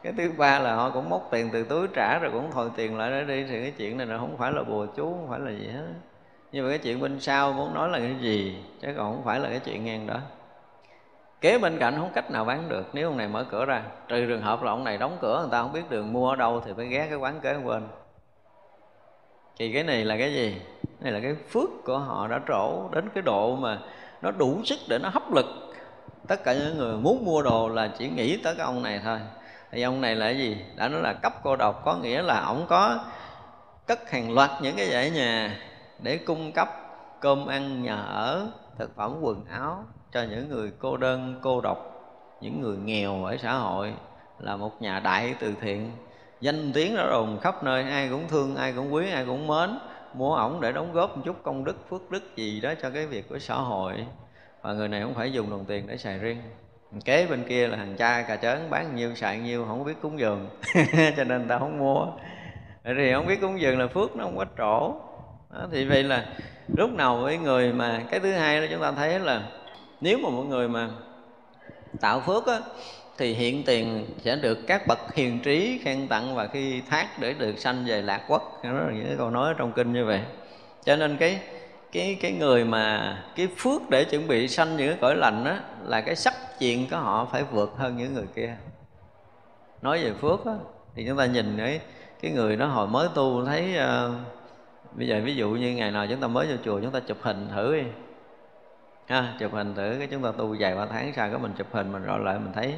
cái thứ ba là họ cũng móc tiền từ túi trả rồi cũng thòi tiền lại để đi, thì cái chuyện này là không phải là bùa chú, không phải là gì hết nhưng mà cái chuyện bên sau muốn nói là cái gì? Chứ còn không phải là cái chuyện ngang đó. Kế bên cạnh không cách nào bán được nếu ông này mở cửa ra. Trừ trường hợp là ông này đóng cửa, người ta không biết đường mua ở đâu thì phải ghé cái quán kế bên. Thì cái này là cái gì? Này là cái phước của họ đã trổ đến cái độ mà nó đủ sức để nó hấp lực. Tất cả những người muốn mua đồ là chỉ nghĩ tới cái ông này thôi. Thì ông này là cái gì? Đã nói là cấp cô độc có nghĩa là ổng có cất hàng loạt những cái dãy nhà để cung cấp cơm ăn, nhà ở, thực phẩm, quần áo cho những người cô đơn, cô độc, những người nghèo ở xã hội là một nhà đại từ thiện. Danh tiếng đã rồn khắp nơi, ai cũng thương, ai cũng quý, ai cũng mến. Mua ổng để đóng góp một chút công đức, phước đức gì đó cho cái việc của xã hội. Và người này không phải dùng đồng tiền để xài riêng. Kế bên kia là thằng cha cà chớn bán nhiêu, xài nhiêu, không biết cúng dường. Cho nên ta không mua thì không biết cúng dường là phước, nó không có trổ đó, thì vậy là lúc nào với người mà cái thứ hai đó chúng ta thấy là nếu mà một người mà tạo phước á, thì hiện tiền sẽ được các bậc hiền trí khen tặng và khi thác để được sanh về lạc quốc. Đó là những cái câu nói trong kinh như vậy. Cho nên cái cái cái người mà cái phước để chuẩn bị sanh những cái cõi lành á là cái sắc chuyện của họ phải vượt hơn những người kia. Nói về phước á thì chúng ta nhìn cái cái người đó hồi mới tu thấy uh, bây giờ ví dụ như ngày nào chúng ta mới vô chùa chúng ta chụp hình thử đi. Ha, chụp hình thử cái chúng ta tu vài ba tháng sau cái mình chụp hình mình rồi lại mình thấy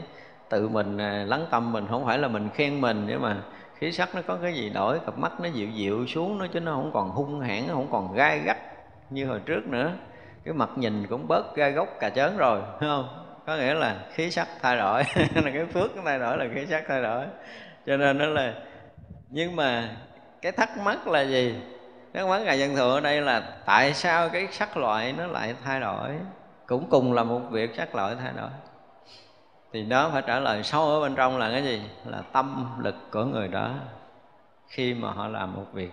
tự mình à, lắng tâm mình không phải là mình khen mình nhưng mà khí sắc nó có cái gì đổi cặp mắt nó dịu dịu xuống nó chứ nó không còn hung hãn nó không còn gai gắt như hồi trước nữa. Cái mặt nhìn cũng bớt gai gốc cà chớn rồi thấy không? Có nghĩa là khí sắc thay đổi là cái phước thay đổi là khí sắc thay đổi. Cho nên nó là nhưng mà cái thắc mắc là gì? Cái vấn ngài dân thừa ở đây là tại sao cái sắc loại nó lại thay đổi? Cũng cùng là một việc sắc loại thay đổi. Thì đó phải trả lời sâu ở bên trong là cái gì? Là tâm lực của người đó khi mà họ làm một việc.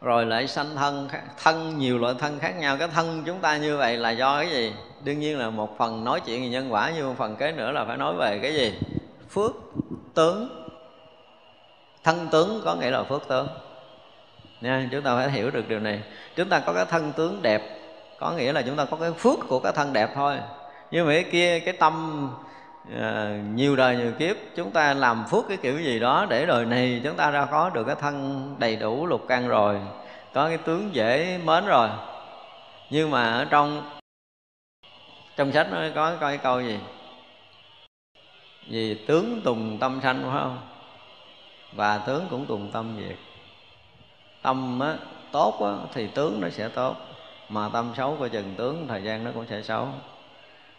Rồi lại sanh thân thân, nhiều loại thân khác nhau. Cái thân chúng ta như vậy là do cái gì? Đương nhiên là một phần nói chuyện về nhân quả, nhưng một phần kế nữa là phải nói về cái gì? Phước tướng. Thân tướng có nghĩa là phước tướng nha chúng ta phải hiểu được điều này. Chúng ta có cái thân tướng đẹp có nghĩa là chúng ta có cái phước của cái thân đẹp thôi. Nhưng mà cái kia cái tâm à, nhiều đời nhiều kiếp chúng ta làm phước cái kiểu gì đó để đời này chúng ta ra có được cái thân đầy đủ lục căn rồi có cái tướng dễ mến rồi. Nhưng mà ở trong trong sách nó có coi cái câu gì? Vì tướng tùng tâm sanh phải không? Và tướng cũng tùng tâm diệt tâm á, tốt á, thì tướng nó sẽ tốt. Mà tâm xấu coi chừng tướng thời gian nó cũng sẽ xấu.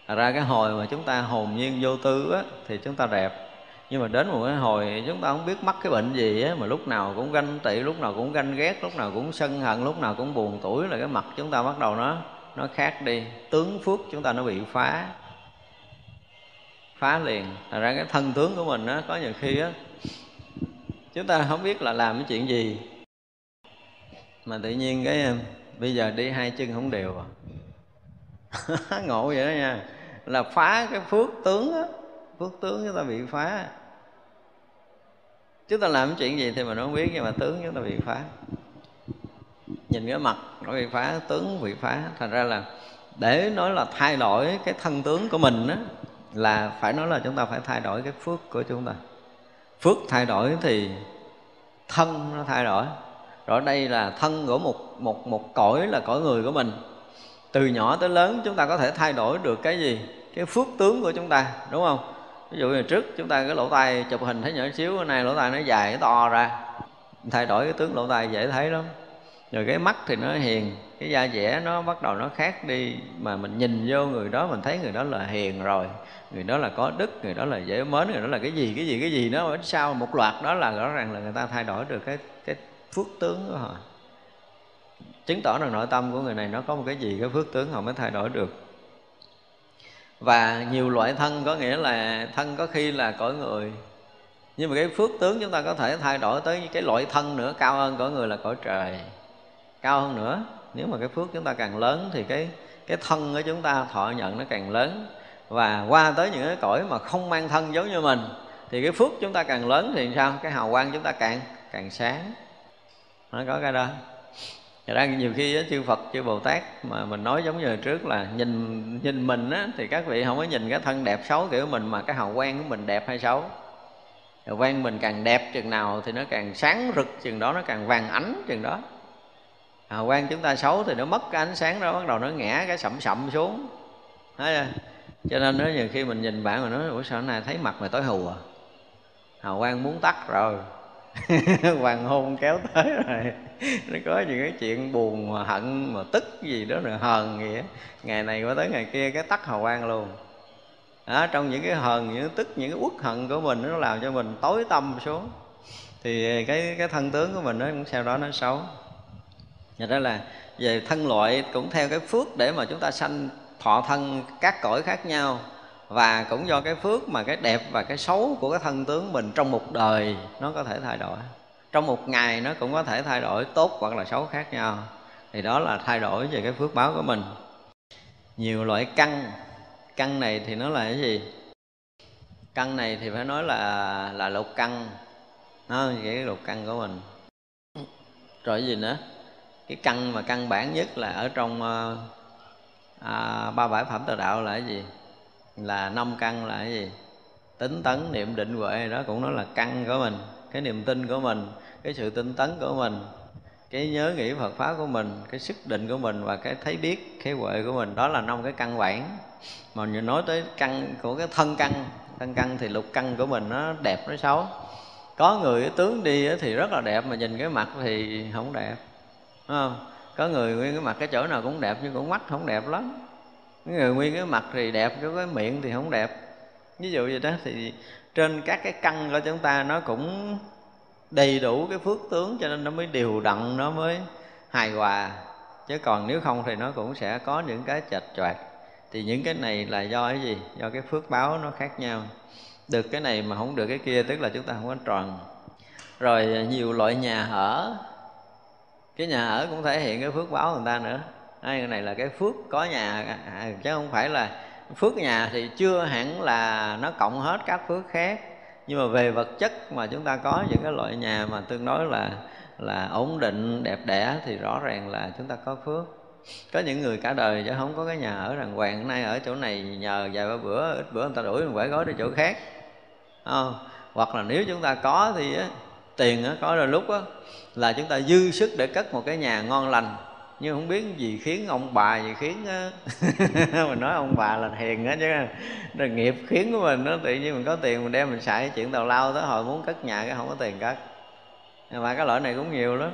Thật ra cái hồi mà chúng ta hồn nhiên vô tư á, thì chúng ta đẹp. Nhưng mà đến một cái hồi chúng ta không biết mắc cái bệnh gì á mà lúc nào cũng ganh tị lúc nào cũng ganh ghét lúc nào cũng sân hận lúc nào cũng buồn tuổi là cái mặt chúng ta bắt đầu nó nó khác đi. Tướng phước chúng ta nó bị phá. Phá liền. Thật ra cái thân tướng của mình á có nhiều khi á chúng ta không biết là làm cái chuyện gì mà tự nhiên cái bây giờ đi hai chân không đều à? Ngộ vậy đó nha. Là phá cái phước tướng á. Phước tướng chúng ta bị phá. Chúng ta làm cái chuyện gì thì mình không biết, nhưng mà tướng chúng ta bị phá. Nhìn cái mặt nó bị phá, tướng bị phá. Thành ra là để nói là thay đổi cái thân tướng của mình á, là phải nói là chúng ta phải thay đổi cái phước của chúng ta. Phước thay đổi thì thân nó thay đổi rồi đây là thân của một một một cõi là cõi người của mình. Từ nhỏ tới lớn chúng ta có thể thay đổi được cái gì? Cái phước tướng của chúng ta, đúng không? Ví dụ như trước chúng ta cái lỗ tai chụp hình thấy nhỏ xíu cái này lỗ tai nó dài, nó to ra. Thay đổi cái tướng lỗ tai dễ thấy lắm. Rồi cái mắt thì nó hiền, cái da dẻ nó bắt đầu nó khác đi. Mà mình nhìn vô người đó, mình thấy người đó là hiền rồi. Người đó là có đức, người đó là dễ mến, người đó là cái gì cái gì cái gì nó sau một loạt đó là rõ ràng là người ta thay đổi được cái cái phước tướng của họ chứng tỏ rằng nội tâm của người này nó có một cái gì, cái phước tướng họ mới thay đổi được. Và nhiều loại thân có nghĩa là thân có khi là cõi người. Nhưng mà cái phước tướng chúng ta có thể thay đổi tới cái loại thân nữa, cao hơn cõi người là cõi trời. Cao hơn nữa, nếu mà cái phước chúng ta càng lớn thì cái cái thân của chúng ta, thọ nhận nó càng lớn. Và qua tới những cái cõi mà không mang thân giống như mình, thì cái phước chúng ta càng lớn thì sao? Cái hào quang chúng ta càng càng sáng nó có cái đó Thật ra nhiều khi á, chư Phật, chư Bồ Tát mà mình nói giống như hồi trước là nhìn nhìn mình á, thì các vị không có nhìn cái thân đẹp xấu kiểu mình mà cái hào quang của mình đẹp hay xấu. Hào quang mình càng đẹp chừng nào thì nó càng sáng rực chừng đó, nó càng vàng ánh chừng đó. Hào quang chúng ta xấu thì nó mất cái ánh sáng đó, bắt đầu nó ngã cái sậm sậm xuống. Thấy chưa? Cho nên nó nhiều khi mình nhìn bạn mà nói Ủa sao này thấy mặt mày tối hù à Hào quang muốn tắt rồi hoàng hôn kéo tới rồi. Nó có những cái chuyện buồn mà hận mà tức gì đó rồi hờn gì á. Ngày này qua tới ngày kia cái tắt hào quang luôn. Đó, trong những cái hờn những cái tức những cái uất hận của mình nó làm cho mình tối tâm xuống. Thì cái cái thân tướng của mình nó cũng sau đó nó xấu. Vậy đó là về thân loại cũng theo cái phước để mà chúng ta sanh thọ thân các cõi khác nhau và cũng do cái phước mà cái đẹp và cái xấu của cái thân tướng mình trong một đời nó có thể thay đổi. Trong một ngày nó cũng có thể thay đổi tốt hoặc là xấu khác nhau. Thì đó là thay đổi về cái phước báo của mình. Nhiều loại căn. Căn này thì nó là cái gì? Căn này thì phải nói là là lục căn. Nó cái lục căn của mình. Rồi gì nữa? Cái căn mà căn bản nhất là ở trong ờ, à, ba bãi phẩm tờ đạo là cái gì? Là năm căn là cái gì? Tính tấn niệm định huệ, đó cũng nói là căn của mình, cái niềm tin của mình, cái sự tinh tấn của mình, cái nhớ nghĩ Phật pháp của mình, cái sức định của mình và cái thấy biết cái huệ của mình. Đó là năm cái căn bản. Mà mình nói tới căn của cái thân căn thân căn thì lục căn của mình nó đẹp, nó xấu. Có người cái tướng đi thì rất là đẹp, mà nhìn cái mặt thì không đẹp Đúng không? Có người nguyên cái mặt cái chỗ nào cũng đẹp nhưng cũng mắt không đẹp lắm người nguyên cái mặt thì đẹp, cái cái miệng thì không đẹp. Ví dụ vậy đó, thì trên các cái căn của chúng ta nó cũng đầy đủ cái phước tướng, cho nên nó mới điều đặn, nó mới hài hòa. Chứ còn nếu không thì nó cũng sẽ có những cái chệch choạc. Thì những cái này là do cái gì? Do cái phước báo nó khác nhau. Được cái này mà không được cái kia, tức là chúng ta không có tròn. Rồi nhiều loại nhà ở. Cái nhà ở cũng thể hiện cái phước báo người ta nữa cái này là cái phước có nhà. À, à, chứ không phải là phước nhà thì chưa hẳn là nó cộng hết các phước khác. Nhưng mà về vật chất mà chúng ta có những cái loại nhà mà tương đối là là ổn định đẹp đẽ thì rõ ràng là chúng ta có phước. Có những người cả đời chứ không có cái nhà ở đàng hoàng. Nay ở chỗ này nhờ vài ba bữa ít bữa người ta đuổi mình quải gói đi chỗ khác. Không? hoặc là nếu chúng ta có thì á, tiền á, có rồi lúc á, là chúng ta dư sức để cất một cái nhà ngon lành nhưng không biết gì khiến ông bà, gì khiến ờ, mình nói ông bà là hiền á chứ. Là nghiệp khiến của mình nó tự nhiên mình có tiền mình đem mình xài chuyện tào lao tới hồi muốn cất nhà cái không có tiền cất. Mà cái loại này cũng nhiều lắm.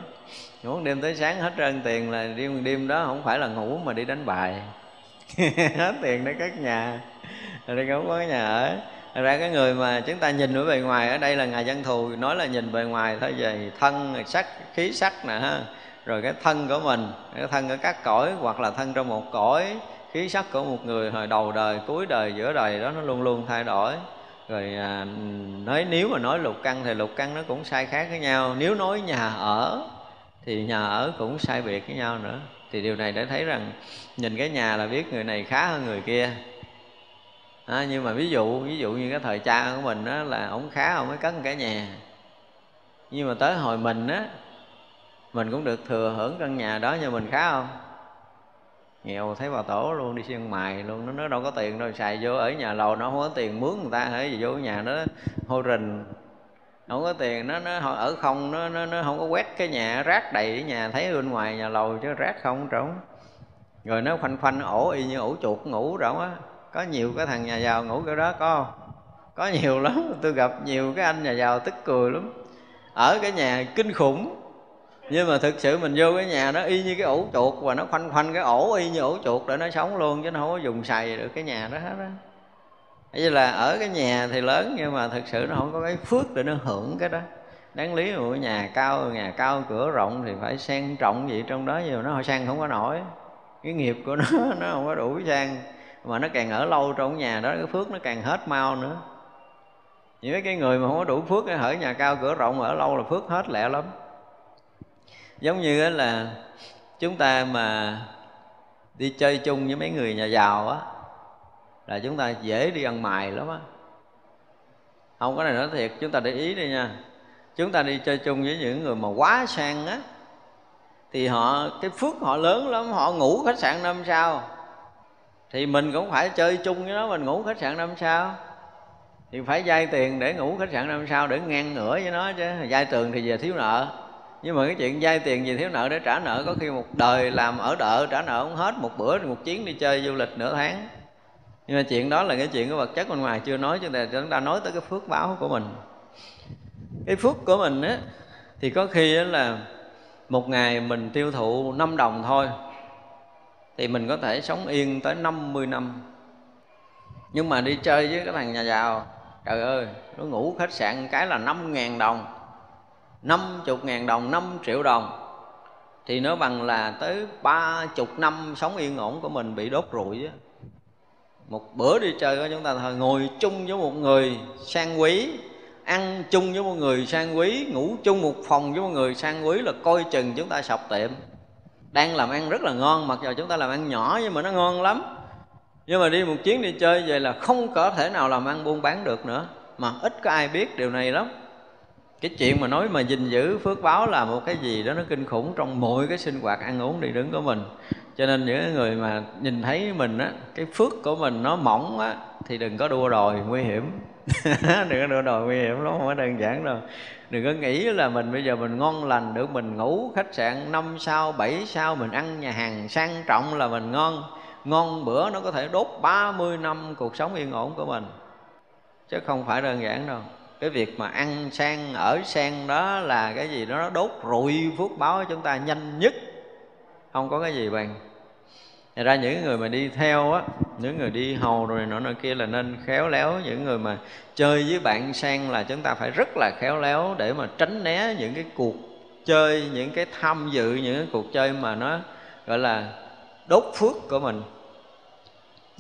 Muốn đêm tới sáng hết trơn tiền là đêm đêm đó không phải là ngủ mà đi đánh bài. Hết tiền để cất nhà. Rồi đi không có cái nhà ở. Thật ra cái người mà chúng ta nhìn ở bề ngoài, ở đây là ngài dân thù, nói là nhìn bề ngoài thôi, về thân sắc, khí sắc nè ha rồi cái thân của mình cái thân ở các cõi hoặc là thân trong một cõi khí sắc của một người hồi đầu đời cuối đời giữa đời đó nó luôn luôn thay đổi. Rồi à, nói nếu mà nói lục căn thì lục căn nó cũng sai khác với nhau. Nếu nói nhà ở thì nhà ở cũng sai biệt với nhau nữa. Thì điều này để thấy rằng nhìn cái nhà là biết người này khá hơn người kia. À, nhưng mà ví dụ ví dụ như cái thời cha của mình đó là ông khá ông mới cất cái nhà. Nhưng mà tới hồi mình á mình cũng được thừa hưởng căn nhà đó nhưng mình khá không? Nghèo thấy bà tổ luôn đi xuyên mài luôn nó, nó đâu có tiền đâu xài vô ở nhà lầu nó không có tiền mướn người ta hãy gì vô nhà nó hô rình không có tiền nó nó ở không nó nó, nó không có quét cái nhà rác đầy ở nhà thấy bên ngoài nhà lầu chứ rác không trống rồi nó khoanh khoanh ổ y như ổ chuột ngủ rỗng á. Có nhiều cái thằng nhà giàu ngủ cái đó có không? Có nhiều lắm tôi gặp nhiều cái anh nhà giàu tức cười lắm. Ở cái nhà kinh khủng nhưng mà thực sự mình vô cái nhà nó y như cái ổ chuột và nó khoanh khoanh cái ổ, y như ổ chuột để nó sống luôn chứ nó không có dùng xài được cái nhà đó hết á. Vậy là ở cái nhà thì lớn nhưng mà thực sự nó không có cái phước để nó hưởng cái đó. Đáng lý của nhà cao nhà cao cửa rộng thì phải sang trọng gì trong đó nhiều, nó sang không có nổi. Cái nghiệp của nó nó không có đủ sang. Mà nó càng ở lâu trong nhà đó, cái phước nó càng hết mau nữa. Những cái người mà không có đủ phước ở nhà cao cửa rộng ở lâu là phước hết lẹ lắm giống như là chúng ta mà đi chơi chung với mấy người nhà giàu á, là chúng ta dễ đi ăn mài lắm á. Không có này nói thiệt, chúng ta để ý đi nha. Chúng ta đi chơi chung với những người mà quá sang á, thì họ, cái phước họ lớn lắm, họ ngủ khách sạn năm sao. Thì mình cũng phải chơi chung với nó, mình ngủ khách sạn năm sao. Thì phải vay tiền để ngủ khách sạn năm sao, để ngang ngửa với nó chứ. Vay tường thì về thiếu nợ nhưng mà cái chuyện vay tiền gì thiếu nợ để trả nợ, có khi một đời làm ở đợ, trả nợ không hết, một bữa một chuyến đi chơi du lịch nửa tháng. Nhưng mà chuyện đó là cái chuyện của vật chất bên ngoài chưa nói, cho nên chúng ta nói tới cái phước báo của mình. Cái phước của mình á, thì có khi á là một ngày mình tiêu thụ 5 đồng thôi, thì mình có thể sống yên tới 50 năm. Nhưng mà đi chơi với cái thằng nhà giàu, trời ơi, nó ngủ khách sạn cái là năm ngàn đồng năm chục ngàn đồng, năm triệu đồng. Thì nó bằng là tới ba chục năm sống yên ổn của mình bị đốt rụi á. Một bữa đi chơi của chúng ta thôi ngồi chung với một người sang quý, ăn chung với một người sang quý, ngủ chung một phòng với một người sang quý là coi chừng chúng ta sọc tiệm. Đang làm ăn rất là ngon, mặc dù chúng ta làm ăn nhỏ nhưng mà nó ngon lắm. Nhưng mà đi một chuyến đi chơi về là không có thể nào làm ăn buôn bán được nữa, mà ít có ai biết điều này lắm cái chuyện mà nói mà gìn giữ phước báo là một cái gì đó nó kinh khủng trong mọi cái sinh hoạt ăn uống đi đứng của mình. Cho nên những người mà nhìn thấy mình á, cái phước của mình nó mỏng á, thì đừng có đua đòi nguy hiểm. Đừng có đua đòi nguy hiểm lắm không có đơn giản đâu. Đừng có nghĩ là mình bây giờ mình ngon lành được, mình ngủ khách sạn năm sao, bảy sao, mình ăn nhà hàng sang trọng là mình ngon. Ngon bữa nó có thể đốt 30 năm cuộc sống yên ổn của mình. Chứ không phải đơn giản đâu cái việc mà ăn sang ở sang đó là cái gì đó, nó đốt rụi phước báo của chúng ta nhanh nhất. Không có cái gì bằng. Thật ra những người mà đi theo á, Những người đi hầu rồi nọ nọ kia là nên khéo léo. Những người mà chơi với bạn sang là chúng ta phải rất là khéo léo Để mà tránh né những cái cuộc chơi, Những cái tham dự, những cái cuộc chơi mà nó, gọi là, đốt phước của mình.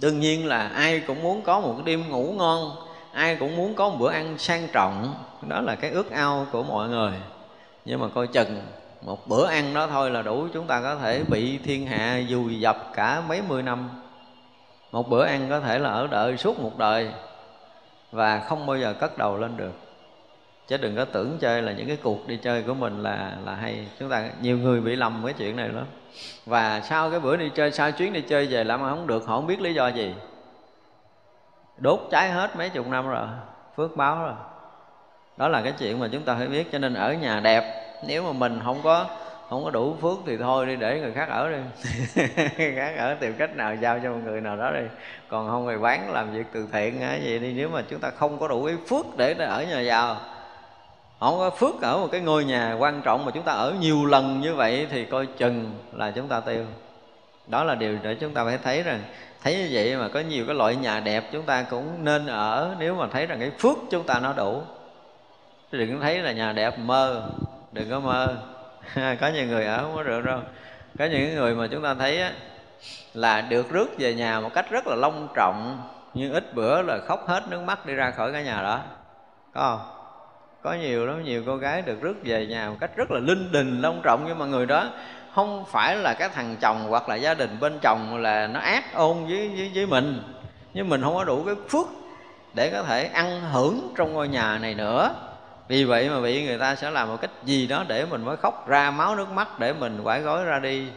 Đương nhiên là ai cũng muốn có một cái đêm ngủ ngon Ai cũng muốn có một bữa ăn sang trọng. Đó là cái ước ao của mọi người. Nhưng mà coi chừng, một bữa ăn đó thôi là đủ chúng ta có thể bị thiên hạ dùi dập cả mấy mươi năm. Một bữa ăn có thể là ở đợi suốt một đời, và không bao giờ cất đầu lên được. Chứ đừng có tưởng chơi là những cái cuộc đi chơi của mình là là hay. Chúng ta, nhiều người bị lầm cái chuyện này lắm. Và sau cái bữa đi chơi, sau chuyến đi chơi về làm không được, họ không biết lý do gì đốt cháy hết mấy chục năm rồi, phước báo rồi. Đó là cái chuyện mà chúng ta phải biết, cho nên ở nhà đẹp, nếu mà mình không có không có đủ phước thì thôi, đi để người khác ở đi. Người khác ở tìm cách nào giao cho một người nào đó đi. Còn không thì bán, làm việc từ thiện hay gì đi. Nếu mà chúng ta không có đủ cái phước để ở nhà giàu, không có phước ở một cái ngôi nhà quan trọng mà chúng ta ở nhiều lần như vậy thì coi chừng là chúng ta tiêu. Đó là điều để chúng ta phải thấy rằng thấy như vậy mà có nhiều cái loại nhà đẹp chúng ta cũng nên ở nếu mà thấy rằng cái phước chúng ta nó đủ. Đừng thấy là nhà đẹp mơ đừng có mơ. Có nhiều người ở không có được đâu. Có những người mà chúng ta thấy á, là được rước về nhà một cách rất là long trọng nhưng ít bữa là khóc hết nước mắt đi ra khỏi cái nhà đó. Có không? Có nhiều lắm nhiều cô gái được rước về nhà một cách rất là linh đình long trọng. Nhưng mà người đó không phải là cái thằng chồng hoặc là gia đình bên chồng là nó ác ôn với với, với mình. Nhưng mình không có đủ cái phước để có thể ăn hưởng trong ngôi nhà này nữa. Vì vậy mà bị người ta sẽ làm một cách gì đó để mình mới khóc ra máu nước mắt để mình quải gói ra đi.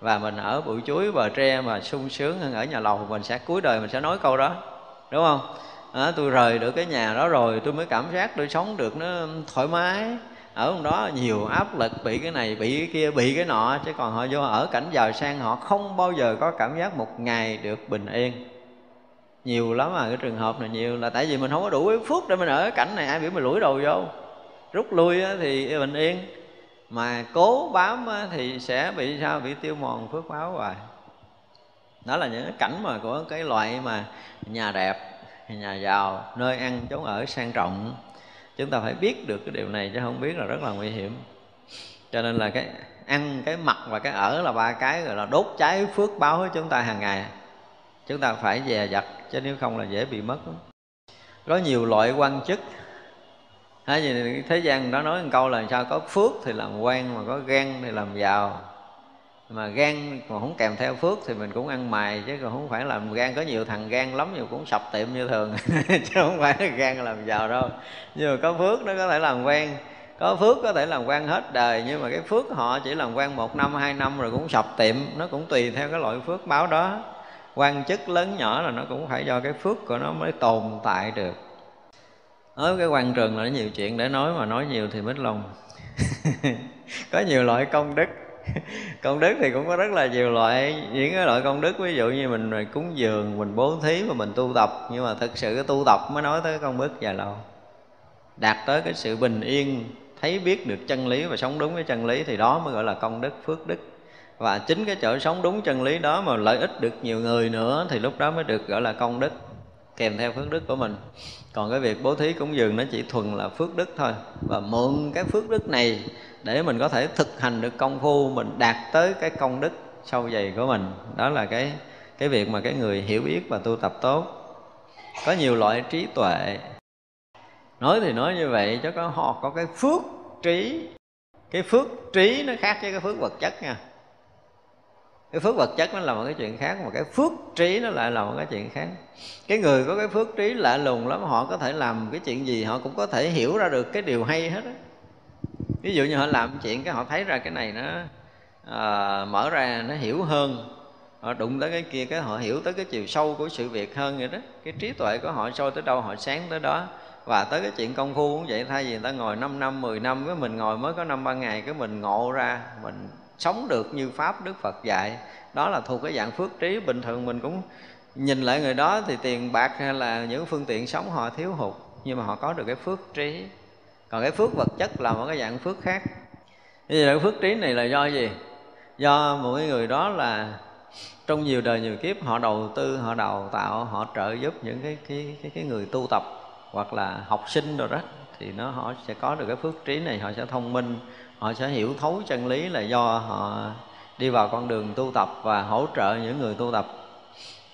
Và mình ở bụi chuối bờ tre mà sung sướng hơn ở nhà lầu mình sẽ cuối đời mình sẽ nói câu đó. Đúng không? À, tôi rời được cái nhà đó rồi tôi mới cảm giác tôi sống được nó thoải mái ở đó nhiều áp lực bị cái này, bị cái kia, bị cái nọ, chứ còn họ vô ở cảnh giàu sang họ không bao giờ có cảm giác một ngày được bình yên. Nhiều lắm à cái trường hợp này nhiều là tại vì mình không có đủ phước để mình ở cái cảnh này, ai biểu mình lủi đầu vô. Rút lui thì bình yên, mà cố bám thì sẽ bị sao? Bị tiêu mòn phước báo hoài. Đó là những cái cảnh mà của cái loại mà nhà đẹp, nhà giàu, nơi ăn chốn ở sang trọng chúng ta phải biết được cái điều này chứ không biết là rất là nguy hiểm. Cho nên là cái ăn cái mặc và cái ở là ba cái gọi là đốt cháy phước báo của chúng ta hàng ngày. Chúng ta phải dè dặt chứ nếu không là dễ bị mất. Có nhiều loại quan chức. Thế gì thế gian đó nói một câu là sao có phước thì làm quan mà có gan thì làm giàu mà gan mà không kèm theo phước thì mình cũng ăn mài, chứ còn không phải làm gan. Có nhiều thằng gan lắm nhiều cũng sập tiệm như thường, chứ không phải là gan làm giàu đâu. Nhưng mà có phước nó có thể làm quen. Có phước có thể làm quan hết đời, nhưng mà cái phước họ chỉ làm quan một năm, hai năm rồi cũng sập tiệm. Nó cũng tùy theo cái loại phước báo đó. Quan chức lớn nhỏ là nó cũng phải do cái phước của nó mới tồn tại được. Ở cái quan trường là nhiều chuyện để nói, mà nói nhiều thì mít lòng. Có nhiều loại công đức. công đức thì cũng có rất là nhiều loại, những cái loại công đức. Ví dụ như mình cúng dường, mình bố thí mà mình tu tập. Nhưng mà thực sự cái tu tập mới nói tới công đức dài lâu đạt tới cái sự bình yên, thấy biết được chân lý và sống đúng với chân lý thì đó mới gọi là công đức phước đức. Và chính cái chỗ sống đúng chân lý đó mà lợi ích được nhiều người nữa thì lúc đó mới được gọi là công đức, kèm theo phước đức của mình. Còn cái việc bố thí cúng dường nó chỉ thuần là phước đức thôi. Và mượn cái phước đức này để mình có thể thực hành được công phu, mình đạt tới cái công đức sâu dày của mình. Đó là cái cái việc mà cái người hiểu biết và tu tập tốt. Có nhiều loại trí tuệ. Nói thì nói như vậy cho có, họ có cái phước trí. Cái phước trí nó khác với cái phước vật chất nha. Cái phước vật chất nó là một cái chuyện khác, mà cái phước trí nó lại là một cái chuyện khác. Cái người có cái phước trí lạ lùng lắm, họ có thể làm cái chuyện gì, họ cũng có thể hiểu ra được cái điều hay hết á ví dụ như họ làm chuyện cái họ thấy ra cái này nó à, mở ra nó hiểu hơn. Họ đụng tới cái kia cái họ hiểu tới cái chiều sâu của sự việc hơn vậy đó. Cái trí tuệ của họ sâu tới đâu họ sáng tới đó. Và tới cái chuyện công phu cũng vậy thay vì người ta ngồi 5 năm 10 năm với mình ngồi mới có năm ba ngày cái mình ngộ ra mình sống được như pháp đức phật dạy. Đó là thuộc cái dạng phước trí. Bình thường mình cũng nhìn lại người đó thì tiền bạc hay là những phương tiện sống họ thiếu hụt nhưng mà họ có được cái phước trí còn cái phước vật chất là một cái dạng phước khác. Bây giờ cái phước trí này là do gì? Do một cái người đó là trong nhiều đời nhiều kiếp họ đầu tư họ đào tạo họ trợ giúp những cái cái cái, cái người tu tập hoặc là học sinh rồi đó thì nó họ sẽ có được cái phước trí này họ sẽ thông minh họ sẽ hiểu thấu chân lý là do họ đi vào con đường tu tập và hỗ trợ những người tu tập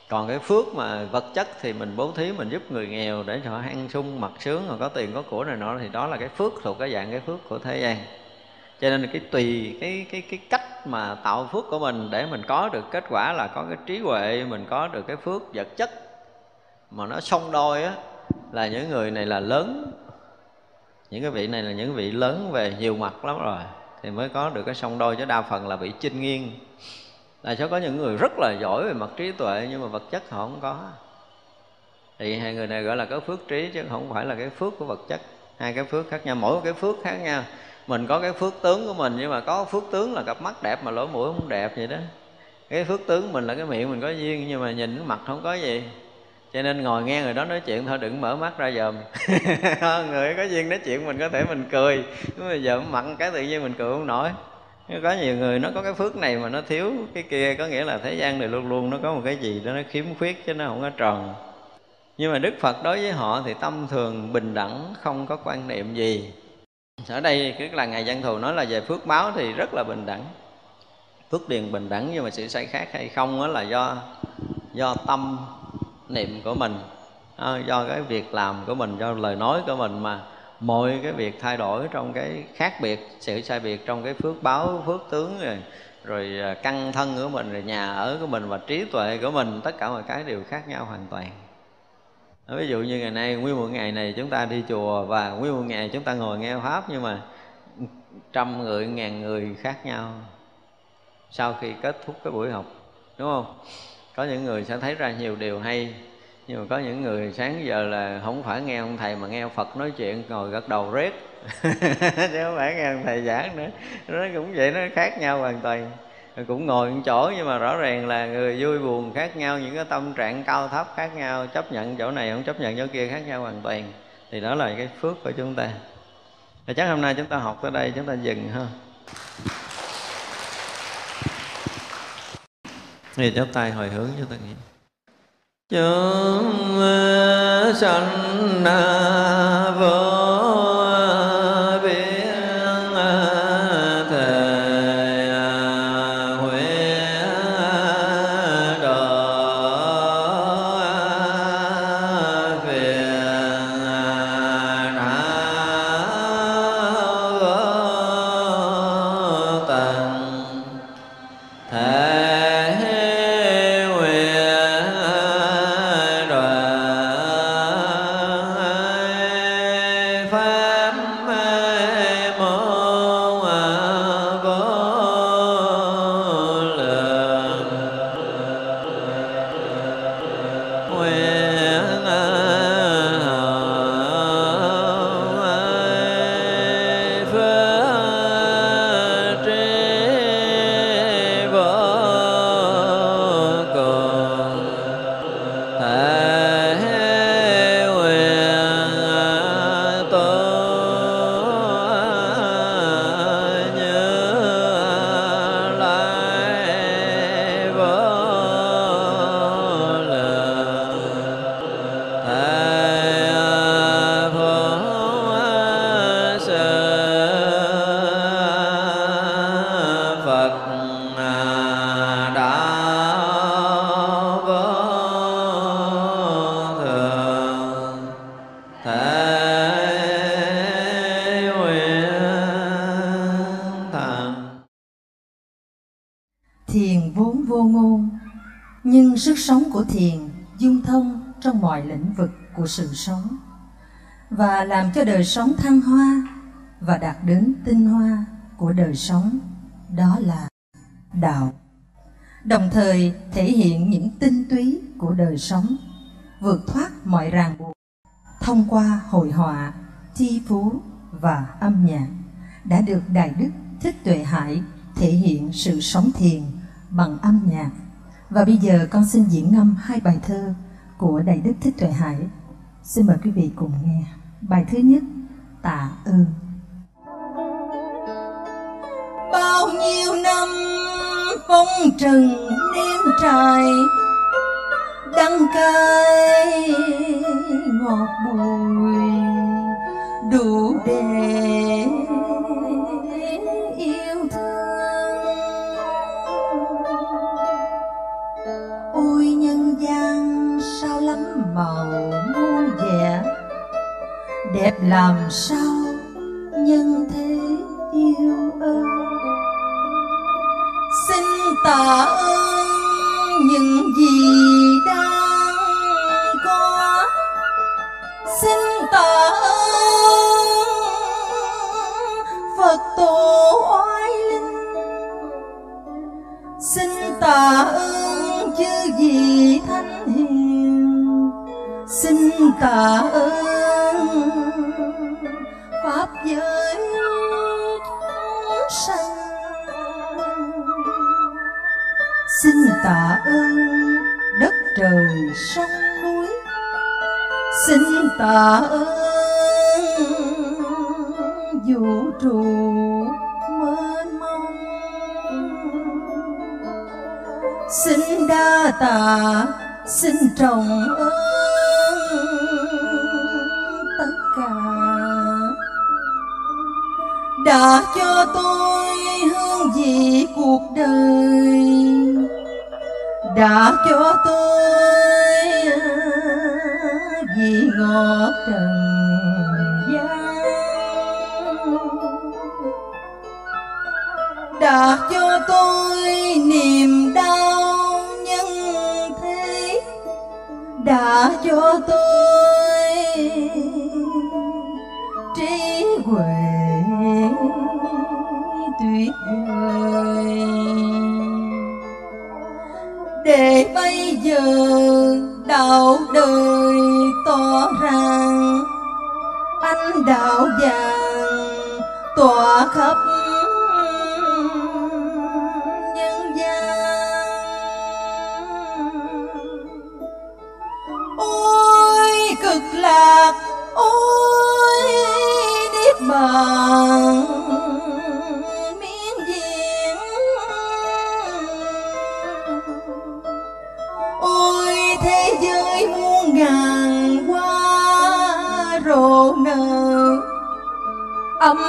còn cái phước mà vật chất thì mình bố thí, mình giúp người nghèo để cho họ ăn sung, mặc sướng, rồi có tiền, có của này nọ, thì đó là cái phước thuộc cái dạng cái phước của thế gian. Cho nên cái tùy, cái cái cái cách mà tạo phước của mình để mình có được kết quả là có cái trí huệ, mình có được cái phước vật chất. Mà nó song đôi á, là những người này là lớn. Những cái vị này là những vị lớn về nhiều mặt lắm rồi, thì mới có được cái song đôi. Chứ đa phần là bị chinh nghiêng là sẽ có những người rất là giỏi về mặt trí tuệ, nhưng mà vật chất họ không có. Thì hai người này gọi là cái phước trí, chứ không phải là cái phước của vật chất. Hai cái phước khác nhau, mỗi cái phước khác nhau. Mình có cái phước tướng của mình, nhưng mà có phước tướng là cặp mắt đẹp mà lỗ mũi không đẹp vậy đó. Cái phước tướng mình là cái miệng mình có duyên, nhưng mà nhìn cái mặt không có gì. Cho nên ngồi nghe người đó nói chuyện thôi, đừng mở mắt ra dòm người có duyên nói chuyện mình có thể mình cười. Nhưng mà giờ mặn cái tự nhiên mình cười không nổi có nhiều người nó có cái phước này mà nó thiếu cái kia, có nghĩa là thế gian này luôn luôn nó có một cái gì đó nó khiếm khuyết chứ nó không có tròn. Nhưng mà đức phật đối với họ thì tâm thường bình đẳng, không có quan niệm gì. Ở đây tức là ngài văn thù nói là về phước báo thì rất là bình đẳng. Phước điền bình đẳng nhưng mà sự sai khác hay không đó là do do tâm niệm của mình. À, do cái việc làm của mình, do lời nói của mình mà mọi cái việc thay đổi trong cái khác biệt, sự sai biệt trong cái phước báo, phước tướng rồi rồi à, căn thân của mình, rồi nhà ở của mình và trí tuệ của mình, tất cả mọi cái đều khác nhau hoàn toàn. Ví dụ như ngày nay, nguyên một ngày này chúng ta đi chùa và nguyên một ngày chúng ta ngồi nghe pháp nhưng mà trăm người, ngàn người khác nhau sau khi kết thúc cái buổi học, đúng không? Có những người sẽ thấy ra nhiều điều hay nhưng mà có những người sáng giờ là không phải nghe ông thầy mà nghe ông Phật nói chuyện, ngồi gật đầu rét. Chứ không phải nghe ông thầy giảng nữa. Nó cũng vậy, nó khác nhau hoàn toàn. Cũng ngồi một chỗ nhưng mà rõ ràng là người vui buồn khác nhau, những cái tâm trạng cao thấp khác nhau, chấp nhận chỗ này không chấp nhận chỗ kia khác nhau hoàn toàn. Thì đó là cái phước của chúng ta. Và chắc hôm nay chúng ta học tới đây, chúng ta dừng ha. Thì chắp tay hồi hướng cho tất nhiên chúng ờ, sanh à, vô và làm cho đời sống thăng hoa và đạt đến tinh hoa của đời sống. Đó là đạo. Đồng thời thể hiện những tinh túy của đời sống, vượt thoát mọi ràng buộc thông qua hội họa thi phú và âm nhạc đã được đại đức thích tuệ hải thể hiện sự sống thiền bằng âm nhạc. Và bây giờ con xin diễn ngâm hai bài thơ của đại đức thích tuệ hải. Xin mời quý vị cùng nghe bài thứ nhất, Tạ ơn Bao nhiêu năm phong trần đêm trời Đắng cay ngọt bùi đủ để yêu thương. Ôi nhân gian sao lắm màu đẹp làm sao nhân thế yêu ơi? Xin tạ ơn những gì đang có. Xin tạ ơn phật tổ oai linh. Xin tạ ơn chư vị thánh hiền. Xin tạ ơn giới chúng sanh. Xin tạ ơn đất trời sông núi. Xin tạ ơn vũ trụ mênh mông. Xin đa tạ, xin trọng ơn đã cho tôi hương vị cuộc đời. Đã cho tôi vị ngọt trần gian. Đã cho tôi niềm đau nhân thế. Đã cho tôi giờ đạo đời tỏ ràng. Anh đạo già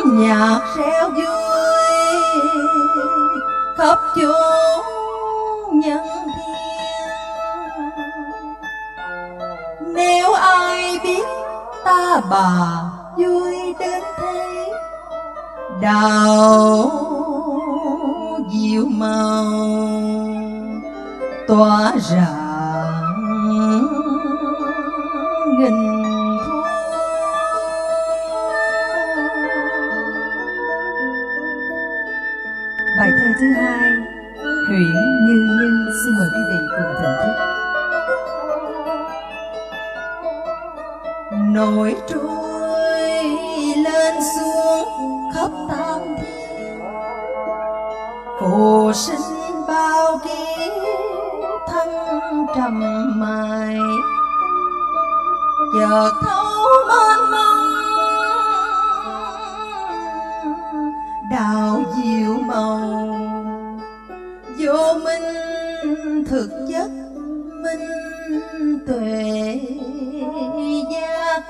nhạc reo vui. Khắp chốn nhân thiên. Nếu ai biết ta bà vui đến thế, đào diệu màu tỏa rạng nghìn thứ hai huyễn như như xin mời quý vị cùng thưởng thức. Nổi trôi lên xuống khắp tam thiên. Phù sinh bao kiếp thăng trầm mài. Chợt thấu mênh mông, đào diệu màu vô minh, thực chất minh tuệ giác.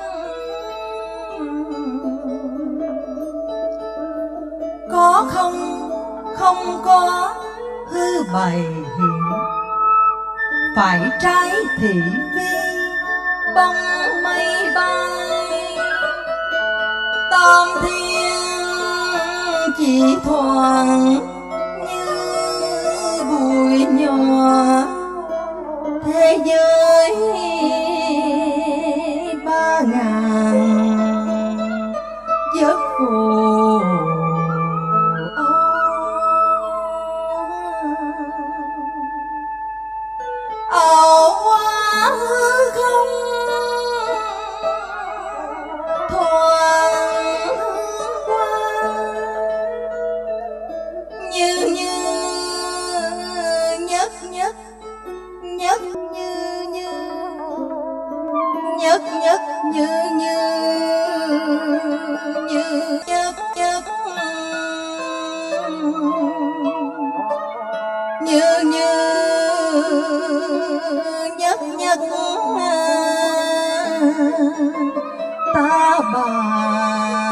Có không không có hư bày hiện. Phải trái thị vi bông mây bay. Tam thiên chỉ thoảng thế giới như như nhất nhất à, ta bà